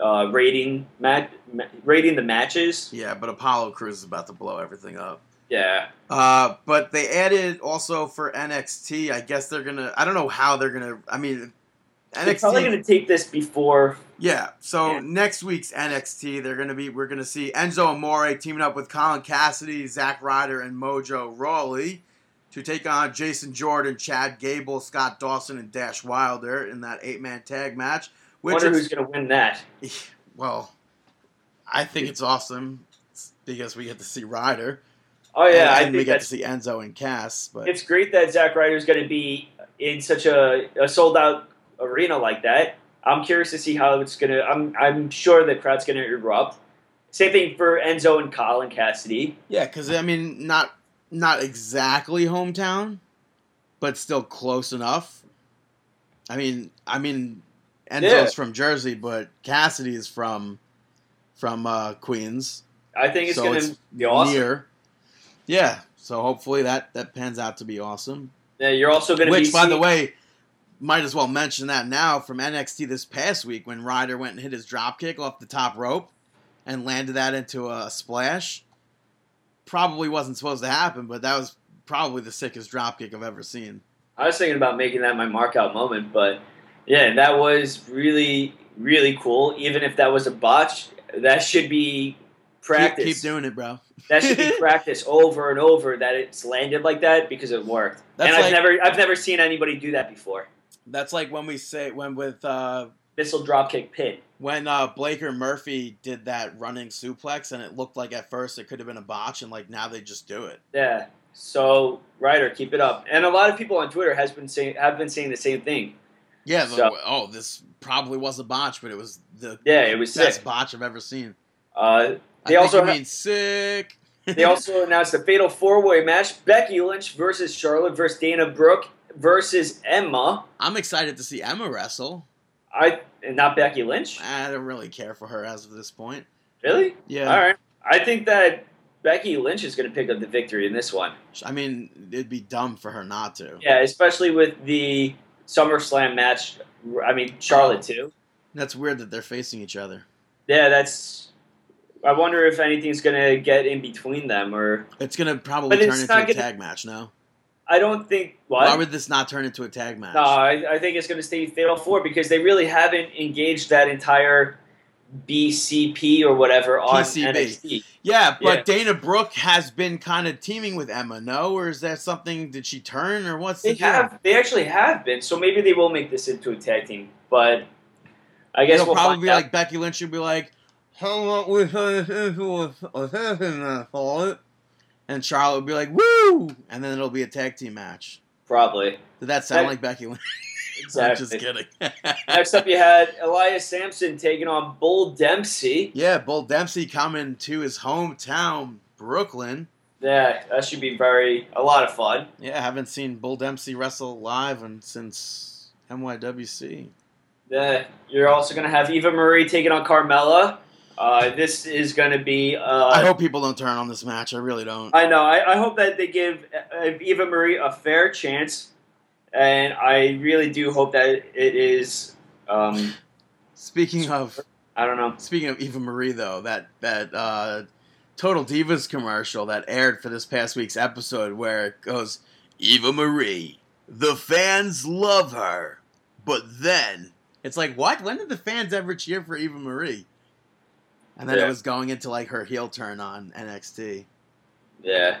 uh, rating mat ma- rating the matches. Yeah, but Apollo Crews is about to blow everything up. Yeah, Uh, but they added also for NXT. I guess they're gonna. I don't know how they're gonna. I mean, NXT. they're probably to take this before. Yeah. So Yeah. next week's NXT, they're gonna be. We're gonna see Enzo Amore teaming up with Colin Cassady, Zack Ryder, and Mojo Rawley to take on Jason Jordan, Chad Gable, Scott Dawson, and Dash Wilder in that eight-man tag match. Which Wonder is- who's going to win that. well, I think it's awesome because we get to see Ryder. Oh yeah, and, I and think we get to see Enzo and Cass. But it's great that Zack Ryder's going to be in such a, a sold out arena like that. I'm curious to see how it's going to. I'm I'm sure the crowd's going to erupt. Same thing for Enzo and Colin Cassady. yeah, because I mean, not not exactly hometown, but still close enough. I mean, I mean, Enzo's Yeah. from Jersey, but Cassady is from from uh, Queens, I think it's so going to be awesome. near. Yeah, so hopefully that that pans out to be awesome. Yeah, you're also going to be. Which, by the way, might as well mention that now from NXT this past week when Ryder went and hit his drop kick off the top rope and landed that into a splash. Probably wasn't supposed to happen, but that was probably the sickest drop kick I've ever seen. I was thinking about making that my mark out moment, but yeah, that was really really cool. Even if that was a botch, that should be practice. keep doing it, bro. that should be practice over and over that it's landed like that because it worked. That's and I've like- never I've never seen anybody do that before. That's like when we say when with uh, Missile dropkick pin. when uh, Blaker Murphy did that running suplex and it looked like at first it could have been a botch and like now they just do it. Yeah. So Ryder, keep it up. And a lot of people on Twitter has been saying have been saying the same thing. Yeah. the- So- oh, this probably was a botch, but it was the Yeah, it was best sick. botch I've ever seen. Uh, They think also mean sick. they also announced a fatal four way match: Becky Lynch versus Charlotte versus Dana Brooke versus Emma. I'm excited to see Emma wrestle. I and not Becky Lynch. I don't really care for her as of this point. Really? Yeah, All right. I think that Becky Lynch is going to pick up the victory in this one. I mean, it'd be dumb for her not to. Yeah, especially with the SummerSlam match. I mean, Charlotte oh. too. That's weird that they're facing each other. Yeah, that's. I wonder if anything's going to get in between them, or It's gonna probably turn into a gonna- tag match. No, I don't think. What? why would this not turn into a tag match? No, I, I think it's going to stay Fatal Four because they really haven't engaged that entire BCP or whatever on PCB. NXT. Yeah, but Yeah. Dana Brooke has been kind of teaming with Emma. No, or is that something? Did she turn, or what's They the deal? have, they actually have been. So maybe they will make this into a tag team, but I guess It'll we'll probably be out. like Becky Lynch would be like, "How about we turn this into a- a tag team match, Charlotte?" And Charlotte would be like, "Woo!" And then it'll be a tag team match. probably Did that sound That- like Becky Lynch? Exactly. I'm just kidding. Next up, you had Elias Samson taking on Bull Dempsey. yeah, Bull Dempsey coming to his hometown, Brooklyn. Yeah, that should be very a lot of fun. Yeah, I haven't seen Bull Dempsey wrestle live and since NYWC. Yeah, you're also going to have Eva Marie taking on Carmella. Uh, this is going to be. Uh, I hope people don't turn on this match. I really don't. I know. I, I hope that they give uh, Eva Marie a fair chance, and I really do hope that it is. Um, Speaking of I don't know. speaking of Eva Marie, though, that that uh, Total Divas commercial that aired for this past week's episode where it goes, Eva Marie, the fans love her, but then it's like, what? When did the fans ever cheer for Eva Marie? And then Yeah. it was going into like her heel turn on NXT. Yeah.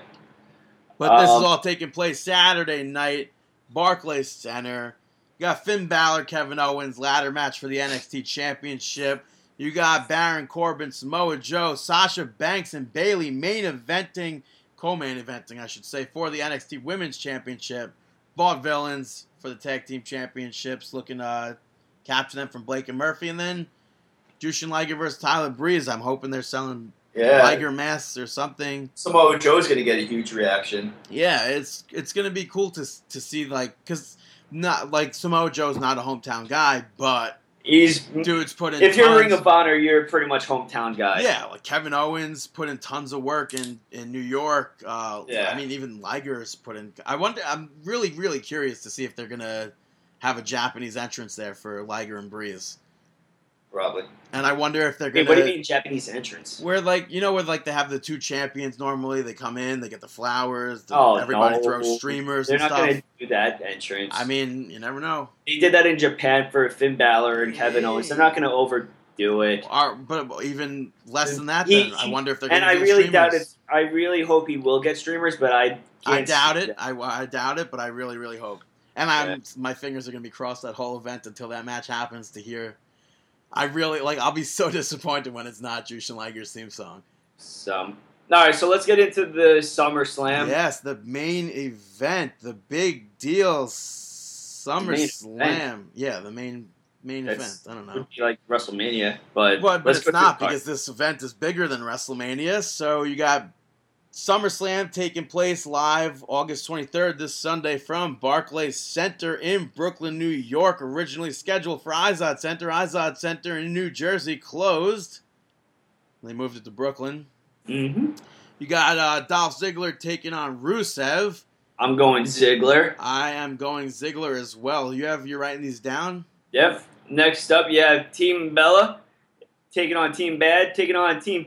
But this is Um, all taking place Saturday night, Barclays Center. You got Finn Balor, Kevin Owens, ladder match for the NXT Championship. You got Baron Corbin, Samoa Joe, Sasha Banks, and Bayley main eventing, co-main eventing, I should say, for the NXT Women's Championship. Vaudevillains for the Tag Team Championships, looking to uh, capture them from Blake and Murphy, and then Jushin Liger versus Tyler Breeze. I'm hoping they're selling Yeah. Liger masks or something. Samoa Joe's gonna get a huge reaction. Yeah, it's it's gonna be cool to to see like because not like Samoa Joe's not a hometown guy, but He's dude's put in. if you're Ring of Honor, you're pretty much hometown guy. yeah, like Kevin Owens put in tons of work in in New York. Uh, Yeah. I mean even Liger's put in. I wonder. I'm really really curious to see if they're gonna have a Japanese entrance there for Liger and Breeze, Probably. and I wonder if they're gonna. what do you mean Japanese entrance? Where like you know where like they have the two champions normally they come in they get the flowers the, Oh, everybody no. throws streamers They're and not stuff. gonna do that entrance. I mean you never know. they did that in Japan for Finn Balor and Kevin Owens. They're not gonna overdo it. Or, but even less than that, He- then I wonder if they're. And gonna do it. And I really streamers. doubt it. I really hope he will get streamers, but I I doubt it. I, I doubt it, but I really, really hope. And I'm my fingers are gonna be crossed that whole event until that match happens to hear. I really like. I'll be so disappointed when it's not Jushin Liger's theme song. So, all right. So let's get into the SummerSlam. yes, the main event, the big deal, SummerSlam. Yeah, the main main event. I don't know. Like WrestleMania, but But, but it's not because this event is bigger than WrestleMania. So you got SummerSlam taking place live August 23rd this Sunday from Barclays Center in Brooklyn, New York. Originally scheduled for Izod Center. Izod Center in New Jersey closed. They moved it to Brooklyn. Mhm. You got uh, Dolph Ziggler taking on Rusev. I'm going Ziggler. I am going Ziggler as well. You have you writing these down? Yep. Next up, you have Team Bella taking on Team Bad, taking on Team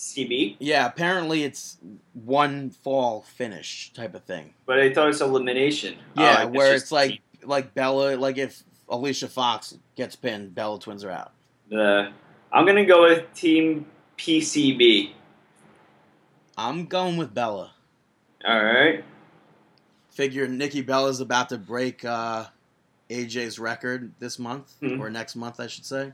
PCB. Yeah, apparently it's one fall finish type of thing. But I thought it's elimination. Yeah, Oh, where just it's like like Bella, like if Alicia Fox gets pinned, Bella twins are out. the. I'm gonna go with Team PCB. I'm going with Bella. All right. Figure Nikki Bella's about to break uh, AJ's record this month Mhm. or next month, I should say.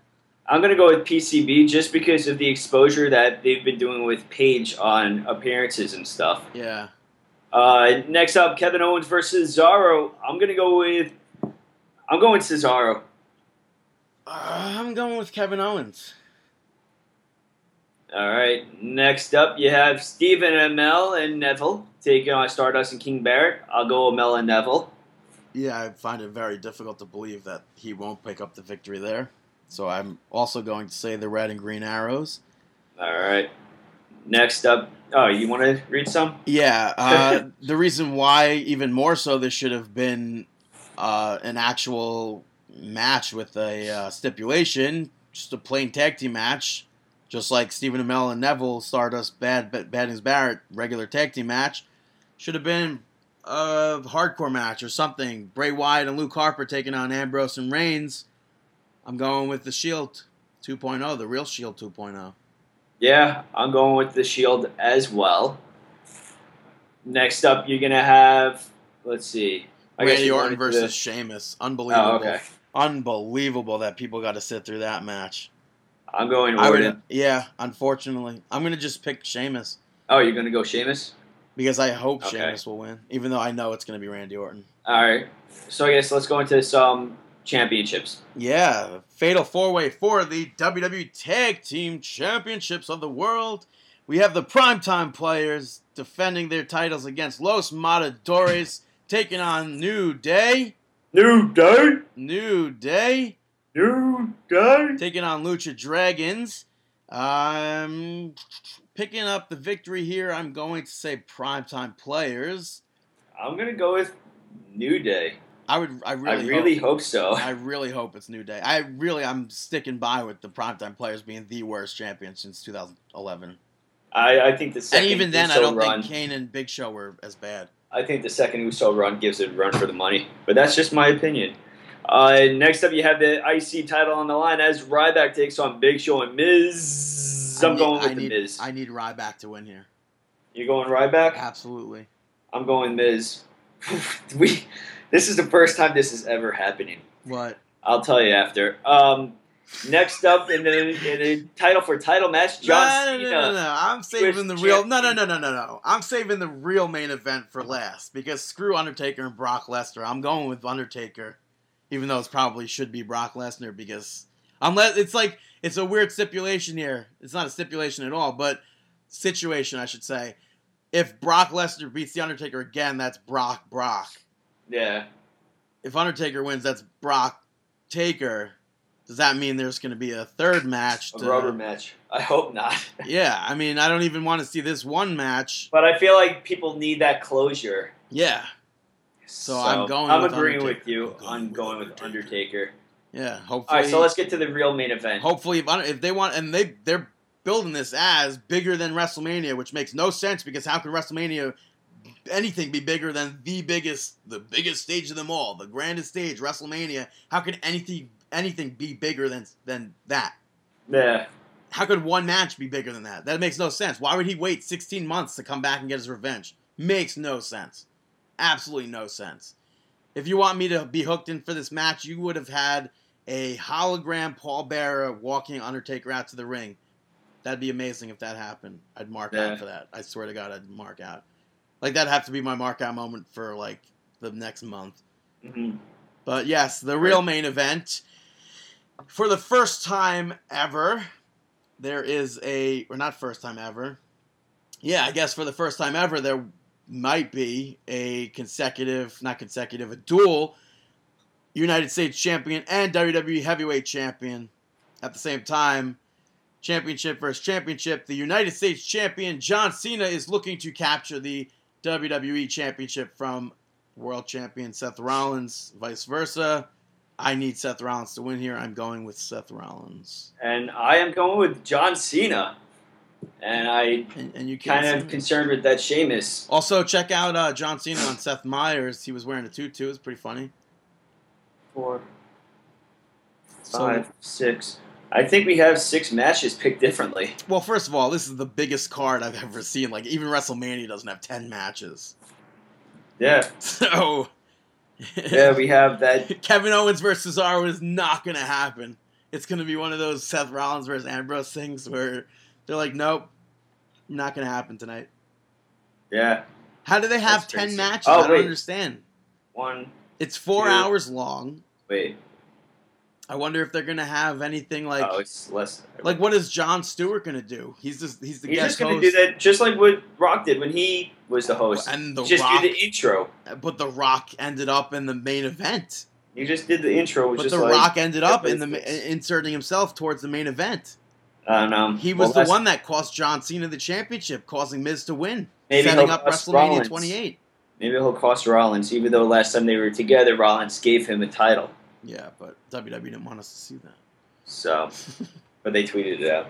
I'm gonna go with PCB just because of the exposure that they've been doing with Paige on appearances and stuff. Yeah, Uh, next up, Kevin Owens versus Cesaro. I'm gonna go with. I'm going Cesaro. uh, I'm going with Kevin Owens. All right. Next up, you have Stephen Amell and Neville taking on Stardust and King Barrett. I'll go Amell and Neville. Yeah, I find it very difficult to believe that he won't pick up the victory there. So I'm also going to say the red and green arrows. All right. Next up, oh, you want to read some? Yeah, uh, the reason why, even more so, this should have been uh, an actual match with a uh, stipulation, just a plain tag team match, just like Stephen Amell and Neville, Stardust, Bad, Bad, Bad News Barrett, regular tag team match. Should have been a hardcore match or something. Bray Wyatt and Luke Harper taking on Ambrose and Reigns. I'm going with the Shield 2.0, the real Shield 2.0. Yeah, I'm going with the Shield as well. Next up, you're gonna have. Let's see. I Randy Orton versus to- Sheamus. Oh, Unbelievable. Oh, okay. Unbelievable that people got to sit through that match. I'm going Orton. would, yeah, unfortunately. I'm going to just pick Sheamus Oh, you're gonna go Sheamus. because I hope Okay. Sheamus will win, even though I know it's going to be Randy Orton. All right. So I guess let's go into some championships. Yeah, fatal four way for the WWE Tag Team Championships of the World. We have the primetime players defending their titles against Los Matadores, taking on New Day. New Day. New Day. New Day. taking on Lucha Dragons. Um, picking up the victory here, I'm going to say primetime players. I'm gonna go with New Day. I would, I really. I really, hope, hope so. I really hope it's New Day. I really, I'm sticking by with the primetime players being the worst champion since 2011. I, I think the And even then, I don't run, think Kane and Big Show were as bad. I think the second Uso run gives it a run for the money. But that's just my opinion. Uh, next up, you have the IC title on the line as Ryback takes on Big Show and Miz. I'm need- going with I the need, Miz. I need Ryback to win here. You're going Ryback? Absolutely. I'm going Miz. we. This is the first time this is ever happening. What? I'll tell you after. Um, next up in the, in the title for title match, John no, Cena. no, no, no, no. I'm saving the real. No, no, no, no, no, no. I'm saving the real main event for last because screw Undertaker and Brock Lesnar. I'm going with Undertaker, even though it's probably should be Brock Lesnar because unless it's like it's a weird stipulation here. It's not a stipulation at all, but situation I should say. If Brock Lesnar beats the Undertaker again, that's Brock Brock. Yeah. If Undertaker wins, that's Brock Taker. Does that mean there's going to be a third match? A rubber match. I hope not. Yeah, I mean, I don't even want to see this one match. But I feel like people need that closure. Yeah, So I'm going I'm with agreeing Undertaker. with you. I'm going with. Undertaker. yeah. Hopefully, All right, so let's get to the real main event. hopefully, if, if they want, and they they're building this as bigger than WrestleMania, which makes no sense because how can WrestleMania anything be bigger than the biggest, the biggest stage of them all, the grandest stage, WrestleMania? How can anything anything be bigger than than that? Yeah. How could one match be bigger than that? That makes no sense. Why would he wait 16 months to come back and get his revenge? Makes no sense. Absolutely no sense. If you want me to be hooked in for this match, you would have had a hologram Paul Bearer walking Undertaker out to the ring. That'd be amazing if that happened. I'd mark Yeah. out for that. I swear to God, I'd mark out. Like that'd have to be my mark out moment for like the next month. hmm But yes, the real main event. For the first time ever, there is a, or not first time ever. Yeah, I guess for the first time ever, there might be a consecutive, not consecutive, a dual United States champion and WWE heavyweight champion at the same time. Championship versus championship. The United States champion John Cena is looking to capture the WWE championship from world champion Seth Rollins, vice versa. I need Seth Rollins to win here. I'm going with Seth Rollins. And I am going with John Cena. And I And, and you kind of concerned with that Sheamus. also, check out uh, John Cena on Seth Meyers. He was wearing a tutu. It was pretty funny. Four, So- six. I think we have six matches picked differently. Well, first of all, this is the biggest card I've ever seen. Like, even WrestleMania doesn't have 10 matches. Yeah. So. Yeah, we have that. Kevin Owens versus Cesaro is not going to happen. It's going to be one of those Seth Rollins versus Ambrose things where they're like, nope, not going to happen tonight. Yeah. How do they have That's 10 crazy. matches? Oh, I don't wait. understand. One. It's four Two. hours long. Wait. I wonder if they're going to have anything oh, like. oh, it's less. like, what is Jon Stewart going to do? He's just he's the He's guest just going host. to do that just like what Rock did when he was the host. And the just Rock, do the intro. but the Rock ended up in the main event. You just did the intro, which But is the like, Rock ended up in the inserting himself towards the main event. I don't know. He Well, was the one that cost John Cena the championship, causing Miz to win, Maybe setting up WrestleMania Rollins. 28. Maybe he'll cost Rollins, even though last time they were together, Rollins gave him a title. Yeah, but WWE didn't want us to see that. So, but they tweeted it out.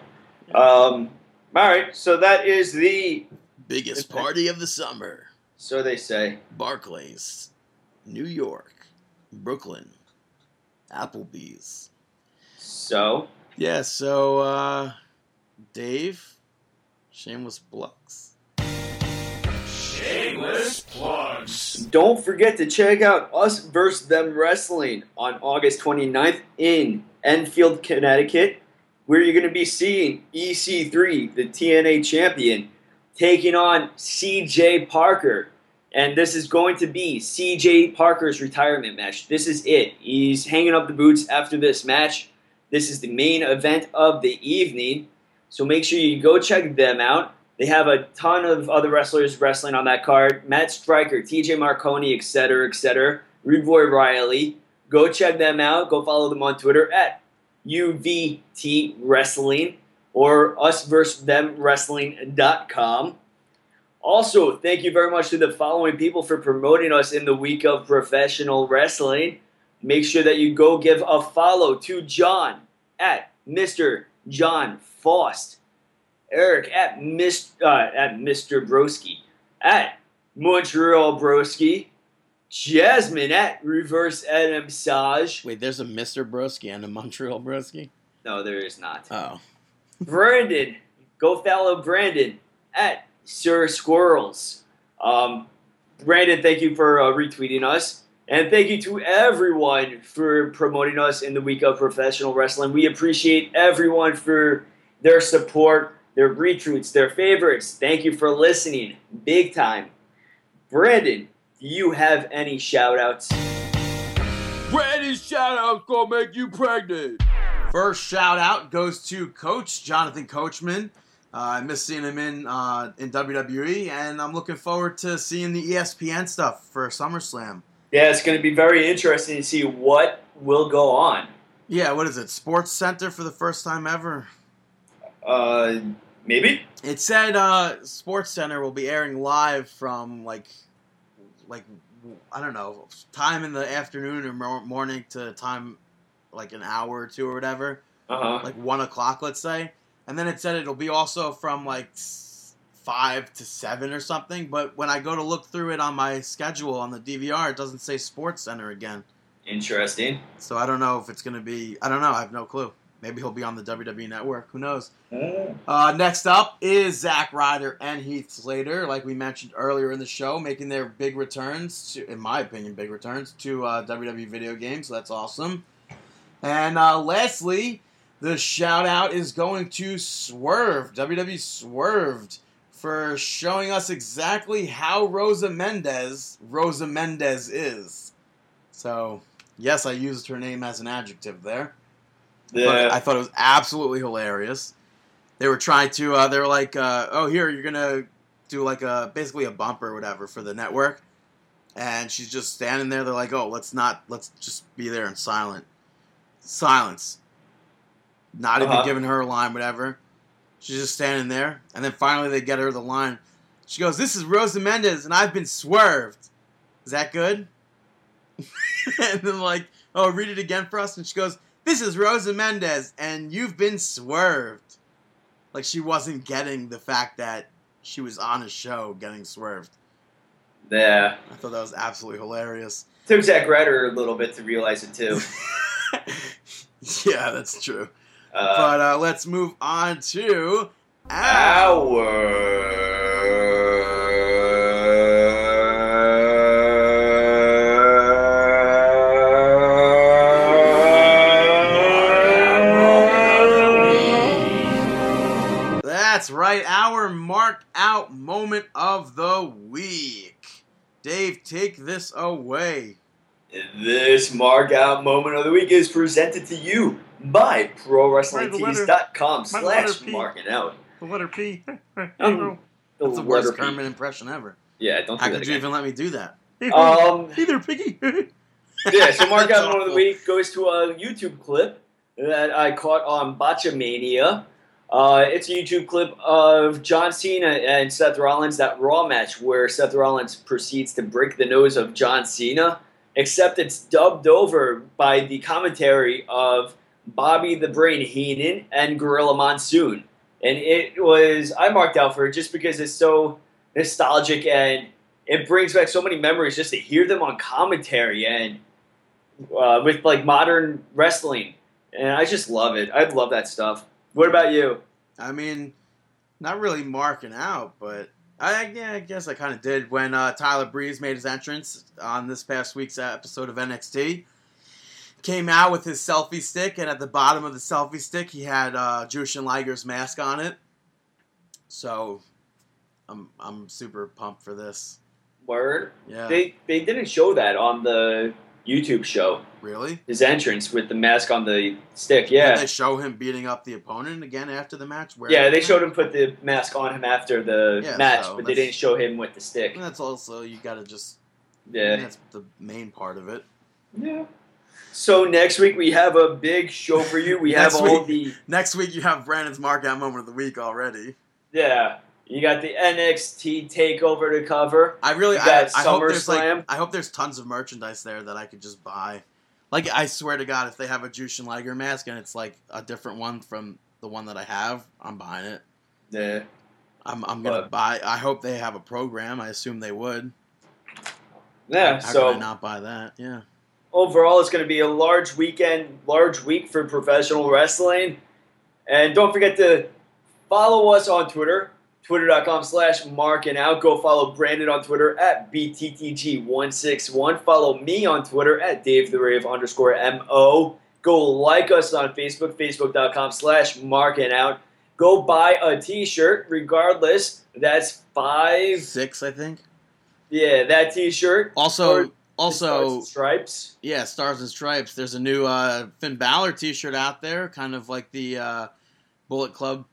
Um, all right, so that is the. Biggest party of the summer. So they say. Barclays, New York, Brooklyn, Applebee's. So Yeah, so uh Dave, shameless plugs. Shameless plugs. don't forget to check out Us vs. Them Wrestling on August 29th in Enfield, Connecticut, where you're going to be seeing EC3, the TNA champion, taking on CJ Parker. And this is going to be CJ Parker's retirement match. This is it. He's hanging up the boots after this match. This is the main event of the evening. So make sure you go check them out. They have a ton of other wrestlers wrestling on that card. Matt Striker, TJ Marconi, etc., etc. Rude Boy Riley. Go check them out. Go follow them on Twitter at UVT Wrestling or usversethemwrestling.com. Also, thank you very much to the following people for promoting us in the week of professional wrestling. Make sure that you go give a follow to John at Mr. John Faust. Eric at Mis- uh, at Mr. Broski, at Montreal Broski, Jasmine at Reverse Adam Saj. Wait, there's a Mr. Broski and a Montreal Broski? No, there is not. Oh. Brandon, go follow Brandon at Sir Squirrels. Um, Brandon, thank you for uh, retweeting us. And thank you to everyone for promoting us in the week of professional wrestling. We appreciate everyone for their support, their retweets, their favorites. Thank you for listening. Big time. Brandon, do you have any shout outs? Brady's shout out gonna make you pregnant. First shout out goes to Coach Jonathan Coachman. Uh, I miss seeing him in uh, in WWE, and I'm looking forward to seeing the ESPN stuff for SummerSlam. Yeah, it's going to be very interesting to see what will go on. Yeah, what is it? Sports Center for the first time ever. Uh, maybe? It said uh, Sports Center will be airing live from like, like I don't know, time in the afternoon or morning to time like an hour or two or whatever, Uh huh. like one o'clock, let's say. And then it said it'll be also from like five to seven or something. But when I go to look through it on my schedule on the DVR, it doesn't say Sports Center again. Interesting. So I don't know if it's gonna be. I don't know. I have no clue. Maybe he'll be on the WWE Network. Who knows? Uh, next up is Zack Ryder and Heath Slater, like we mentioned earlier in the show, making their big returns, to, in my opinion, big returns to uh, WWE video games. So that's awesome. And uh, lastly, the shout out is going to Swerve. WWE Swerved for showing us exactly how Rosa Mendes, Rosa Mendes is. So, yes, I used her name as an adjective there. But The, I thought it was absolutely hilarious. They were trying to. Uh, they were like, uh, "Oh, here you're gonna do like a basically a bumper or whatever for the network," and she's just standing there. They're like, "Oh, let's not. Let's just be there in silent silence." Not even Uh-huh. giving her a line, whatever. She's just standing there, and then finally they get her the line. She goes, "This is Rosa Mendes, and I've been swerved." Is that good? and then like, "Oh, read it again for us," and she goes, this is Rosa Mendes, and you've been swerved. Like she wasn't getting the fact that she was on a show getting swerved. Yeah. I thought that was absolutely hilarious. took Zack Ryder a little bit to realize it too. yeah, that's true. Uh, but uh, let's move on to Ow. That's right, our mark out moment of the week. Dave, take this away. This mark out moment of the week is presented to you by ProWrestlingTees.com By the letter slash P. marking out. The letter P. Um, That's the worst P. Kermit impression ever. Yeah, don't How do that could you even let me do that? Um, Hey there, Piggy. yeah, so mark out moment of the week goes to a YouTube clip that I caught on Botchamania. Uh, it's a YouTube clip of John Cena and Seth Rollins, that Raw match where Seth Rollins proceeds to break the nose of John Cena, except it's dubbed over by the commentary of Bobby the Brain Heenan and Gorilla Monsoon. And it was, I marked out for it just because it's so nostalgic and it brings back so many memories just to hear them on commentary and uh, with like modern wrestling. And I just love it. I love that stuff. What about you? I mean, not really marking out, but I, yeah, I guess I kind of did when uh, Tyler Breeze made his entrance on this past week's episode of NXT. Came out with his selfie stick, and at the bottom of the selfie stick, he had uh, Jushin Liger's mask on it. So, I'm I'm super pumped for this. Word. Yeah, They they didn't show that on the YouTube show. really? His entrance with the mask on the stick. Yeah. Did they show him beating up the opponent again after the match? Where Yeah, they showed him put the mask on him after the Yeah, match, so but they didn't show him with the stick. That's also you got to just. Yeah. That's the main part of it. Yeah. So next week we have a big show for you. We have all week. the Next week you have Brandon's markout moment of the week already. yeah. You got the NXT takeover to cover. I really, I, I hope there's SummerSlam. like, I hope there's tons of merchandise there that I could just buy. Like, I swear to God, if they have a Jushin Liger mask and it's like a different one from the one that I have, I'm buying it. Yeah. I'm, I'm gonna But- buy. I hope they have a program. I assume they would. Yeah. How so could I not buy that? Yeah. overall, it's going to be a large weekend, large week for professional wrestling. And don't forget to follow us on Twitter, twitter.com slash mark and out. Go follow Brandon on Twitter at BTTG161. Follow me on Twitter at Dave the Rave underscore MO. Go like us on Facebook, facebook.com slash mark and out. Go buy a t-shirt, regardless. That's five. Six, I think. Yeah, that t-shirt. Also, Or- also, Stars and stripes. yeah, Stars and Stripes. There's a new uh, Finn Balor T-shirt out there, kind of like the uh, Bullet Club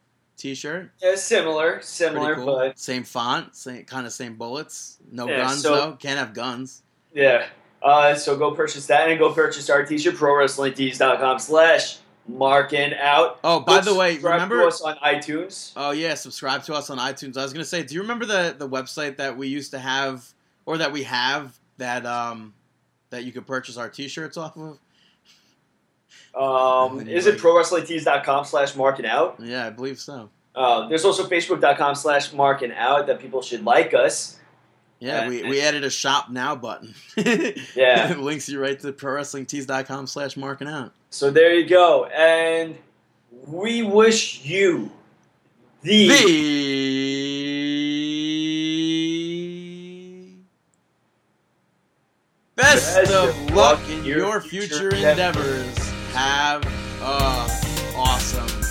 T-shirt. Yeah, similar, similar, cool. but Same font, same kind of same bullets. No Yeah, guns so- though. Can't have guns. yeah. Uh, so go purchase that and go purchase our t-shirt, prowrestlingtees.com slash marking out. Oh, by the way, subscribe remember? to us on iTunes. Oh yeah, subscribe to us on iTunes. I was gonna say, do you remember the the website that we used to have, or that we have that um that you could purchase our T-shirts off of? Um, And is it prowrestlingtees.com slash marking out? Yeah, I believe so. Uh, there's also facebook.com slash marking out that people should like us. Yeah, Uh, we, we added a shop now button. Yeah. it links you right to prowrestlingtees.com slash marking out. So there you go. And we wish you the, The best, Best of luck luck in your your future future endeavors. Have a awesome